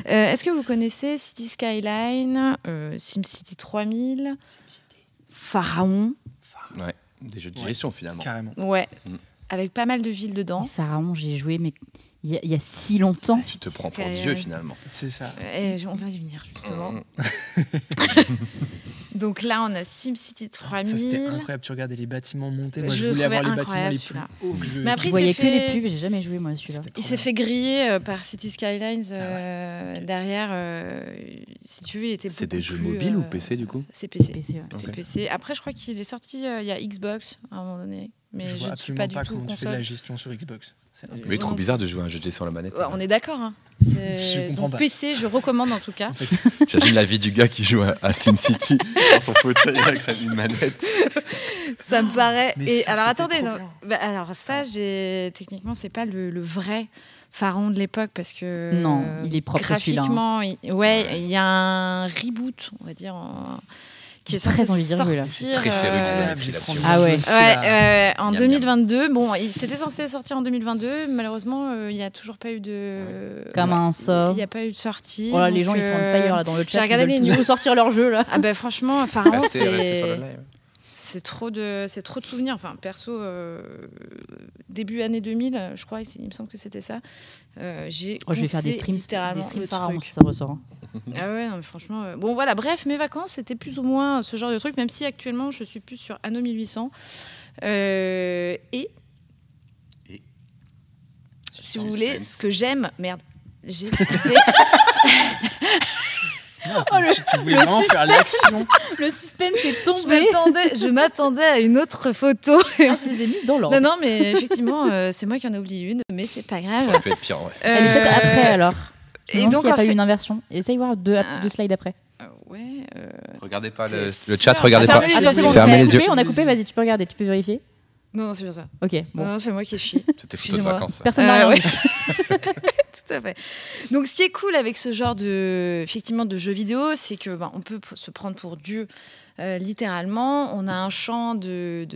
Euh, Est-ce que vous connaissez City Skyline, euh, SimCity 3000, Pharaon? Ouais, des jeux de Ouais. gestion finalement. Carrément. Ouais, Mm. avec pas mal de villes dedans. Pharaon, j'ai joué, mais il y, a- il y a si longtemps. Tu te prends pour. Dieu finalement. C'est ça. Et on va y venir justement. Mm. [LAUGHS] Donc là, on a SimCity 3000. Ça, c'était incroyable. Tu regardais les bâtiments montés. Moi, Je voulais avoir les bâtiments les plus hauts que je. Mais après, Je voyais s'est que fait- les pubs, j'ai jamais joué moi celui-là. Il s'est fait griller euh, par City Skylines euh, Ah ouais. derrière. euh, si tu veux, il était C'est des jeux plus, mobiles ou euh, PC du coup C'est PC. PC, ouais. Après, je crois qu'il est sorti euh, il y a Xbox à un moment donné. Mais je je vois suis pas pas, du tout comment tu fais de la gestion sur Xbox. Mais trop bizarre de jouer à un jeu de gestion à la manette. Ouais, on est d'accord. hein. [LAUGHS] Je comprends Donc pas. PC, je recommande en tout cas. [LAUGHS] T'imagines la vie du gars qui joue à, à SimCity [LAUGHS] dans son fauteuil avec sa une manette. Ça me paraît. Mais Et ça, alors attendez, non. Bah, alors ça, j'ai techniquement, c'est pas le, le vrai pharaon de l'époque parce que Non, euh, il est propre, celui-là, hein. graphiquement, il- ouais, il y a un reboot, on va dire, en- qui J'ai est très censé envie d'y rejouer, là. sortir. Très féru euh, d'isométrie j'ai là-dessus. Ah ouais. euh, en Miam, miam. 2022, bon, il c'était censé sortir en 2022, malheureusement, euh, il n'y a toujours pas eu de. Comme un sort. Il n'y a pas eu de sortie. Voilà, les donc, gens ils sont on euh, fire là dans le chat. regardé ils veulent les news. sortir leur jeu là. Ah ben franchement, Pharaon, c'est c'est trop de c'est trop de souvenirs. Enfin perso, euh, début année 2000, je crois, il me semble que c'était ça. Euh, j'ai Oh, je vais faire des streams, des streams pharaon si ça ressort. hein. Ah ouais, non, mais franchement. euh, Bon, voilà, bref, mes vacances, c'était plus ou moins ce genre de truc, même si actuellement, je suis plus sur Anno 1800. Euh, et, Et si vous voulez, ce que j'aime, merde, j'ai [LAUGHS] c'est Non, Oh, le- tu, voulais le vraiment faire suspense. l'action. Le suspense est je tombé. m'attendais, je m'attendais à une autre photo. Ah, je les ai mises dans l'ordre. non, non, mais effectivement, euh, c'est moi qui en ai oublié une, mais c'est pas Ça grave. aurait pu être pire, ouais. Elle est peut-être Euh, après alors. Et Et donc, il n'y a pas eu une inversion. Essaye voir deux, Ah. deux slides après. euh, ouais. euh, Regardez pas le, chat, regardez Ah, pas. fermez les yeux, Fermez on a les yeux. Coupé, on a coupé, vas-y, tu peux regarder, tu peux vérifier. Non, non, c'est bien ça. Ok, bon. Non, c'est moi qui ai chié. C'était photo de vacances. Personne n'a Euh, rien ouais. [LAUGHS] Tout à fait. Donc, ce qui est cool avec ce genre de, effectivement, de jeux vidéo, c'est que ben, on peut se prendre pour Dieu euh, littéralement. On a un champ de,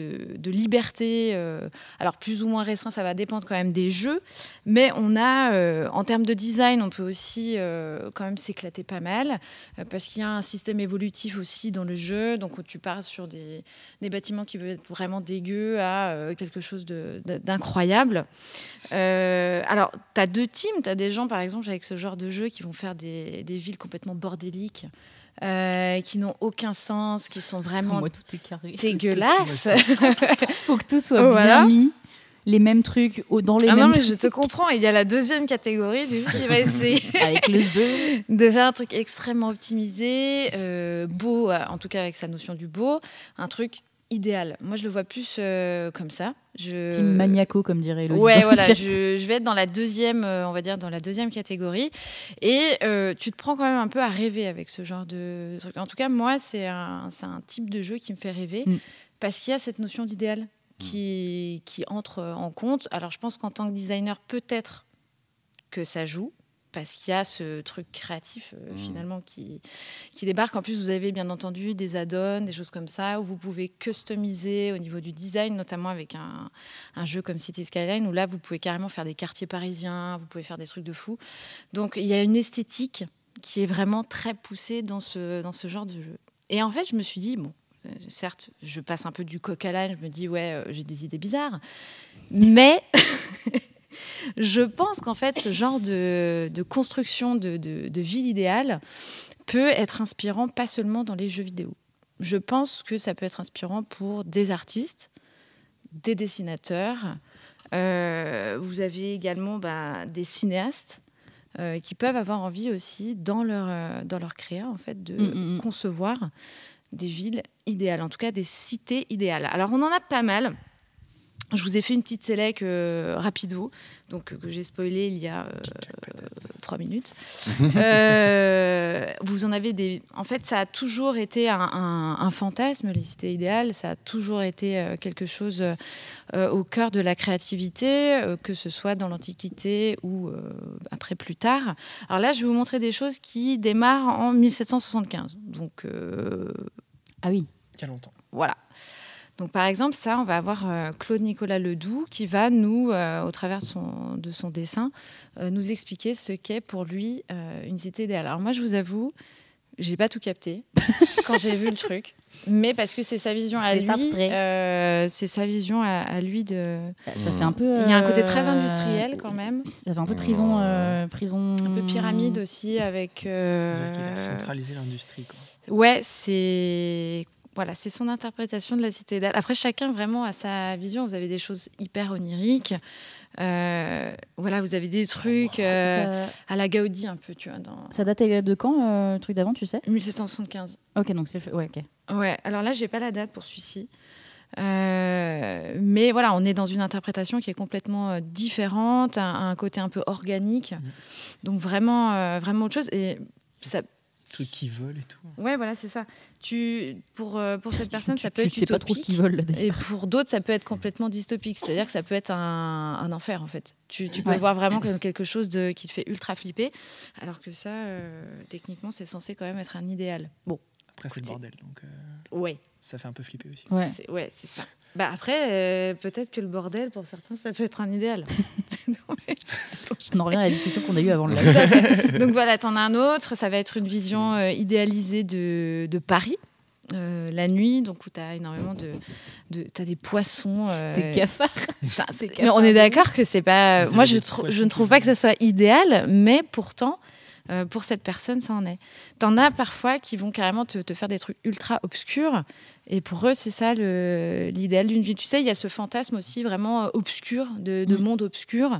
liberté, euh, alors plus ou moins restreint, ça va dépendre quand même des jeux, mais on a, euh, en termes de design, on peut aussi quand même s'éclater pas mal, parce qu'il y a un système évolutif aussi dans le jeu. Donc, tu pars sur des, bâtiments qui veulent être vraiment dégueux à quelque chose d'incroyable. Alors, tu as deux teams. Tu as des gens, par exemple, avec ce genre de jeu qui vont faire des, des villes complètement bordéliques, euh, qui n'ont aucun sens, qui sont vraiment Moi, tout est carré. dégueulasses. [LAUGHS] Faut que tout soit Oh, bien mis, les mêmes trucs dans les Ah non, mêmes mais je te comprends. Il y a la deuxième catégorie du qui va essayer [LAUGHS] avec le sbeu. de faire un truc extrêmement optimisé, euh, beau, en tout cas avec sa notion du beau, un truc idéal. Moi, je le vois plus euh, comme ça. Je... Team maniaco, comme dirait Elodie. Ouais, voilà, je, je vais être dans la deuxième, euh, on va dire dans la deuxième catégorie. Et euh, tu te prends quand même un peu à rêver avec ce genre de truc. En tout cas, moi, c'est un, c'est un type de jeu qui me fait rêver Mm. parce qu'il y a cette notion d'idéal. qui, qui entrent en compte. Alors je pense qu'en tant que designer, peut-être que ça joue, parce qu'il y a ce truc créatif euh, Mm. finalement qui, qui débarque. En plus, vous avez bien entendu des add-ons, des choses comme ça, où vous pouvez customiser au niveau du design, notamment avec un, un jeu comme City Skyline, où là, vous pouvez carrément faire des quartiers parisiens, vous pouvez faire des trucs de fou. Donc, il y a une esthétique qui est vraiment très poussée dans ce, dans ce genre de jeu. Et en fait, je me suis dit, bon, euh, certes, je passe un peu du coq à l'âne, je me dis, ouais, euh, j'ai des idées bizarres, mais [LAUGHS] je pense qu'en fait, ce genre de, de construction de, de, de ville idéale peut être inspirant pas seulement dans les jeux vidéo. Je pense que ça peut être inspirant pour des artistes, des dessinateurs. Euh, vous avez également bah, des cinéastes euh, qui peuvent avoir envie aussi, dans leur, euh, dans leur créa, en fait, de Mm, mm, mm. concevoir des villes idéales, en tout cas des cités idéales. Alors, on en a pas mal. Je vous ai fait une petite sélec euh, rapido, donc euh, que j'ai spoilé il y a euh, trois minutes. [LAUGHS] Euh, vous en avez des. En fait, ça a toujours été un, un- un fantasme, les cités idéales. Ça a toujours été euh, quelque chose euh, au cœur de la créativité, euh, que ce soit dans l'Antiquité ou euh, après plus tard. Alors là, je vais vous montrer des choses qui démarrent en 1775. Donc euh, Ah oui. Il y a longtemps. voilà. Donc, par exemple, ça, on va avoir euh, Claude Nicolas Ledoux qui va nous, euh, au travers de son, de son dessin, euh, nous expliquer ce qu'est pour lui euh, une cité idéale. Alors, moi, je vous avoue, j'ai pas tout capté [LAUGHS] quand j'ai vu le truc, mais parce que c'est sa vision à C'est lui. abstrait. euh, c'est sa vision à, à lui de. Ça fait un peu. Il y a un côté très industriel quand même, Ça fait un peu prison. euh, prison... un peu pyramide aussi avec. euh, qu'il a centralisé l'industrie. quoi. Ouais, c'est voilà, c'est son interprétation de la cité idéale. Après, chacun vraiment a sa vision. Vous avez des choses hyper oniriques. Euh, voilà, vous avez des trucs euh, ça- à la Gaudi un peu, tu vois, dans ça date de quand euh, le truc d'avant, tu sais? 1775. Ok, donc c'est. le fait- Ouais, ok. Ouais, alors là, j'ai pas la date pour celui-ci. Euh, mais voilà, on est dans une interprétation qui est complètement différente, un, un côté un peu organique. Donc vraiment, vraiment autre chose. Et ça, Trucs qui volent et tout. ouais, voilà, c'est ça. Tu, pour, euh, pour cette personne, Tu- ça peut tu être sais pas trop ce utopique. qu'ils veulent. Et pour d'autres, ça peut être complètement dystopique. C'est-à-dire que ça peut être un, un enfer, en fait. Tu, tu peux Ouais. le voir vraiment comme quelque chose de, qui te fait ultra flipper. Alors que ça, euh, techniquement, c'est censé quand même être un idéal. Bon, Après, c'est le bordel. Donc, euh, ouais. ça fait un peu flipper aussi. Ouais. C'est ouais, c'est ça. Bah après, euh, peut-être que le bordel, pour certains, ça peut être un idéal. [LAUGHS] On en revient à la discussion qu'on a eue avant le [LAUGHS] live. Donc voilà, t'en as un autre. Ça va être une vision euh, idéalisée de, de Paris. euh, la nuit, donc où tu as énormément de, de t'as des poissons. euh, C'est cafard. Ça, C'est mais on est d'accord que c'est pas. Moi, je, je ne trouve pas que ça soit idéal, mais pourtant, euh, pour cette personne, ça en est. T'en as parfois qui vont carrément te, te faire des trucs ultra obscurs, et pour eux, c'est ça l'idéal d'une ville. Tu sais, il y a ce fantasme aussi vraiment euh, obscur, de, de Mm. monde obscur.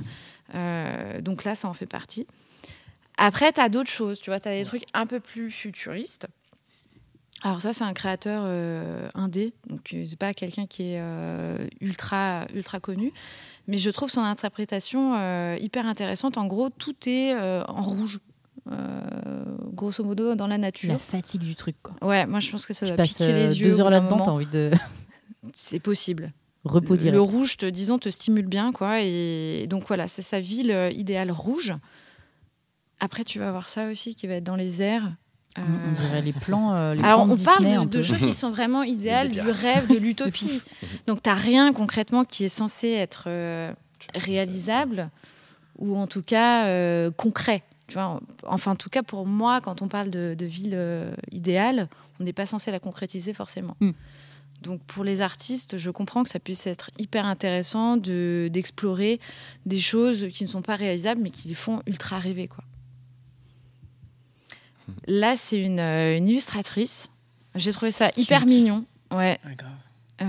Euh, donc là, ça en fait partie. Après, tu as d'autres choses, tu vois, tu as des trucs un peu plus futuristes. Alors ça, c'est un créateur euh, indé, donc c'est pas quelqu'un qui est euh, ultra ultra connu, mais je trouve son interprétation euh, hyper intéressante. En gros, tout est en rouge, grosso modo dans la nature. La fatigue du truc, quoi. Ouais, moi je pense que ça Tu doit passes piquer euh, les yeux. deux heures là-dedans, t'as envie de [LAUGHS] C'est possible. repos direct. le rouge, te, disons, te stimule bien, quoi. Et donc voilà, c'est sa ville euh, idéale rouge. Après, tu vas avoir ça aussi qui va être dans les airs. On- Euh, On dirait les plans. euh, les Alors, plans on parle de, choses qui [LAUGHS] sont vraiment idéales, du rêve, de [LAUGHS] l'utopie. Donc, tu n'as rien concrètement qui est censé être euh, réalisable ou en tout cas euh, concret. Tu vois enfin, en tout cas, pour moi, quand on parle de, de ville euh, idéale, on n'est pas censé la concrétiser forcément. Mm. Donc, pour les artistes, je comprends que ça puisse être hyper intéressant de- d'explorer des choses qui ne sont pas réalisables, mais qui les font ultra rêver. Quoi. Là, c'est une, euh, une illustratrice. J'ai trouvé ça hyper mignon. Ouais. Ah, grave.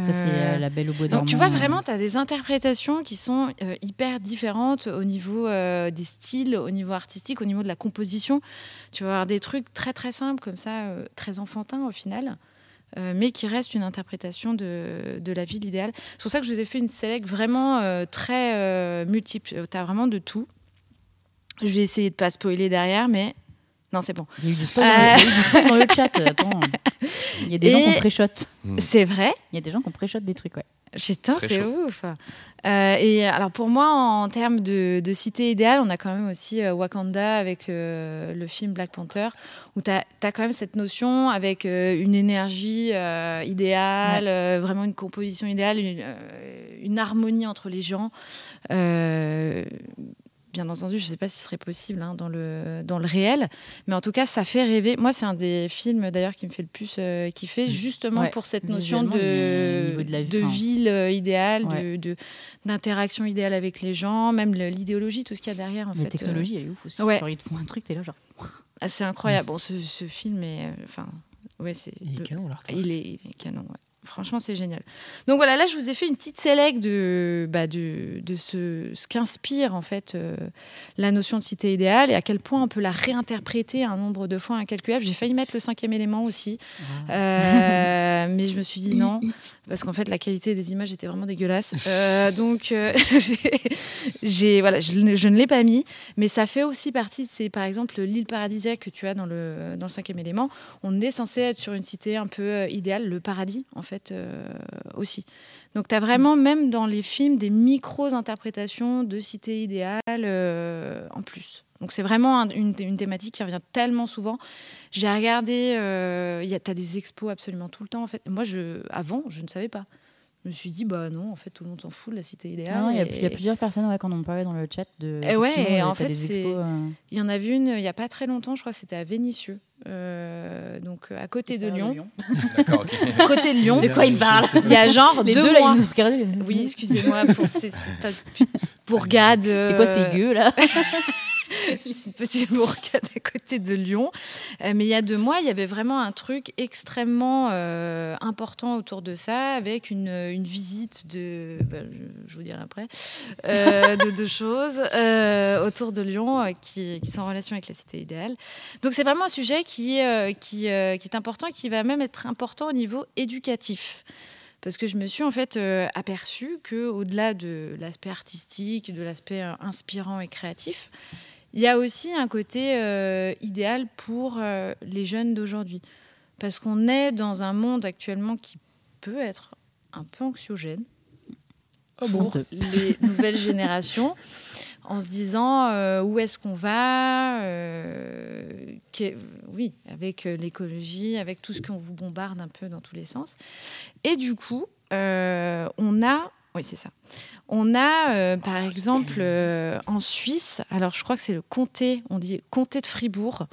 Ça, c'est Euh, euh, la belle au bois donc tu vois vraiment, tu as des interprétations qui sont euh, hyper différentes au niveau euh, des styles, au niveau artistique, au niveau de la composition. Tu vas avoir des trucs très très simples comme ça, euh, très enfantins au final, euh, mais qui restent une interprétation de, de la ville idéale. C'est pour ça que je vous ai fait une select vraiment euh, très euh, multiple. Tu as vraiment de tout. Je vais essayer de pas spoiler derrière, mais Non, c'est bon. Il y a eu du spoil, dans, le- il y a eu du spoil dans le chat. Attends. Il y a des gens qui pré-shot. C'est vrai Il y a des gens qui pré-shot des trucs, ouais. Putain, c'est ouf. Euh, et alors pour moi, en termes de, de cité idéale, on a quand même aussi euh, Wakanda avec euh, le film Black Panther, où tu as, quand même cette notion avec euh, une énergie euh, idéale, euh, vraiment une composition idéale, une, euh, une harmonie entre les gens. Euh, Bien entendu, je ne sais pas si ce serait possible hein, dans, le, dans le réel, mais en tout cas, ça fait rêver. Moi, c'est un des films d'ailleurs qui me fait le plus euh, kiffer, justement Ouais. pour cette notion de, de ville euh, idéale, Ouais. de- d'interaction idéale avec les gens, même l'idéologie, tout ce qu'il y a derrière. En La fait, technologie, elle est ouf aussi. ouais. Genre, ils te font un truc, t'es là, genre. euh, [LAUGHS] ah, c'est incroyable. Bon, ce, ce film est. euh, Enfin, ouais, c'est. Il est canon, l'art. il est, il est canon, ouais. Franchement, c'est génial. Donc voilà, là, je vous ai fait une petite sélect de, bah, de, de ce, ce qu'inspire en fait euh, la notion de cité idéale et à quel point on peut la réinterpréter un nombre de fois incalculable. J'ai failli mettre le cinquième élément aussi, Euh, mais je me suis dit non, parce qu'en fait, la qualité des images était vraiment dégueulasse. Euh, donc, euh, [LAUGHS] j'ai- voilà, je, ne- l'ai pas mis, mais ça fait aussi partie de ces, par exemple, l'île paradisiaque que tu as dans le, dans le cinquième élément on est censé être sur une cité un peu euh, idéale, le paradis en fait aussi. Donc tu as vraiment même dans les films des micro-interprétations de cité idéale en plus. Donc c'est vraiment un- une, une thématique qui revient tellement souvent. J'ai regardé, euh, tu as des expos absolument tout le temps en fait. Moi, je, avant, je ne savais pas. Je me suis dit, bah non, en fait, tout le monde s'en fout de la cité idéale. Non, il y, a- y a plusieurs personnes ouais, qui en ont parlé dans le chat. De, Eh ouais, et en t'as fait, euh, Il y en a vu une il n'y a pas très longtemps, je crois que c'était à Vénissieux. Euh, donc à côté de Lyon. [LAUGHS] D'accord, ok. Côté de Lyon. De quoi il parle Il y a genre Les deux, deux, là, mois. ils nous regardaient. Oui, excusez-moi pour ces. [LAUGHS] C'est quoi ces gueux, là? [LAUGHS] [LAUGHS] C'est une petite bourgade à côté de Lyon. Euh, mais il y a deux mois, il y avait vraiment un truc extrêmement euh, important autour de ça, avec une, une visite de, bah, je, vous dirai après, euh, de deux [LAUGHS] choses euh, autour de Lyon euh, qui, sont en relation avec la cité idéale. Donc c'est vraiment un sujet qui, euh, euh, est important qui va même être important au niveau éducatif. Parce que je me suis en fait euh, aperçue que au-delà de l'aspect artistique, de l'aspect euh, inspirant et créatif, il y a aussi un côté euh, idéal pour euh, les jeunes d'aujourd'hui. Parce qu'on est dans un monde actuellement qui peut être un peu anxiogène pour les [LAUGHS] nouvelles générations, en se disant euh, où est-ce qu'on va, oui, avec l'écologie, avec tout ce qu'on vous bombarde un peu dans tous les sens. Et du coup, on a, oui c'est ça, on a euh, par exemple euh, en Suisse, alors je crois que c'est le comté, on dit comté de Fribourg.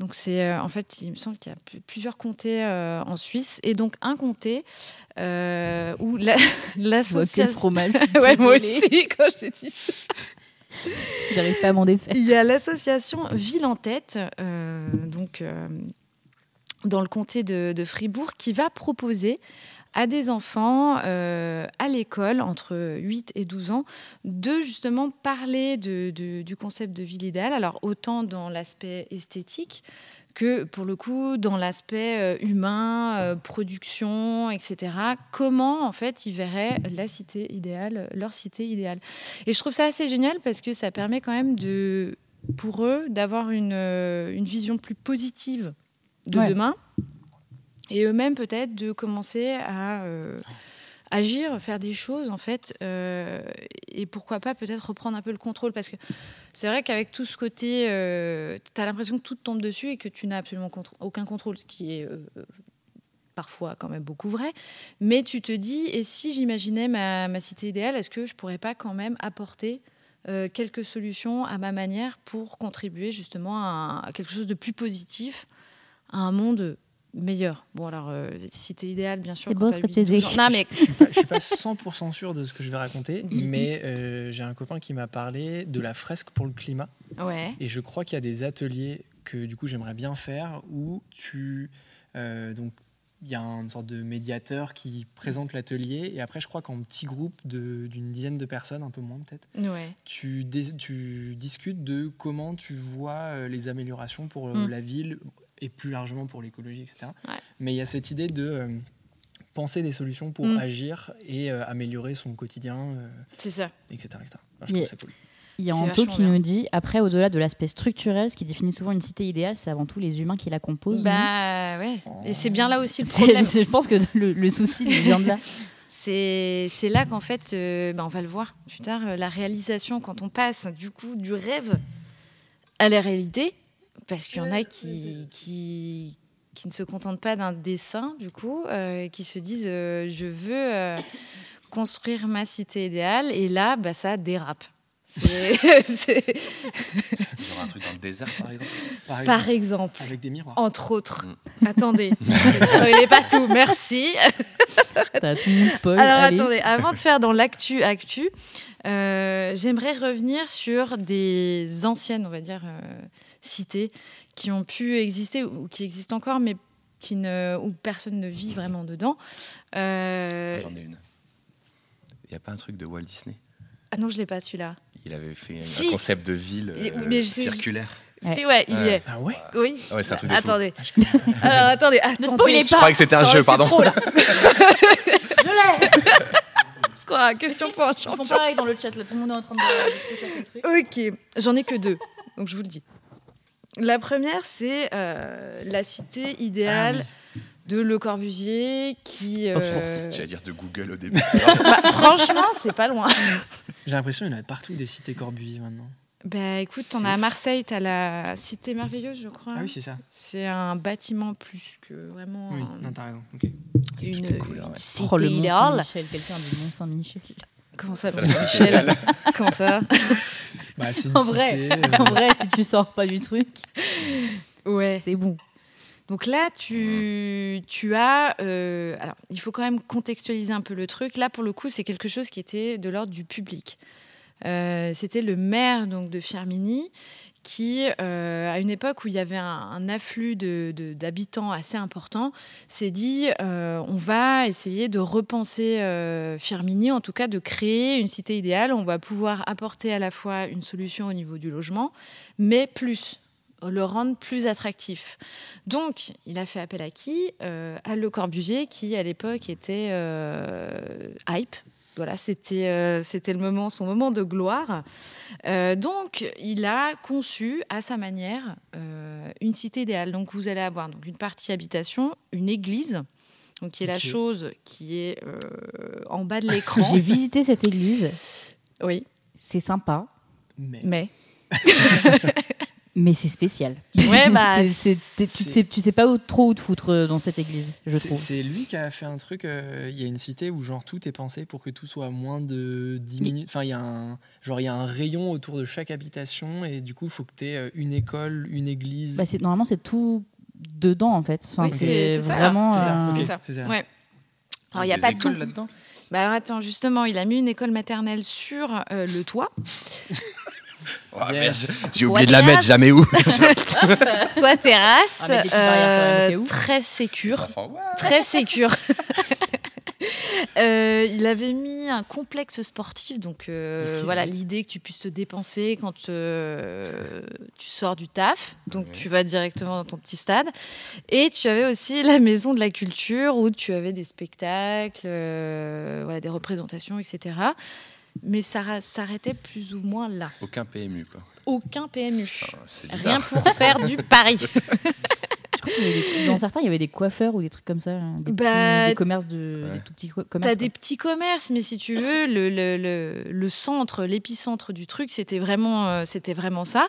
Donc c'est euh, en fait, il me semble qu'il y a pl- plusieurs comtés en Suisse et donc un comté où la- [LAUGHS] l'association trop mal. [LAUGHS] ouais, moi aussi, quand j'ai dit ça. J'arrive pas à m'en défaire. Il y a l'association Ville en tête, donc dans le comté de, de Fribourg, qui va proposer à des enfants euh, à l'école entre 8 et 12 ans de justement parler de- de- du concept de ville idéale. Alors autant dans l'aspect esthétique que pour le coup dans l'aspect euh, humain, euh, production, etc. Comment en fait ils verraient la cité idéale, leur cité idéale. Et je trouve ça assez génial parce que ça permet quand même de, pour eux d'avoir une, une vision plus positive de Ouais. demain et eux-mêmes peut-être de commencer à euh, agir, faire des choses en fait euh, et pourquoi pas peut-être reprendre un peu le contrôle parce que c'est vrai qu'avec tout ce côté, tu as l'impression que tout tombe dessus et que tu n'as absolument aucun contrôle, ce qui est euh, parfois quand même beaucoup vrai. Mais tu te dis, et si j'imaginais ma, ma cité idéale, est-ce que je pourrais pas quand même apporter euh, quelques solutions à ma manière pour contribuer justement à quelque chose de plus positif, à un monde meilleur. Bon alors, euh, cité idéale, bien sûr. C'est beau ce que 8, tu dis. 12 ans. Non mais Je suis pas, je suis pas 100% sûr de ce que je vais raconter, mais euh, j'ai un copain qui m'a parlé de la fresque pour le climat. ouais. Et je crois qu'il y a des ateliers que du coup j'aimerais bien faire où tu euh, donc il y a une sorte de médiateur qui présente l'atelier et après je crois qu'en petit groupe de- d'une dizaine de personnes, un peu moins peut-être, Ouais. tu, discutes de comment tu vois euh, les améliorations pour Mm. la ville et plus largement pour l'écologie, etc. Ouais. Mais il y a cette idée de euh, penser des solutions pour Mm. agir et euh, améliorer son quotidien, euh, C'est ça. etc. etc. Enfin, je Yeah. trouve ça cool. Il y a Anto qui bien. nous dit après, au-delà de l'aspect structurel, ce qui définit souvent une cité idéale, c'est avant tout les humains qui la composent. non? Bah ouais. Et c'est bien là aussi le problème. [LAUGHS] je pense que le, le souci vient de là. [LAUGHS] C'est c'est là qu'en fait, euh, bah, on va le voir plus tard, euh, la réalisation, quand on passe du coup du rêve à la réalité, parce qu'il y en a qui, qui, qui ne se contentent pas d'un dessin, du coup, euh, qui se disent euh, je veux euh, construire ma cité idéale, et là, bah, ça dérape. C'est- [LAUGHS] un truc dans le désert, par exemple. Par exemple, Par exemple, avec des miroirs. entre autres. Attendez, ne [LAUGHS] spoilez pas tout, merci. T'as tout spoil. Alors allez. attendez, avant de faire dans l'actu actu, euh, j'aimerais revenir sur des anciennes, on va dire, euh, cités qui ont pu exister ou qui existent encore, mais qui ne, où personne ne vit vraiment dedans. Euh, J'en ai une. Il n'y a pas un truc de Walt Disney? Ah non, je l'ai pas celui-là. Il avait fait Si. un concept de ville euh, mais je circulaire. Ouais. Si ouais, il y est. Ah ouais? Oui. Ah ouais, c'est un truc de fou. Attendez. [LAUGHS] Alors attendez, attendez. spoilez Je croyais que c'était un Attends, jeu, c'est pardon. trop, là. [LAUGHS] Je l'ai a une question pour un Ils font champion pareil dans le chat, là, tout le monde est en train de, truc. Ok, j'en ai que deux, donc je vous le dis. La première, c'est euh, la cité idéale de Le Corbusier qui. Of euh. J'allais dire de Google au début. [LAUGHS] bah, franchement, c'est pas loin. [LAUGHS] J'ai l'impression qu'il y en a partout des cités Corbusier maintenant. Bah écoute, on a à. Marseille, t'as la cité merveilleuse, je crois. Ah oui, c'est ça. c'est un bâtiment plus que vraiment Oui, un- non, t'as raison. Ok. une, les couleurs, une ouais. cité Oh, le Mont idéale. Saint-Michel, quelqu'un du Mont Saint-Michel. Comment ça, Ça, Mont Saint-Michel Comment ça? [LAUGHS] Bah, En vrai, cité. [LAUGHS] euh, en vrai, si tu sors pas du truc, Ouais. c'est bon. Donc là, tu, tu as... euh, alors, il faut quand même contextualiser un peu le truc. Là, pour le coup, c'est quelque chose qui était de l'ordre du public. Euh, C'était le maire donc, de Firmini qui, euh, à une époque où il y avait un, afflux d'habitants assez important, s'est dit euh, on va essayer de repenser euh, Firmini, en tout cas de créer une cité idéale. On va pouvoir apporter à la fois une solution au niveau du logement, mais plus le rendre plus attractif. Donc, il a fait appel à qui? Euh, À Le Corbusier, qui à l'époque était hype. Voilà, c'était euh, c'était le moment, son moment de gloire. Euh, donc, il a conçu à sa manière euh, une cité idéale. Donc, vous allez avoir donc une partie habitation, une église, donc qui est la chose qui est euh, en bas de [LAUGHS] l'écran. J'ai visité cette église, oui, c'est sympa, Mais. mais [LAUGHS] mais c'est spécial. Ouais, [LAUGHS] bah, C'est- c'est- t'es- tu, sais, tu sais pas où, trop où te foutre euh, dans cette église, je trouve. C'est lui qui a fait un truc. euh, Il y a une cité où genre tout est pensé pour que tout soit à moins de 10 minutes. Enfin, il y a un genre il y a un rayon autour de chaque habitation et du coup, il faut que tu aies une école, une église. Bah, normalement, c'est tout dedans en fait. Enfin, Oui, c'est vraiment. c'est ça. euh, ça. Ouais. Alors, il n'y a Des pas écoles tout. là-dedans? Bah alors attends, justement, il a mis une école maternelle sur euh, le toit. [LAUGHS] Oh, Yes. merde, J'ai oublié de la mettre, jamais où. [LAUGHS] Toit terrasse, Ah, où. très sécure. Ouais. Très sécure. [LAUGHS] Euh, il avait mis un complexe sportif, donc euh, voilà l'idée que tu puisses te dépenser quand euh, tu sors du taf, donc tu vas directement dans ton petit stade. Et tu avais aussi la maison de la culture où tu avais des spectacles, euh, voilà, des représentations, etc. Mais ça s'arrêtait plus ou moins là. Aucun PMU, quoi. Aucun PMU. Ah, Rien pour faire du pari. [LAUGHS] je crois qu'il y avait des- Dans certains, il y avait des coiffeurs ou des trucs comme ça, là, des, Bah, petits, des commerces de. Ouais. Des tout petits co- T'as commerces. des petits commerces, mais si tu veux, le, le, le, le centre, l'épicentre du truc, c'était vraiment, euh, c'était vraiment ça.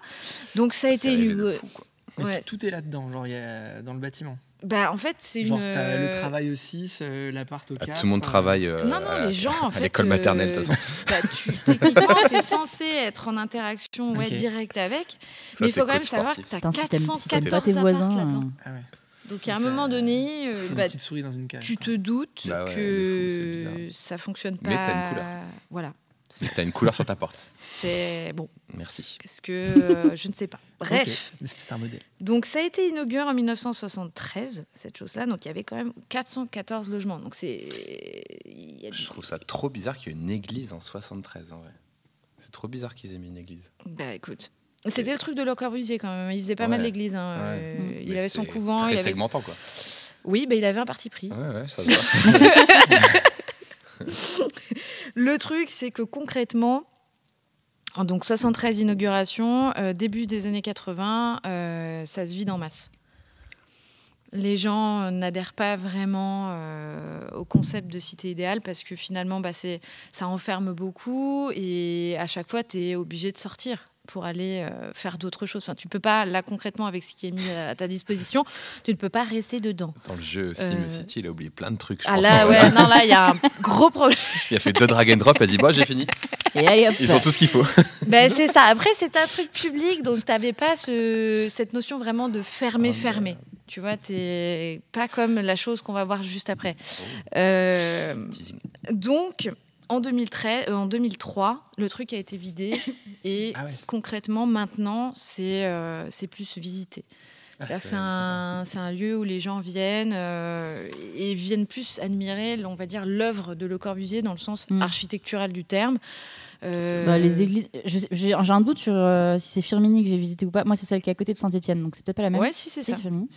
Donc ça a été une. de fou, quoi. Mais Ouais. tout tout est là-dedans, genre il y a dans le bâtiment. Bah en fait, c'est Genre une. t'as le travail au 6, euh, l'appart au Ah, 4. tout le monde travaille euh, Non, non, à, les gens, en [LAUGHS] à fait, l'école euh, maternelle, de toute façon. [LAUGHS] Bah, tu, techniquement, tu es censé être en interaction ouais, directe avec, Ça, mais il t'es faut quand même savoir sportif. que as t'aimes 414 pas tes apparts voisins. là-dedans. euh, Ah ouais. Donc à un moment donné, euh, une bah, petite souris dans une cage. tu quoi. te doutes Bah ouais, fou, que bizarre. ça fonctionne pas. Mais t'as une couleur. Voilà. Et T'as une couleur sur ta porte. C'est bon. Merci. Est-ce que euh, je ne sais pas. [LAUGHS] Bref. Ok, Mais c'était un modèle. Donc ça a été inauguré en 1973, cette chose-là. Donc il y avait quand même 414 logements. Donc c'est... Je trouve ça trop bizarre qu'il y ait une église en 73, en vrai. C'est trop bizarre qu'ils aient mis une église. Bah écoute. C'était le truc de Le Corbusier quand même. Il faisait pas Ouais. mal l'église. hein. Ouais. Euh, Il Mais avait son couvent. Très Il avait... segmentant, quoi. Oui, bah, il avait un parti pris. Ouais, ouais, ça se voit. [LAUGHS] [LAUGHS] Le truc, c'est que concrètement, Donc 73 inaugurations, euh, début des années 80, euh, ça se vide en masse. Les gens n'adhèrent pas vraiment euh, au concept de cité idéale parce que finalement, bah, ça enferme beaucoup et à chaque fois, tu es obligé de sortir pour aller euh, faire d'autres choses. Enfin, tu peux pas, là concrètement, avec ce qui est mis à ta disposition, tu ne peux pas rester dedans. Dans le jeu Euh, SimCity, il a oublié plein de trucs. je Ah pense. là, ouais, [LAUGHS] non, là, il y a un gros problème. Il a fait deux drag and drop, il a dit Bon, j'ai fini. Et allez hop. Ils ont tout ce qu'il faut. [LAUGHS] Ben, c'est ça. Après, c'est un truc public, donc tu n'avais pas ce- cette notion vraiment de fermer, Ah, mais- fermer. Tu vois, t'es pas comme la chose qu'on va voir juste après. Euh, Teasing. donc, en, 2013, euh, en 2003, le truc a été vidé [LAUGHS] et Ah ouais. concrètement, maintenant, c'est euh, c'est plus visité. Ah, c'est- un, un lieu où les gens viennent euh, et viennent plus admirer, on va dire, l'œuvre de Le Corbusier dans le sens Mm. architectural du terme. Euh, Bah, les églises, j'ai un doute sur euh, si c'est Firmini que j'ai visité ou pas. Moi, c'est celle qui est à côté de Saint-Etienne, donc c'est peut-être pas la même. Ouais, si, c'est ça. c'est Firmini.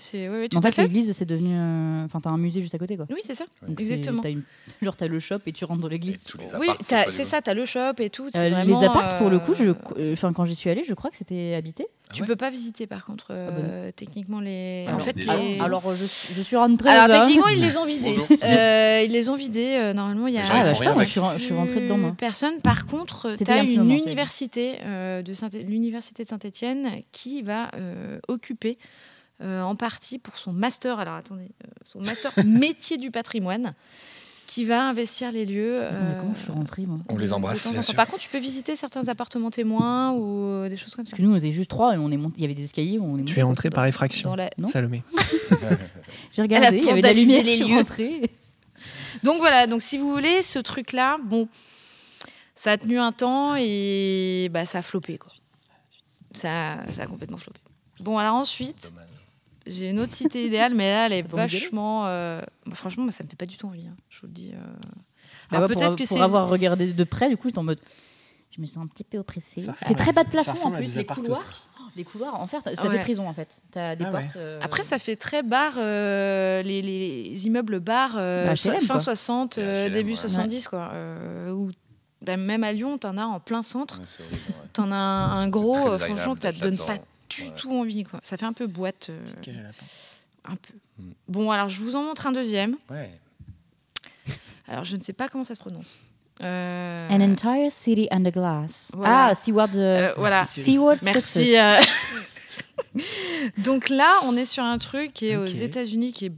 Tout En fait, l'église, c'est devenu. euh, Enfin, t'as un musée juste à côté, quoi. Oui, c'est ça. Donc, Exactement. t'as une- [LAUGHS] Genre, t'as le shop et tu rentres dans l'église. tous les Oui, t'as- c'est ça, tu as le shop et tout. Euh, vraiment, les apparts, pour le coup, je, enfin, quand j'y suis allée, je crois que c'était habité. Tu Ah ouais peux pas visiter par contre, euh, Ah bah techniquement les. Alors, en fait, les- alors, alors, je, je suis rentrée. Alors, là. techniquement ils [LAUGHS] les ont vidés. Euh, ils les ont vidés. euh, normalement, il y a. Ah, bah, je sais rien pas, moi, avec. je suis, ren- je suis rentrée dedans, moi. Personne. Par contre, tu as une université euh, de Saint l'université de Saint-Étienne qui va euh, occuper euh, en partie pour son master. Alors attendez, euh, son master [LAUGHS] métier du patrimoine, qui va investir les lieux. Mais euh, comment je suis rentrée, moi On les embrasse, bien sûr. Par contre, tu peux visiter certains appartements témoins ou euh, des choses comme ça. Parce que nous, on était juste trois et on est monté. Il y avait des escaliers. On est Tu es entré dans- par effraction, la- Non. Salomé. [LAUGHS] [LAUGHS] J'ai regardé, il y avait de la lumière, les je suis lieux. rentrée. [LAUGHS] Donc voilà, donc si vous voulez, ce truc-là, bon, ça a tenu un temps et bah, ça a floppé. Quoi. Ça, ça a complètement floppé. Bon, alors ensuite, Dommage. J'ai une autre cité idéale, mais là, elle est [LAUGHS] vachement. euh, bah, franchement, moi, ça me fait pas du tout envie. hein, je vous le dis. euh. Ah Alors ouais, peut-être pour, que pour c'est. avoir regardé de près, du coup, j'étais en mode. Je me sens un petit peu oppressée. Ça C'est très bas de plafond en plus, des les couloirs. Oh, Les couloirs, en fait, ça Ouais. fait prison en fait. T'as des Ah ouais. euh, Après, ça fait très bar, euh, les, les immeubles bars, euh, Bah, so- fin quoi. 60, euh, HLM, début ouais. 70, quoi. où, bah, même à Lyon, t'en as en plein centre. Ouais, c'est horrible, ouais. T'en as un, un gros, euh, franchement, ça te donne pas. Du Ouais. tout envie, quoi. Ça fait un peu boîte. euh, Petite cage à lapin. un peu. Mm. Bon, alors je vous en montre un deuxième. Ouais. Alors je ne sais pas comment ça se prononce. Euh, An entire city under glass. Voilà. Ah, Seaward. euh, euh, voilà. Seaward Merci. Euh. [LAUGHS] [LAUGHS] Donc là, on est sur un truc qui est aux. États-Unis qui est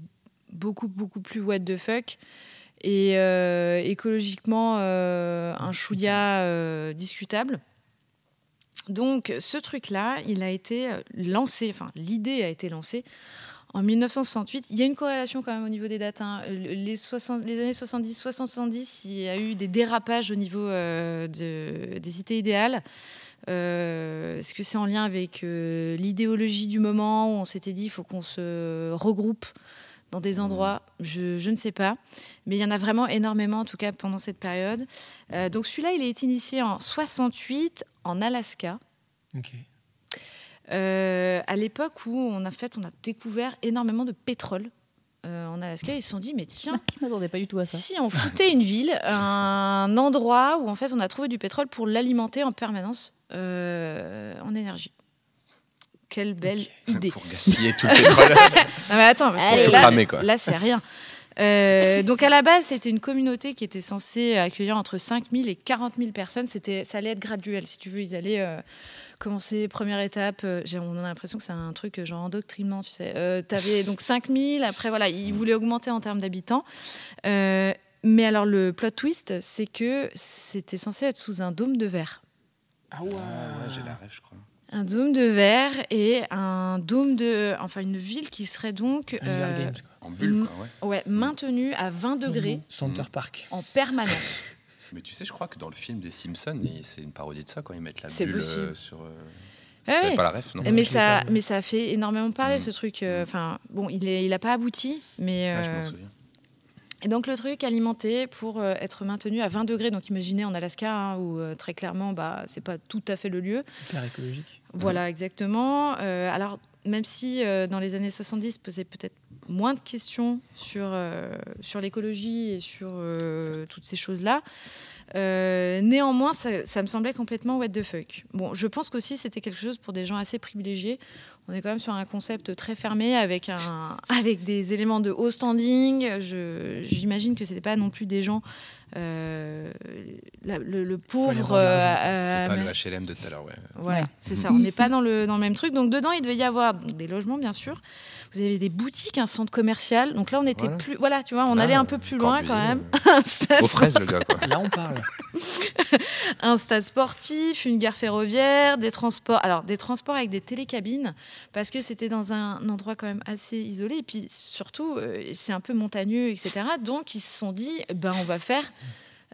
beaucoup, beaucoup plus what the fuck. Et euh, écologiquement, euh, un chouïa euh, discutable. Donc, ce truc-là, il a été euh, lancé, enfin, l'idée a été lancée en 1968. Il y a une corrélation quand même au niveau des dates. hein. Les, 60 les années 70, 70, il y a eu des dérapages au niveau euh, de- des cités idéales. Euh, Est-ce que c'est en lien avec euh, l'idéologie du moment où on s'était dit il faut qu'on se regroupe dans des endroits? Je, je ne sais pas. Mais il y en a vraiment énormément, en tout cas pendant cette période. Euh, donc celui-là, il a été initié en 68 en Alaska. Euh, à l'époque où on a fait, on a découvert énormément de pétrole euh, en Alaska. Ils se sont dit, mais tiens, [LAUGHS] Je m'attendais pas du tout à ça. si on foutait une ville, un endroit où en fait on a trouvé du pétrole pour l'alimenter en permanence euh, en énergie. Quelle belle idée. Pour gaspiller tout le pétrole. [LAUGHS] Non mais attends, parce que Allez. Tout là, cramer, quoi. là, c'est rien. Euh, donc à la base, c'était une communauté qui était censée accueillir entre 5 000 et 40 000 personnes. C'était, ça allait être graduel, si tu veux. Ils allaient euh, commencer première étape. euh, on a l'impression que c'est un truc genre endoctrinement, tu sais. Euh, T'avais donc 5 000. Après voilà, ils voulaient augmenter en termes d'habitants. Mais alors le plot twist, c'est que c'était censé être sous un dôme de verre. Ah ouais, j'ai la rêve, je crois. Un dôme de verre et un dôme de, enfin une ville qui serait donc euh, Games, quoi. En bulle, quoi, ouais. ouais, maintenue à 20 degrés Center Park. en permanence. [LAUGHS] Mais tu sais, je crois que dans le film des Simpsons, c'est une parodie de ça quand ils mettent la bulle possible. euh, sur. euh, avez ouais. pas la ref, non mais ça, mais ça a fait énormément parler Mm. ce truc. euh, Enfin, bon, il est, il a pas abouti, mais je m'en euh, souviens. Et donc le truc alimenté pour euh, être maintenu à 20 degrés. Donc imaginez en Alaska hein, où euh, très clairement, bah, c'est pas tout à fait le lieu. Hyper écologique. Voilà, exactement. Euh, alors même si euh, dans les années 70 se posait peut-être moins de questions sur, euh, sur l'écologie et sur toutes ces choses-là. Néanmoins, ça, ça me semblait complètement what the fuck. Bon, je pense qu'aussi c'était quelque chose pour des gens assez privilégiés. On est quand même sur un concept très fermé avec, [LAUGHS] des éléments de haut standing. J'imagine que c'était pas non plus des gens. Euh, la- le, le pauvre. euh, C'est pas mais- le HLM de tout à l'heure, ouais. voilà, Ouais. c'est ça. On [LAUGHS] n'est pas dans le, dans le même truc. Donc dedans, il devait y avoir donc, des logements, bien sûr. Vous avez des boutiques, un centre commercial. Donc là, on était Voilà. plus. Voilà, tu vois, on Là, allait un peu plus loin quand même. euh, [LAUGHS] Un stade, Aux fraises, le gars, quoi. Là, on parle. [LAUGHS] un stade sportif, une gare ferroviaire, des transports. Alors des transports avec des télécabines parce que c'était dans un endroit quand même assez isolé. Et puis surtout, euh, c'est un peu montagneux, etc. Donc ils se sont dit, ben on va faire.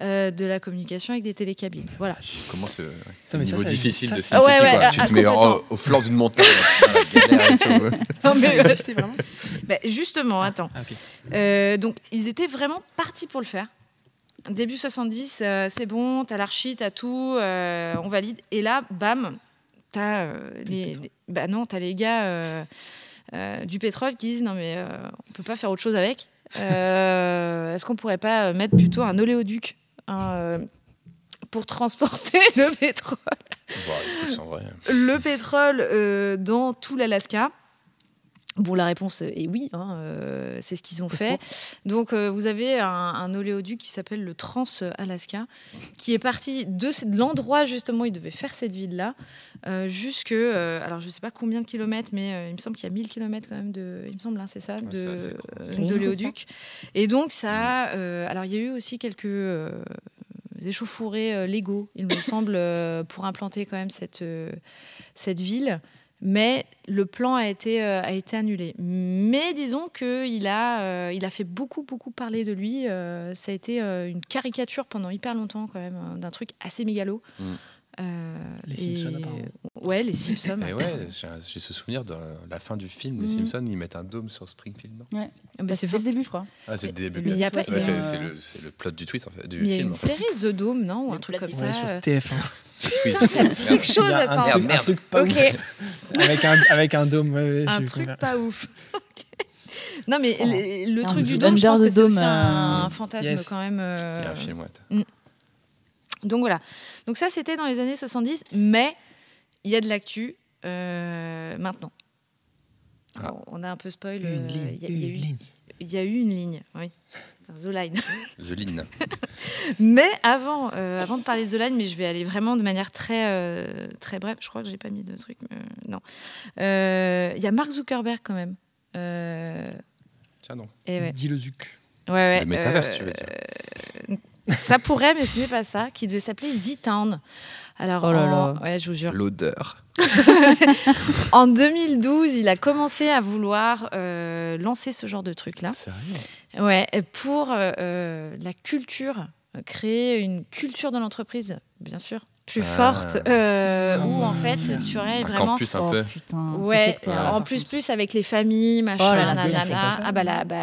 Euh, de la communication avec des télécabines. Voilà. Comment ce Putain, mais ça, niveau ça- difficile ça, de ça- Ouais, ah, Tu ah, te mets en- complètement. au flanc d'une montagne. tout. [LAUGHS] Non, mais, vraiment justement, attends. Ah. Euh, donc, ils étaient vraiment partis pour le faire. Début 70, euh, c'est bon, t'as l'archi, t'as tout, euh, on valide. Et là, bam, t'as euh, les, les- bah non, t'as les gars euh, euh, du pétrole qui disent non mais euh, on peut pas faire autre chose avec. Euh, Est-ce qu'on pourrait pas mettre plutôt un oléoduc hein, euh, pour transporter [LAUGHS] le pétrole écoute, vrai. le pétrole euh, dans tout l'Alaska Bon, la réponse est oui, hein, euh, c'est ce qu'ils ont fait. Donc, euh, vous avez un, un oléoduc qui s'appelle le Trans-Alaska, qui est parti de, l'endroit justement où ils devaient faire cette ville-là, euh, jusque, euh, alors je ne sais pas combien de kilomètres, mais euh, il me semble qu'il y a 1000 kilomètres quand même de, il me semble, hein, c'est ça, de, C'est d'oléoduc. Et donc, ça, euh, alors il y a eu aussi quelques euh, échauffourées euh, légaux, il me semble, euh, pour implanter quand même cette, euh, cette ville. Mais le plan a été, euh, a été annulé. Mais disons qu'il a, euh, il a fait beaucoup, beaucoup parler de lui. Euh, ça a été euh, une caricature pendant hyper longtemps, quand même, hein, d'un truc assez mégalo. Mm. Euh, Les Simpsons, apparemment. Ouais, les Simpsons. [LAUGHS] Et ouais, j'ai ce souvenir de la fin du film, les Mhm. Simpsons, ils mettent un dôme sur Springfield, non? Ah, bah, Bah, c'est le début, je crois. Ah, c'est le début. Il y a pas- Ouais, c'est c'est le, c'est le plot du twist, en fait, du Mais il y a film. une en fait. série The Dome, non? Ou un truc comme de Ouais, ça. sur euh. TF1. Putain, ça me dit quelque chose, un attends. truc, un truc pas ouf. Avec un, avec un dôme. ouais, un truc pas ouf. Non, mais Oh. le truc du The dôme, je pense que c'est aussi Dome, un euh, fantasme yes. quand même. Il y euh, a un film, ouais. Donc voilà. Donc ça, c'était dans les années 70, mais il y a de l'actu euh, maintenant. Ah. Alors, On a un peu spoil. Euh, Il y, y a une eu- ligne. il y a eu une ligne, oui. Enfin, The Line. [LAUGHS] The Line. Mais avant, euh, avant de parler de The Line, mais je vais aller vraiment de manière très, euh, très brève. Je crois que j'ai pas mis de truc. mais, euh, non. Euh, Il y a Mark Zuckerberg quand même. Euh, Tiens, non. et ouais. Dis le zuc. Ouais, ouais, Le métaverse, euh, tu veux dire. Ça pourrait, mais ce n'est pas ça, qui devait s'appeler Z-Town. Alors, Oh là en- là. ouais, je vous jure. L'odeur. [LAUGHS] En 2012, il a commencé à vouloir euh, lancer ce genre de truc-là. Sérieux? Ouais, pour euh, euh, la culture, créer une culture de l'entreprise, bien sûr, plus Ah. forte, euh, Ah. où en fait, tu aurais Un vraiment. campus un oh peu. putain, Ouais, en plus, plus avec les familles, machin, Oh là nanana. pas ça. Ah bah là, bah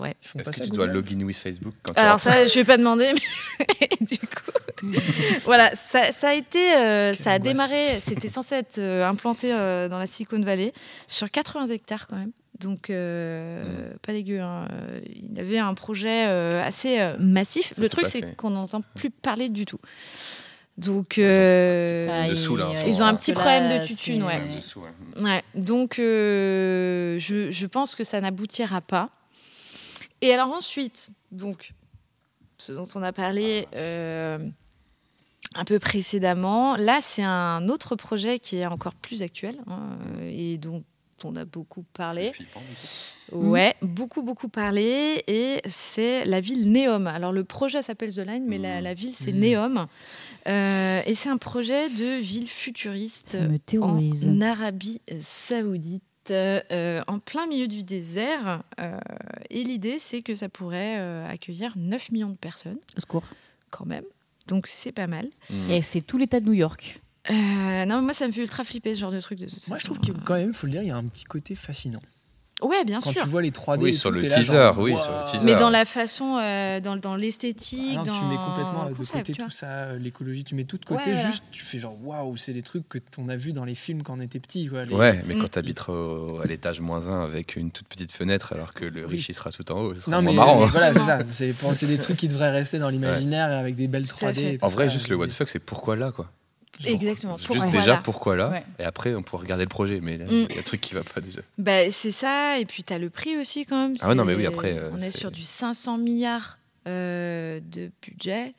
ouais. Est-ce pas que tu dois login with Facebook quand tu Alors ça, je vais pas demander, mais [LAUGHS] du coup, [LAUGHS] voilà, ça, ça a été, euh, ça a angoisse. démarré, [LAUGHS] c'était censé être euh, implanté euh, dans la Silicon Valley sur 80 hectares quand même. Donc, euh, pas dégueu. hein. Euh, Il avait un projet euh, assez euh, massif. Ça Le truc, c'est qu'on n'entend plus parler du tout. Donc, euh, dessous, là, ils- ont un petit que problème là, de tutune, c'est- ouais. Même dessous, ouais. Ouais, donc euh, je, je pense que ça n'aboutira pas. Et alors ensuite, donc, ce dont on a parlé euh, un peu précédemment, là c'est un autre projet qui est encore plus actuel hein, et dont on a beaucoup parlé. Flippant, coup. Ouais, beaucoup, beaucoup parlé. Et c'est la ville Neom. Alors, le projet s'appelle The Line, mais la, la ville, c'est Mhm. Neom. Euh, et c'est un projet de ville futuriste Ça me terrorise. en Arabie Saoudite. euh, en plein milieu du désert. Euh, et l'idée, c'est que ça pourrait euh, accueillir 9 millions de personnes, Au secours. quand même. Donc, c'est pas mal. Mm. Et c'est tout l'état de New York. Euh, non, moi, ça me fait ultra flipper ce genre de truc. De Moi, je trouve que quand même, faut le dire, il y a un petit côté fascinant. Ouais, bien Quand sûr. tu vois les 3D, Oui, sur tout, le là, teaser, genre, oui, sur le teaser. Mais dans la façon, euh, dans, dans l'esthétique, Ah dans tu mets complètement le de concept, côté tout ça, euh, l'écologie, tu mets tout de côté, Ouais, juste tu fais genre waouh, c'est des trucs que on a vu dans les films quand on était petit. Quoi, les- Ouais, mais Mm. quand tu habites à l'étage moins 1 avec une toute petite fenêtre alors que le Oui. riche il sera tout en haut, ce sera Non, moins mais marrant. voilà, c'est ça. [LAUGHS] C'est des trucs qui devraient rester dans l'imaginaire avec des belles Tout à 3D. fait. et tout En vrai, ça, juste le what the fuck, c'est pourquoi là quoi? Exactement. Juste Pourquoi déjà là pourquoi là, Ouais. et après on pourra regarder le projet, mais là, il Mm. y a un truc qui va pas déjà. Bah, c'est ça, et puis tu as le prix aussi quand même. Ah ouais, non, mais oui, après, euh, on est sur du 500 milliards euh, de budget.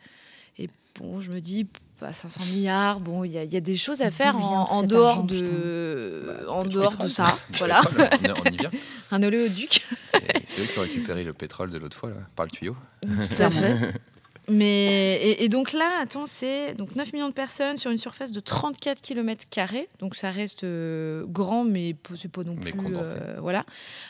Et bon, je me dis, bah, 500 milliards, bon, il y, a- il y a des choses à faire en, en cet dehors, argent, de, Bah, en dehors de ça. [LAUGHS] voilà, on, y vient. [LAUGHS] un oléoduc. C'est eux qui ont récupéré le pétrole de l'autre fois là, par le tuyau. Tout à fait. [LAUGHS] Mais, et, et donc là, attends, c'est donc 9 millions de personnes sur une surface de 34 km. Donc ça reste euh, grand, mais c'est pas non Mais plus. condensé. euh, voilà.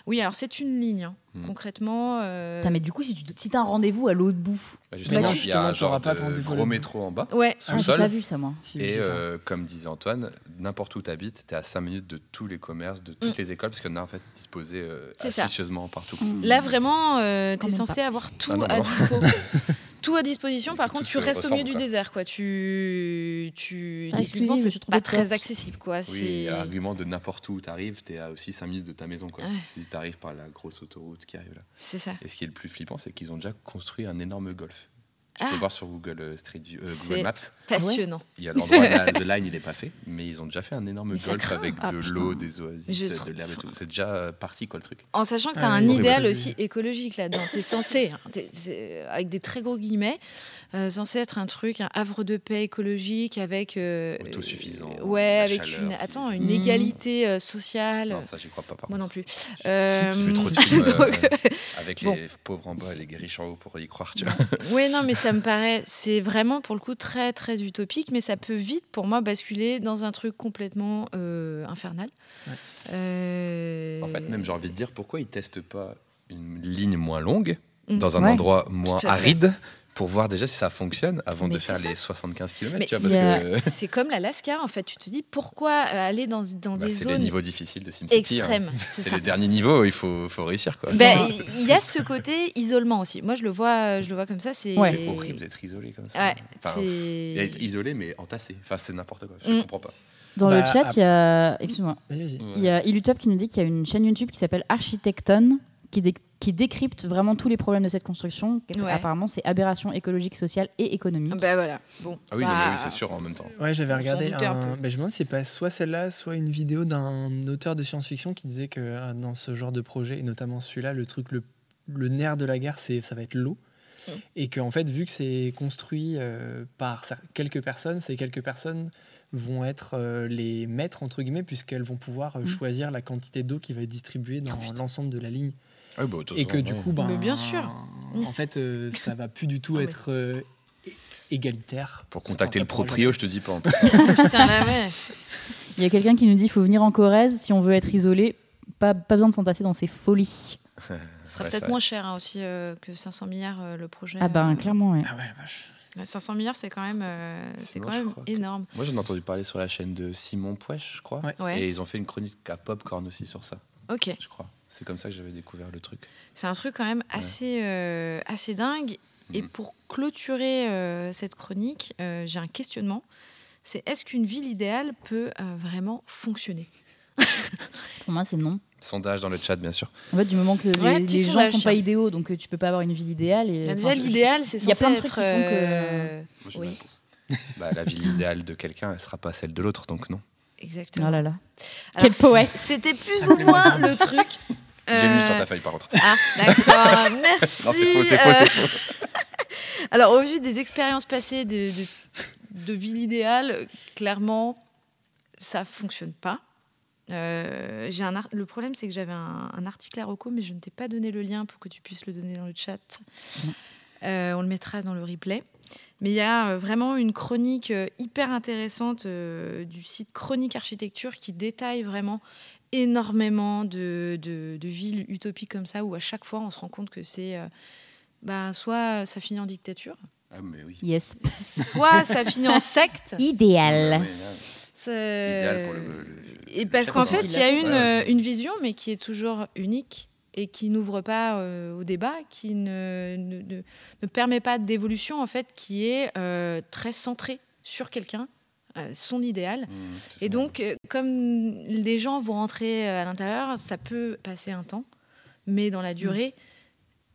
Oui, alors c'est une ligne, hein. Hmm. concrètement. euh, Putain, mais du coup, si tu si as un rendez-vous à l'autre bout, Bah, Bah, justement, tu- il y a un genre de gros métro en bas. Ouais, ah, j'ai pas vu ça moi. Si, Et ça. euh, comme disait Antoine, n'importe où tu habites, tu es à 5 minutes de tous les commerces, de toutes Mm. les écoles, parce qu'il y en a en fait disposé euh, astucieusement partout. Là, vraiment, euh, tu es censé avoir tout Ah non, à dispo. [LAUGHS] tout à disposition. Par contre, tu restes au milieu du quoi. désert. Quoi. Tu, tu, Ah, techniquement, c'est pas très accessible. Quoi. Oui, argument de n'importe où tu arrives, tu es à aussi 5 minutes de ta maison. Quoi. Ouais. Si tu arrives par la grosse autoroute qui arrive là. c'est ça. Et ce qui est le plus flippant, c'est qu'ils ont déjà construit un énorme golf. Tu Ah. peux voir sur Google euh, Street View, euh, Google Maps. Passionnant. Il y a l'endroit, [LAUGHS] The Line, il n'est pas fait, mais ils ont déjà fait un énorme Mais golf avec Ah, de l'eau, des oasis, trouve- de l'herbe et tout. C'est déjà euh, parti, quoi, le truc. En sachant que tu as Ah un oui, idéal aussi écologique là-dedans. Tu es censé, hein, avec des très gros guillemets, euh, censé être un truc, un havre de paix écologique avec. euh, Autosuffisant, euh, ouais, avec chaleur une, qui- attends, une Mmh. égalité euh, sociale. Non, ça, j'y crois pas, par Moi contre. non plus. J'ai vu trop de films [LAUGHS] donc- avec Bon. les pauvres en bas et les riches en haut pour y croire, tu vois. Oui, non, mais ça me [LAUGHS] paraît, c'est vraiment pour le coup très très utopique, mais ça peut vite pour moi basculer dans un truc complètement infernal. Ouais. En fait, même j'ai envie de dire pourquoi ils testent pas une ligne moins longue dans un Ouais. endroit moins aride pour voir déjà si ça fonctionne avant Mais de faire c'est ça. les 75 km. Mais tu vois, il y a- parce que euh, [LAUGHS] C'est comme l'Alaska en fait. Tu te dis pourquoi euh, aller dans, dans bah, des c'est les zones niveaux difficiles de SimCity. hein. extrêmes. [LAUGHS] C'est C'est le dernier niveau, il faut, faut réussir. Ben, [LAUGHS] Il y a ce côté isolement aussi. Moi, je le vois, je le vois comme ça. C'est Ouais. C'est horrible d'être isolé comme ça. Ouais, Enfin, être c'est. isolé mais entassé. Enfin, c'est n'importe quoi. Je Mm. comprends pas. Dans Bah, le chat, il y a. Excuse-moi. Il y a Illutop qui nous dit qu'il y a une chaîne YouTube qui s'appelle Architecton qui, dé- qui décrypte vraiment tous les problèmes de cette construction. Ouais. Apparemment, c'est aberration écologique, sociale et économique. Ben voilà. Bon. Ah oui, Bah, oui, c'est sûr en même temps. Ouais, j'avais regardé. un Un... peu. ben, je me demande si c'est pas soit celle-là, soit une vidéo d'un auteur de science-fiction qui disait que euh, dans ce genre de projet, et notamment celui-là, le truc, le, le nerf de la guerre, c'est ça va être l'eau. Mm. Et qu'en fait, vu que c'est construit euh, par quelques personnes, ces quelques personnes vont être euh, les maîtres, entre guillemets, puisqu'elles vont pouvoir euh, Mm. choisir la quantité d'eau qui va être distribuée dans l'ensemble de la ligne. Ah oui, bah, Et que du coup, ben, Mais bien sûr. en fait, euh, ça va plus du tout Ah, être euh, égalitaire. Pour contacter le proprio, je te dis pas en plus. [LAUGHS] Putain, là, ouais. Il y a quelqu'un qui nous dit qu'il faut venir en Corrèze si on veut être isolé. Pas, pas besoin de s'entasser dans ces folies. Ce sera Ouais, peut-être moins cher hein, aussi euh, que 500 milliards euh, le projet. Ah ben, euh, clairement, ouais. Ah ouais, la vache. ouais, 500 milliards, c'est quand même, euh, C'est quand même que- énorme. Moi, j'en ai entendu parler sur la chaîne de Simon Pouèche, je crois. Ouais. Ouais. Et ils ont fait une chronique à Popcorn aussi sur ça, Ok. je crois. C'est comme ça que j'avais découvert le truc. C'est un truc quand même assez, euh, assez dingue. Et Mhm. pour clôturer euh, cette chronique, euh, j'ai un questionnement. C'est est-ce qu'une ville idéale peut euh, vraiment fonctionner? [LAUGHS] Pour moi, c'est non. Sondage dans le chat, bien sûr. En fait, du moment que les, Ouais, petit les gens sondage, sont pas idéaux, donc tu peux pas avoir une ville idéale. Et, Bah, Déjà, l'idéal, c'est il y a censé plein de trucs être. qui font que- Moi, Oui. bah, la ville idéale de quelqu'un, elle sera pas celle de l'autre, donc non. Exactement. Oh là là. Alors, Quel poète. C'était plus ou moins le truc. [LAUGHS] J'ai lu Euh, sur ta feuille, par contre. Ah, d'accord, [LAUGHS] merci. Non, c'est faux, c'est faux, Euh, c'est faux. [LAUGHS] Alors, au vu des expériences passées de, de, de ville idéale, clairement, ça fonctionne pas. Euh, j'ai un ar- le problème, c'est que j'avais un, un article à Rocco, mais je ne t'ai pas donné le lien pour que tu puisses le donner dans le chat. Euh, on le mettra dans le replay. Mais il y a euh, vraiment une chronique euh, hyper intéressante euh, du site Chronique Architecture qui détaille vraiment énormément de, de- de villes utopiques comme ça, où à chaque fois on se rend compte que c'est euh, bah, soit ça finit en dictature, Ah, mais oui. Yes. [LAUGHS] soit ça finit en secte. Idéal. Idéal pour le- le- le- Et le parce qu'en fait, il y a une, Ouais, ouais. une vision, mais qui est toujours unique et qui n'ouvre pas euh, au débat, qui ne, ne, ne- ne permet pas d'évolution, en fait, qui est euh, très centrée sur quelqu'un, euh, son idéal. Mmh, Et donc, comme les gens vont rentrer à l'intérieur, ça peut passer un temps, mais dans la durée,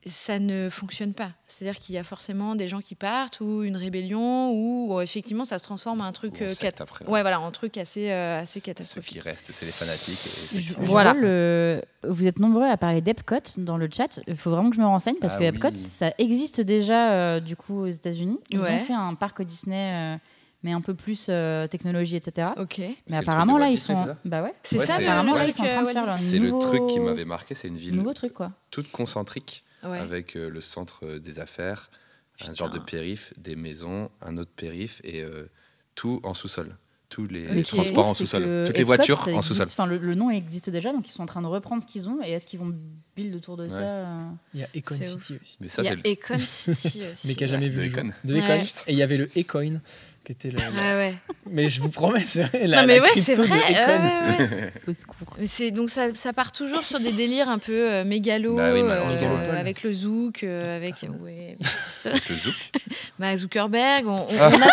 ça ne fonctionne pas. C'est-à-dire qu'il y a forcément des gens qui partent, ou une rébellion, ou effectivement, ça se transforme en un truc, euh, cat- après, ouais, voilà, un truc assez, euh, assez Ceux catastrophique. qui restent, c'est les fanatiques. et- Je- je Voilà. le- Vous êtes nombreux à parler d'Epcot dans le chat. Il faut vraiment que je me renseigne parce Ah que Epcot, oui. ça existe déjà euh, du coup aux États-Unis. Ils Ouais. ont fait un parc Disney, euh, mais un peu plus euh, technologie, etc. Ok. Mais apparemment là, ils sont. c'est ça bah ouais. C'est Ouais, ça, Apparemment là, ils sont en train de faire leur C'est nouveau... le truc qui m'avait marqué, c'est une ville nouveau truc quoi. toute concentrique, Ouais. avec euh, le centre euh, des affaires, un genre de périph, des maisons, un autre périph, et euh, tout en sous-sol. Tous les Mais transports en sous-sol. Toutes les voitures en sous-sol. Enfin, le, le nom existe déjà, donc ils sont en train de reprendre ce qu'ils ont. Et est-ce qu'ils vont build autour de ça euh, Il y a Econ City aussi. Mais ça, Il y c'est a le- Econ [LAUGHS] City aussi. Mais qui a jamais vu. Econ. De Econ. Ouais. Et il y avait le Ecoin, qui était le. Ouais, ouais. Mais je vous promets, c'est vrai. La, non, mais la ouais, c'est vrai. ouais, [LAUGHS] c'est donc ça, ça part toujours sur des délires un peu euh, mégalos, Bah oui, euh, avec le zouk, euh, avec Ah, ouais, [LAUGHS] le zouk. Bah, Zuckerberg. On, on- Ah. on a...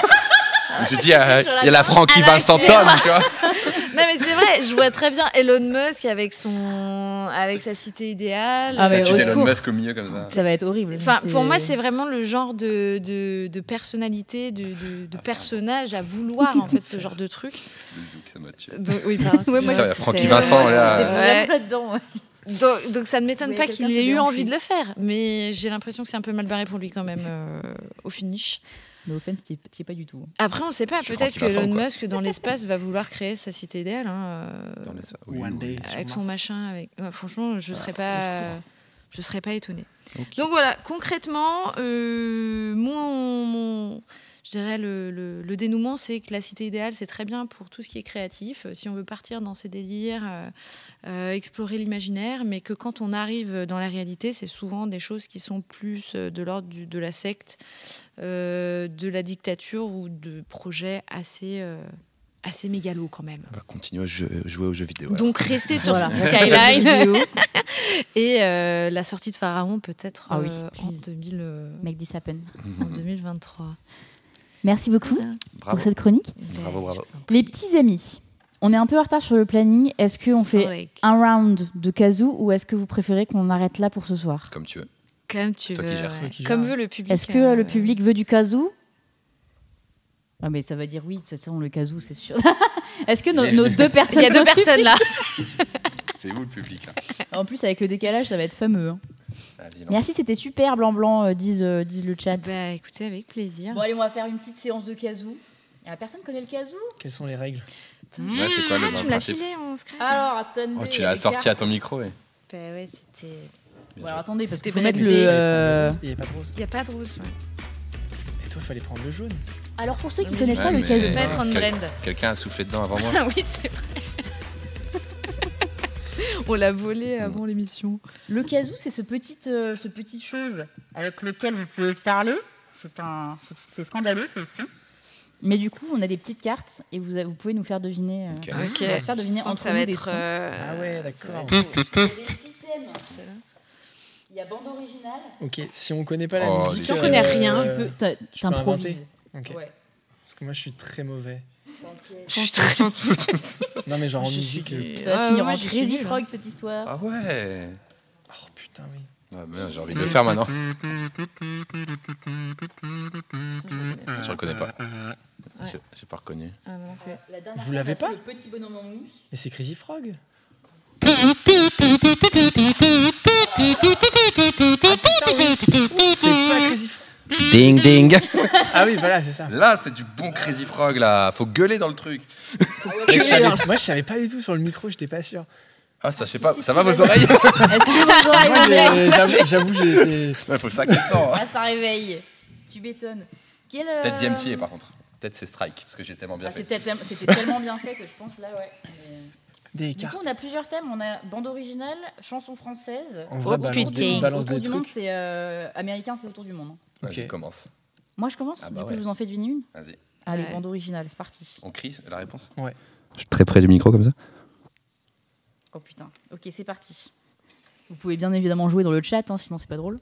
Je me suis dit, euh, il y a la Frankie Vincent Tom, tu vois. [LAUGHS] Non mais c'est vrai, je vois très bien Elon Musk avec son, avec sa cité idéale. Ah, mais secours. Musk au milieu comme ça. Ça va être horrible. Enfin, pour moi, c'est vraiment le genre de, de, de personnalité, de, de, de Ah, personnage à vouloir en fait ce genre de truc. [LAUGHS] Le zouk, ça m'a tué. Donc, oui, pardon, [LAUGHS] Ouais, moi, Putain, c'était- Francky Vincent, ouais, là. c'était Ouais. vrai. là-dedans. Donc, donc ça ne m'étonne pas qu'il ait eu envie de le faire, mais j'ai l'impression que c'est un peu mal barré pour lui quand même euh, au finish. Mais au fait, tu n'y es pas du tout. Après, on ne sait pas, peut-être que Elon. Musk dans l'espace va vouloir créer sa cité idéale. hein, euh, Dans oui, One oui. avec son machin. Avec... ouais, franchement, je ne serais pas, je serais pas étonnée. Donc voilà, concrètement, euh, mon, mon- je dirais le, le- le dénouement, c'est que la cité idéale, c'est très bien pour tout ce qui est créatif. Euh, Si on veut partir dans ces délires, euh, euh, explorer l'imaginaire, mais que quand on arrive dans la réalité, c'est souvent des choses qui sont plus euh, de l'ordre de la secte, euh, de la dictature ou de projets assez, euh, assez mégalos quand même. On va continuer à jouer aux jeux vidéo. alors. Donc rester sur Voilà. Skyline [LAUGHS] et euh, la sortie de Pharaon peut-être Ah oui, euh, en, please. 2000, euh, Make this happen. en 2023. Merci beaucoup. Bravo. pour cette chronique. Bravo, bravo. Les petits amis, on est un peu en retard sur le planning. Est-ce qu'on fait un round de kazoo ou est-ce que vous préférez qu'on arrête là pour ce soir? Comme tu veux. Comme tu veux. ouais. Comme veut le public. Est-ce que euh, euh, le public veut du kazoo ah mais ça va dire oui, de toute façon le kazoo c'est sûr. [LAUGHS] Est-ce que nos, Il y a- nos deux Il personnes y a deux personnes là. [LAUGHS] C'est vous le public. là. En plus avec le décalage ça va être fameux. hein. Merci, c'était super blanc blanc euh, disent, euh, disent le chat. bah écoutez, avec plaisir. Bon allez, on va faire une petite séance de kazoo. Ah, personne connaît le kazoo Quelles sont les règles? Ouais, c'est quoi le Ah, tu me l'as filé en scratch Alors attendez. Oh, tu il l'as sorti à ton micro. Bah ouais, c'était. Alors attendez parce qu'il faut mettre le. euh, Il n'y avait pas de rose. Il n'y a pas de rose. ouais. Et toi, il fallait prendre le jaune. Alors pour ceux qui Ouais, connaissent pas le brand. Quelqu'un a soufflé dedans avant moi Ah oui, c'est vrai. [LAUGHS] On l'a volé avant l'émission. le kazoo c'est ce petit euh, ce petite chose avec lequel vous pouvez parler. C'est un c'est- scandaleux ça aussi. Mais du coup, on a des petites cartes et vous, a- vous pouvez nous faire deviner. euh, Ok. Ok. On va se faire deviner Je sens entre que ça va nous être. euh, Ah ouais, d'accord. Des petits thèmes. Il y a bande originale. Ok, si on connaît pas la Oh, musique. Si on connaît rien. Tu peux. Ok. Ouais. Parce que moi, je suis très mauvais. Je suis très. [LAUGHS] Non, mais genre en musique. suis- euh, Ça va se finir moi, en Crazy. Frog cette histoire. Ah ouais Oh putain, oui. Ah, J'ai envie de le faire maintenant. Je reconnais pas. Ouais. J'ai- pas reconnu. Ah, plus. La Vous l'avez pas petit bonhomme en mousse. Mais c'est Crazy Frog. C'est pas Crazy Frog. Ding ding Ah oui, voilà, c'est ça. Là, c'est du bon Crazy Frog, là. Faut gueuler dans le truc. Mais je savais- moi, je savais pas du tout sur le micro, j'étais pas sûr. Ah, ça, je sais pas. si, Ça si, va vos vas-y. oreilles Est-ce que vos oreilles Moi, j'ai- j'avoue- j'avoue, j'ai été. [LAUGHS] Il faut ça maintenant. Ah, ça réveille. Tu bétonnes. Quel, euh, Peut-être DMCA par contre. Peut-être c'est Strike, parce que j'ai tellement bien ah, fait. C'était tellement- c'était tellement bien fait que je pense là, ouais. Mais- Des Du coup, on a plusieurs thèmes. On a bande originale, chanson française. En vrai, Autour balance du des, monde. balance Autour des du monde, trucs. c'est euh, américain, c'est autour du monde. Vas-y, Ok. commence. Moi, je commence. Ah du bah coup, ouais. je vous en fais deviner une. Vas-y. Allez, Ouais. bande originale, c'est parti. On crie la réponse Ouais. Je suis très près du micro comme ça. Oh putain. Ok, c'est parti. Vous pouvez bien évidemment jouer dans le chat, hein, sinon c'est pas drôle.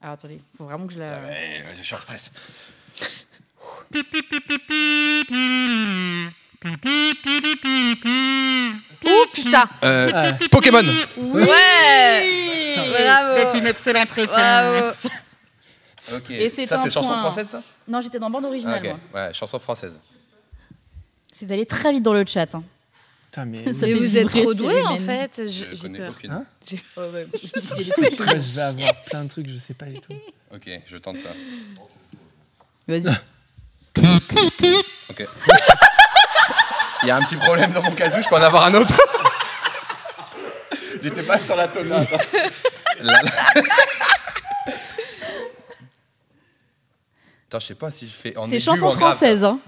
Alors attendez, faut vraiment que je la. Ouais, je suis en stress. [LAUGHS] Oh putain Euh, Ah, Pokémon Ouais Bravo C'est une excellente réponse. Ok. Et c'est ça, un c'est chanson point. française, ça Non, j'étais dans bande Ah, originale, Ok, moi. ouais, chanson française. C'est allé très vite dans le chat. hein. putain, mais. [LAUGHS] Ça Mais fait vous êtes vibrer trop ces doués en fait. Je- Je J'ai connais peur. aucune. Hein [LAUGHS] Oh, ouais. [LAUGHS] Je vais avoir plein de trucs, je sais pas et tout. Ok, je tente ça. Vas-y. Ok. Il y a un petit problème dans mon casou, je peux en avoir un autre J'étais pas sur la tonade. Là, là. Attends, je sais pas si je fais en C'est chanson française. Hein.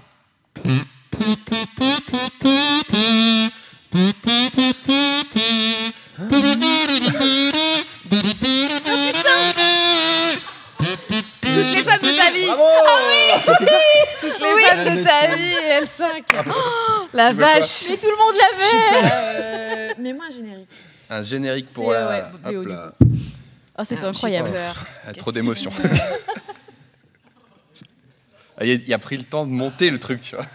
Les femmes de ta vie Bravo Toutes les femmes de ta vie, L5 Oh, La Tu veux quoi vache Mais tout le monde l'avait Euh, Mets-moi un générique. Un générique pour C'est, la. ouais, hop BO, du là. Oh, c'était Ah, incroyable. j'ai peur. Ah, Qu'est-ce Trop d'émotions. [LAUGHS] Ah, Il a, il a pris le temps de monter le truc, tu vois.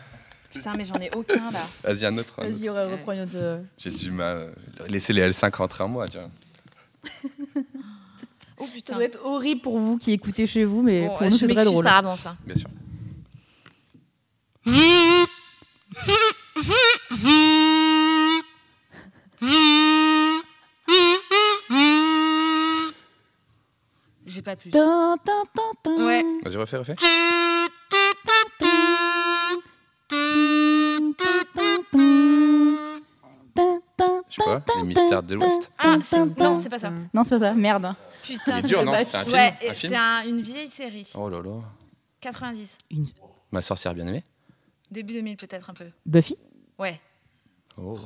Putain, mais j'en ai aucun là. Vas-y, un autre. un autre. Vas-y, Aurel, reprends une autre. euh, J'ai du mal. euh, Laissez les L5 rentrer en moi, tu vois. [LAUGHS] Oh Ça putain. doit être horrible pour vous qui écoutez chez vous, mais Bon, pour nous, c'est très drôle. par avance. hein. Bien sûr. J'ai pas plus. Ouais. Vas-y, refais, refais. Je sais pas, les mystères de l'Ouest. Ah, non, c'est pas ça. Non, c'est pas ça. Merde. Putain, Il est dur, c'est non pas- C'est un film Ouais, Un et film c'est un- une vieille série. Oh là là. 90. Ma sorcière bien aimée Début 2000 peut-être un peu. Buffy Ouais. Oh.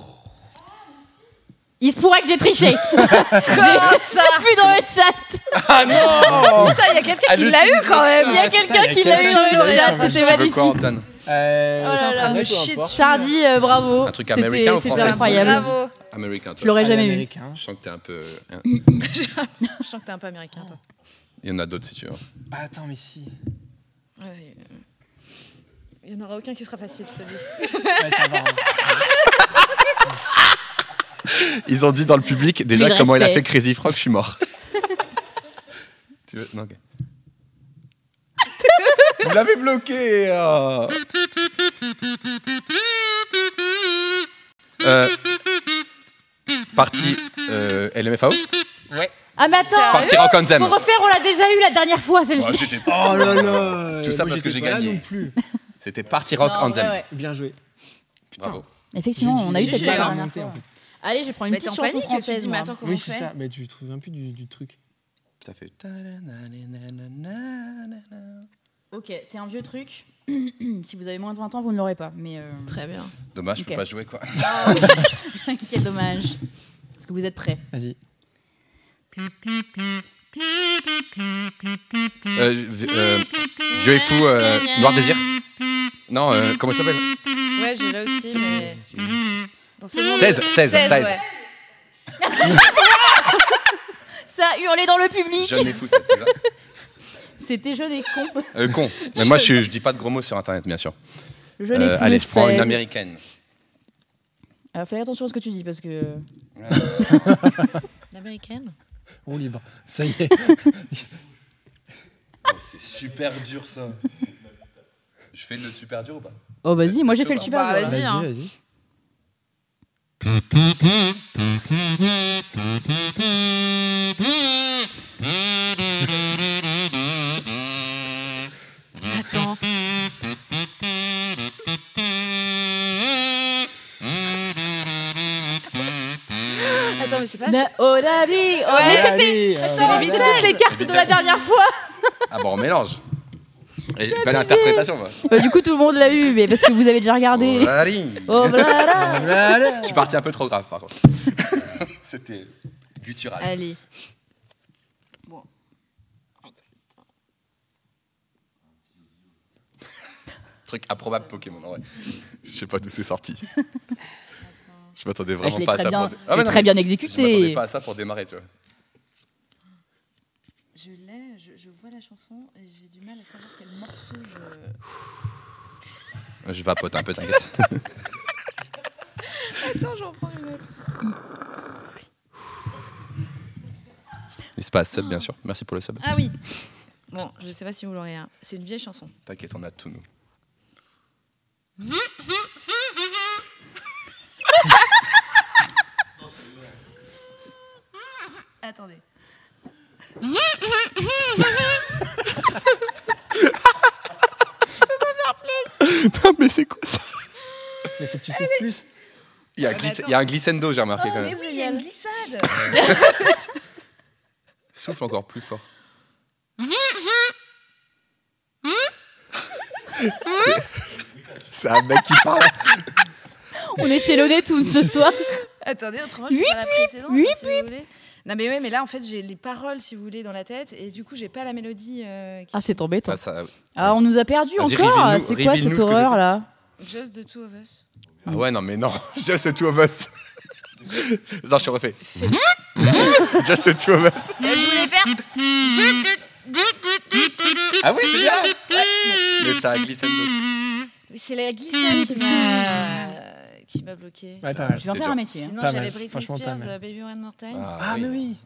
Il se pourrait que j'ai triché. [LAUGHS] Comment ça dans le chat. Ah non Putain, il y a quelqu'un qui l'a eu quand même. Il y a quelqu'un qui l'a eu dans le chat. C'était Tu veux magnifique. Euh, Oh là c'est là, me importe. Chardy, euh, bravo. Un truc américain ou C'était français incroyable. Bravo. Américain, Tu toi. l'aurais jamais eu. Je sens que t'es un peu. [LAUGHS] Je sens que t'es un peu américain, toi. Il y en a d'autres si tu veux. Ah, attends, mais si. Vas-y, euh, Il n'y en aura aucun qui sera facile, je te dis. Ouais, ça va. hein. Ils ont dit dans le public déjà Plus comment il a fait Crazy Frog, je suis mort. [LAUGHS] tu veux Non, ok. [LAUGHS] Vous l'avez bloqué oh. euh, Partie euh, LMFAO Ah, mais attends. Partie Rock on Them. Faut refaire, on l'a déjà eu la dernière fois, Ouais, celle-ci. c'était pas- Oh là là Tout ça Moi, parce que j'étais j'ai pas là gagné. non plus. C'était Partie Rock Non, on Them. ouais, ouais. Bien joué. Bravo. Effectivement, on a eu J'ai- cette j'ai dernière remonté, fois. en fait. Allez, je vais prendre une Mais t'es petite en chanson panique, tu te française. dis, mais moi. attends, comment Oui, on c'est fait ça. Mais tu te souviens plus du, du truc. Ça fait. Ok, c'est un vieux truc. [CLEARS THROAT] si vous avez moins de 20 ans, vous ne l'aurez pas. Mais euh, Très bien. Dommage, je peux Ok. pas jouer quoi. [LAUGHS] [LAUGHS] quel dommage. Est-ce que vous êtes prêts? Vas-y. Euh, euh, Vieux et fou, Noir Désir? Non, euh, comment ça s'appelle? Ouais, je l'ai aussi, mais. Dans ce monde- 16, 16, 16. ouais. [LAUGHS] Ça a hurlé dans le public. Jeune et fou, c'est c'est ça C'était jeune et con. Euh, con. [LAUGHS] Mais moi, je, je dis pas de gros mots sur internet, bien sûr. Jeune Euh, allez, je prends une 16. américaine. Alors, fais attention à ce que tu dis parce que. L'américaine Roue libre. Ça y est. [LAUGHS] Oh, c'est super dur ça. Je fais le super dur ou pas? Oh, vas-y, moi j'ai fait le chaud, super. Bah, dur, vas-y. Vas-y, hein. vas-y. [LAUGHS] Attends. Attends, mais c'est pas. Na- oh, la vie. Oh, Ouais. mais c'était. C'est les- c'est toutes les cartes de la dernière fois. Ah bon, on mélange. Et j'ai pas l'interprétation, moi. Bah, du coup, tout le monde l'a eu, mais parce que vous avez déjà regardé. Oh, allez. Oh, voilà. Je suis parti un peu trop grave, par contre. [LAUGHS] C'était guttural. Allez. Truc improbable Pokémon, en vrai. [LAUGHS] Je sais pas d'où c'est sorti. Je m'attendais Ah, vraiment je pas à ça bien, pour. non, très bien Je m'attendais exécuté. pas à ça pour démarrer, tu vois. Je l'ai, je, je vois la chanson et j'ai du mal à savoir quel morceau je. Je vapote un peu, t'inquiète. [LAUGHS] Attends, j'en prends une autre. Il se passe sub, bien sûr. Merci pour le sub. Ah oui Bon, je sais pas si vous l'aurez. hein. C'est une vieille chanson. T'inquiète, on a tout, nous. [LAUGHS] Attendez. non, mais c'est quoi ça? Mais faut que tu souffles plus. il y, a un Ah, mais il y a un glissando, j'ai remarqué quand Mais même. oui, il y a une glissade [LAUGHS] Souffle encore plus fort. C'est [LAUGHS] un mec qui parle. On est chez Looney ce soir. Attendez, autrement, je vais faire la précédente, oui, si vous voulez. Non mais ouais, mais là en fait j'ai les paroles si vous voulez dans la tête et du coup j'ai pas la mélodie euh, qui Ah, c'est embêtant. Ah, ça- Ah, on nous a perdu Vas-y, encore. C'est quoi cette ce que horreur là? Just the two of us. Ah ouais, non, mais non. [LAUGHS] Just the two of us. [LAUGHS] non, je refais. [LAUGHS] Just the two of us. je voulais faire Ah oui, c'est bien. Mais ça a glissando. Mais c'est la glissade qui m'a qui m'a bloqué. Ouais. Je vais en faire un métier. hein. Sinon j'avais franchement, pas Spears, euh, Baby One More Time. Ah, mais oui.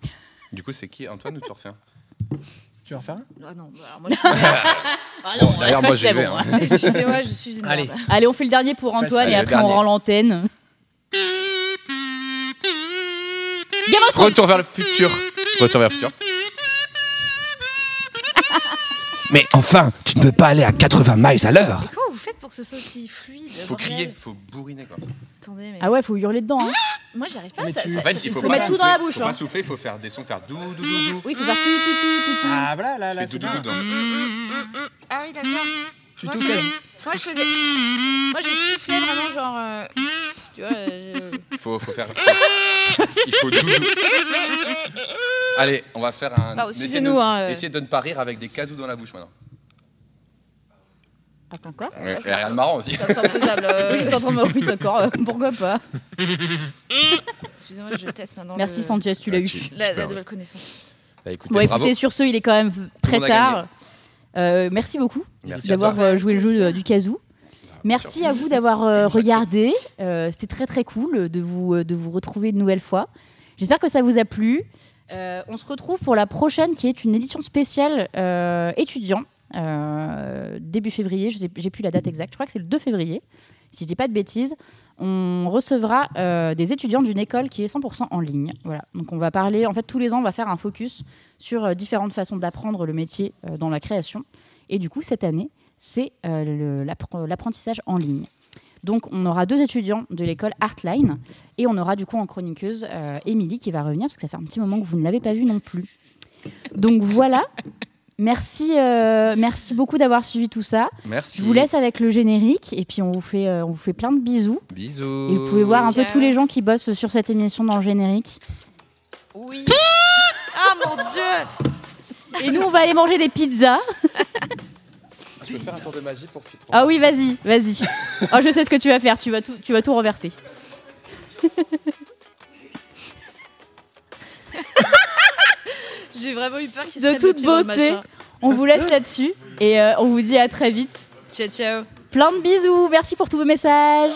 Du coup, c'est qui Antoine ou tu refais un Tu veux en faire un? Ah non, bah, alors moi je suis [LAUGHS] Bon, D'ailleurs, moi, j'y vais. bon, hein. Excusez-moi, je suis une Allez. Allez, on fait le dernier pour Antoine et après on rend l'antenne. Retour vers le futur. Retour vers le futur. Mais enfin, tu ne peux pas aller à 80 miles à l'heure. Comment vous faites pour que ce soit aussi fluide Faut bordel crier, faut bourriner quoi. Attendez, mais Ah ouais, faut hurler dedans. Hein. moi j'arrive pas. Mais ça, tu- ça- En fait, ça- il faut, faut pas mettre tout souffler, dans la bouche, Faut hein. pas souffler, il faut faire des sons, faire dou dou dou dou. Oui, faut faire tout, tout, tout, tout, tout. Ah, voilà, là, Tu là, fais c'est dou bien. dou dou. Ah oui, d'accord. Tu Moi, tout. Moi je faisais. Moi je soufflais vraiment genre. euh, Tu vois. euh, Faut, faut faire. Il faut dou. Allez, on va faire un. Essayez excusez-nous, de- hein, euh. Essayez de ne pas rire avec des casous dans la bouche maintenant. Attends, quoi Ouais, Il y a rien de marrant aussi. Ça me semble faisable. euh, Oui, en train de me- Oui, d'accord, euh, pourquoi pas. Excusez-moi, je teste maintenant. Merci le- Sanchez, tu l'as Ah, eu. tu- La, la nouvelle connaissance. Bah, écoutez, Bon, bravo. écoutez, sur ce, il est quand même très monde a tard. Euh, merci beaucoup d'avoir euh, joué le jeu euh, du casou. Merci à vous d'avoir euh, regardé. Euh, C'était très très cool de vous, de vous retrouver une nouvelle fois. J'espère que ça vous a plu. Euh, on se retrouve pour la prochaine qui est une édition spéciale étudiant. début février, je n'ai plus la date exacte, je crois que c'est le 2 février, si je dis pas de bêtises. On recevra euh, des étudiants d'une école qui est 100% en ligne. Voilà. Donc on va parler, en fait tous les ans on va faire un focus sur euh, différentes façons d'apprendre le métier euh, dans la création. Et du coup cette année, c'est l'apprentissage en ligne. Donc on aura deux étudiants de l'école Artline et on aura du coup en chroniqueuse Émilie qui va revenir parce que ça fait un petit moment que vous ne l'avez pas vue non plus. Donc voilà. Merci, euh, merci beaucoup d'avoir suivi tout ça. Merci. Je vous laisse avec le générique et puis on vous fait, euh, on vous fait plein de bisous. Bisous. Et vous pouvez voir un peu tous les gens qui bossent sur cette émission dans le générique. Oui. Ah mon dieu Et nous, on va aller manger des pizzas. Je peux faire un tour de magie pour Ah oui, vas-y, vas-y. Oh, je sais ce que tu vas faire. Tu vas tout, tu vas tout renverser. J'ai vraiment eu peur qu'il se De toute beauté. On vous laisse là-dessus et euh, on vous dit à très vite. Ciao ciao. Plein de bisous. Merci pour tous vos messages.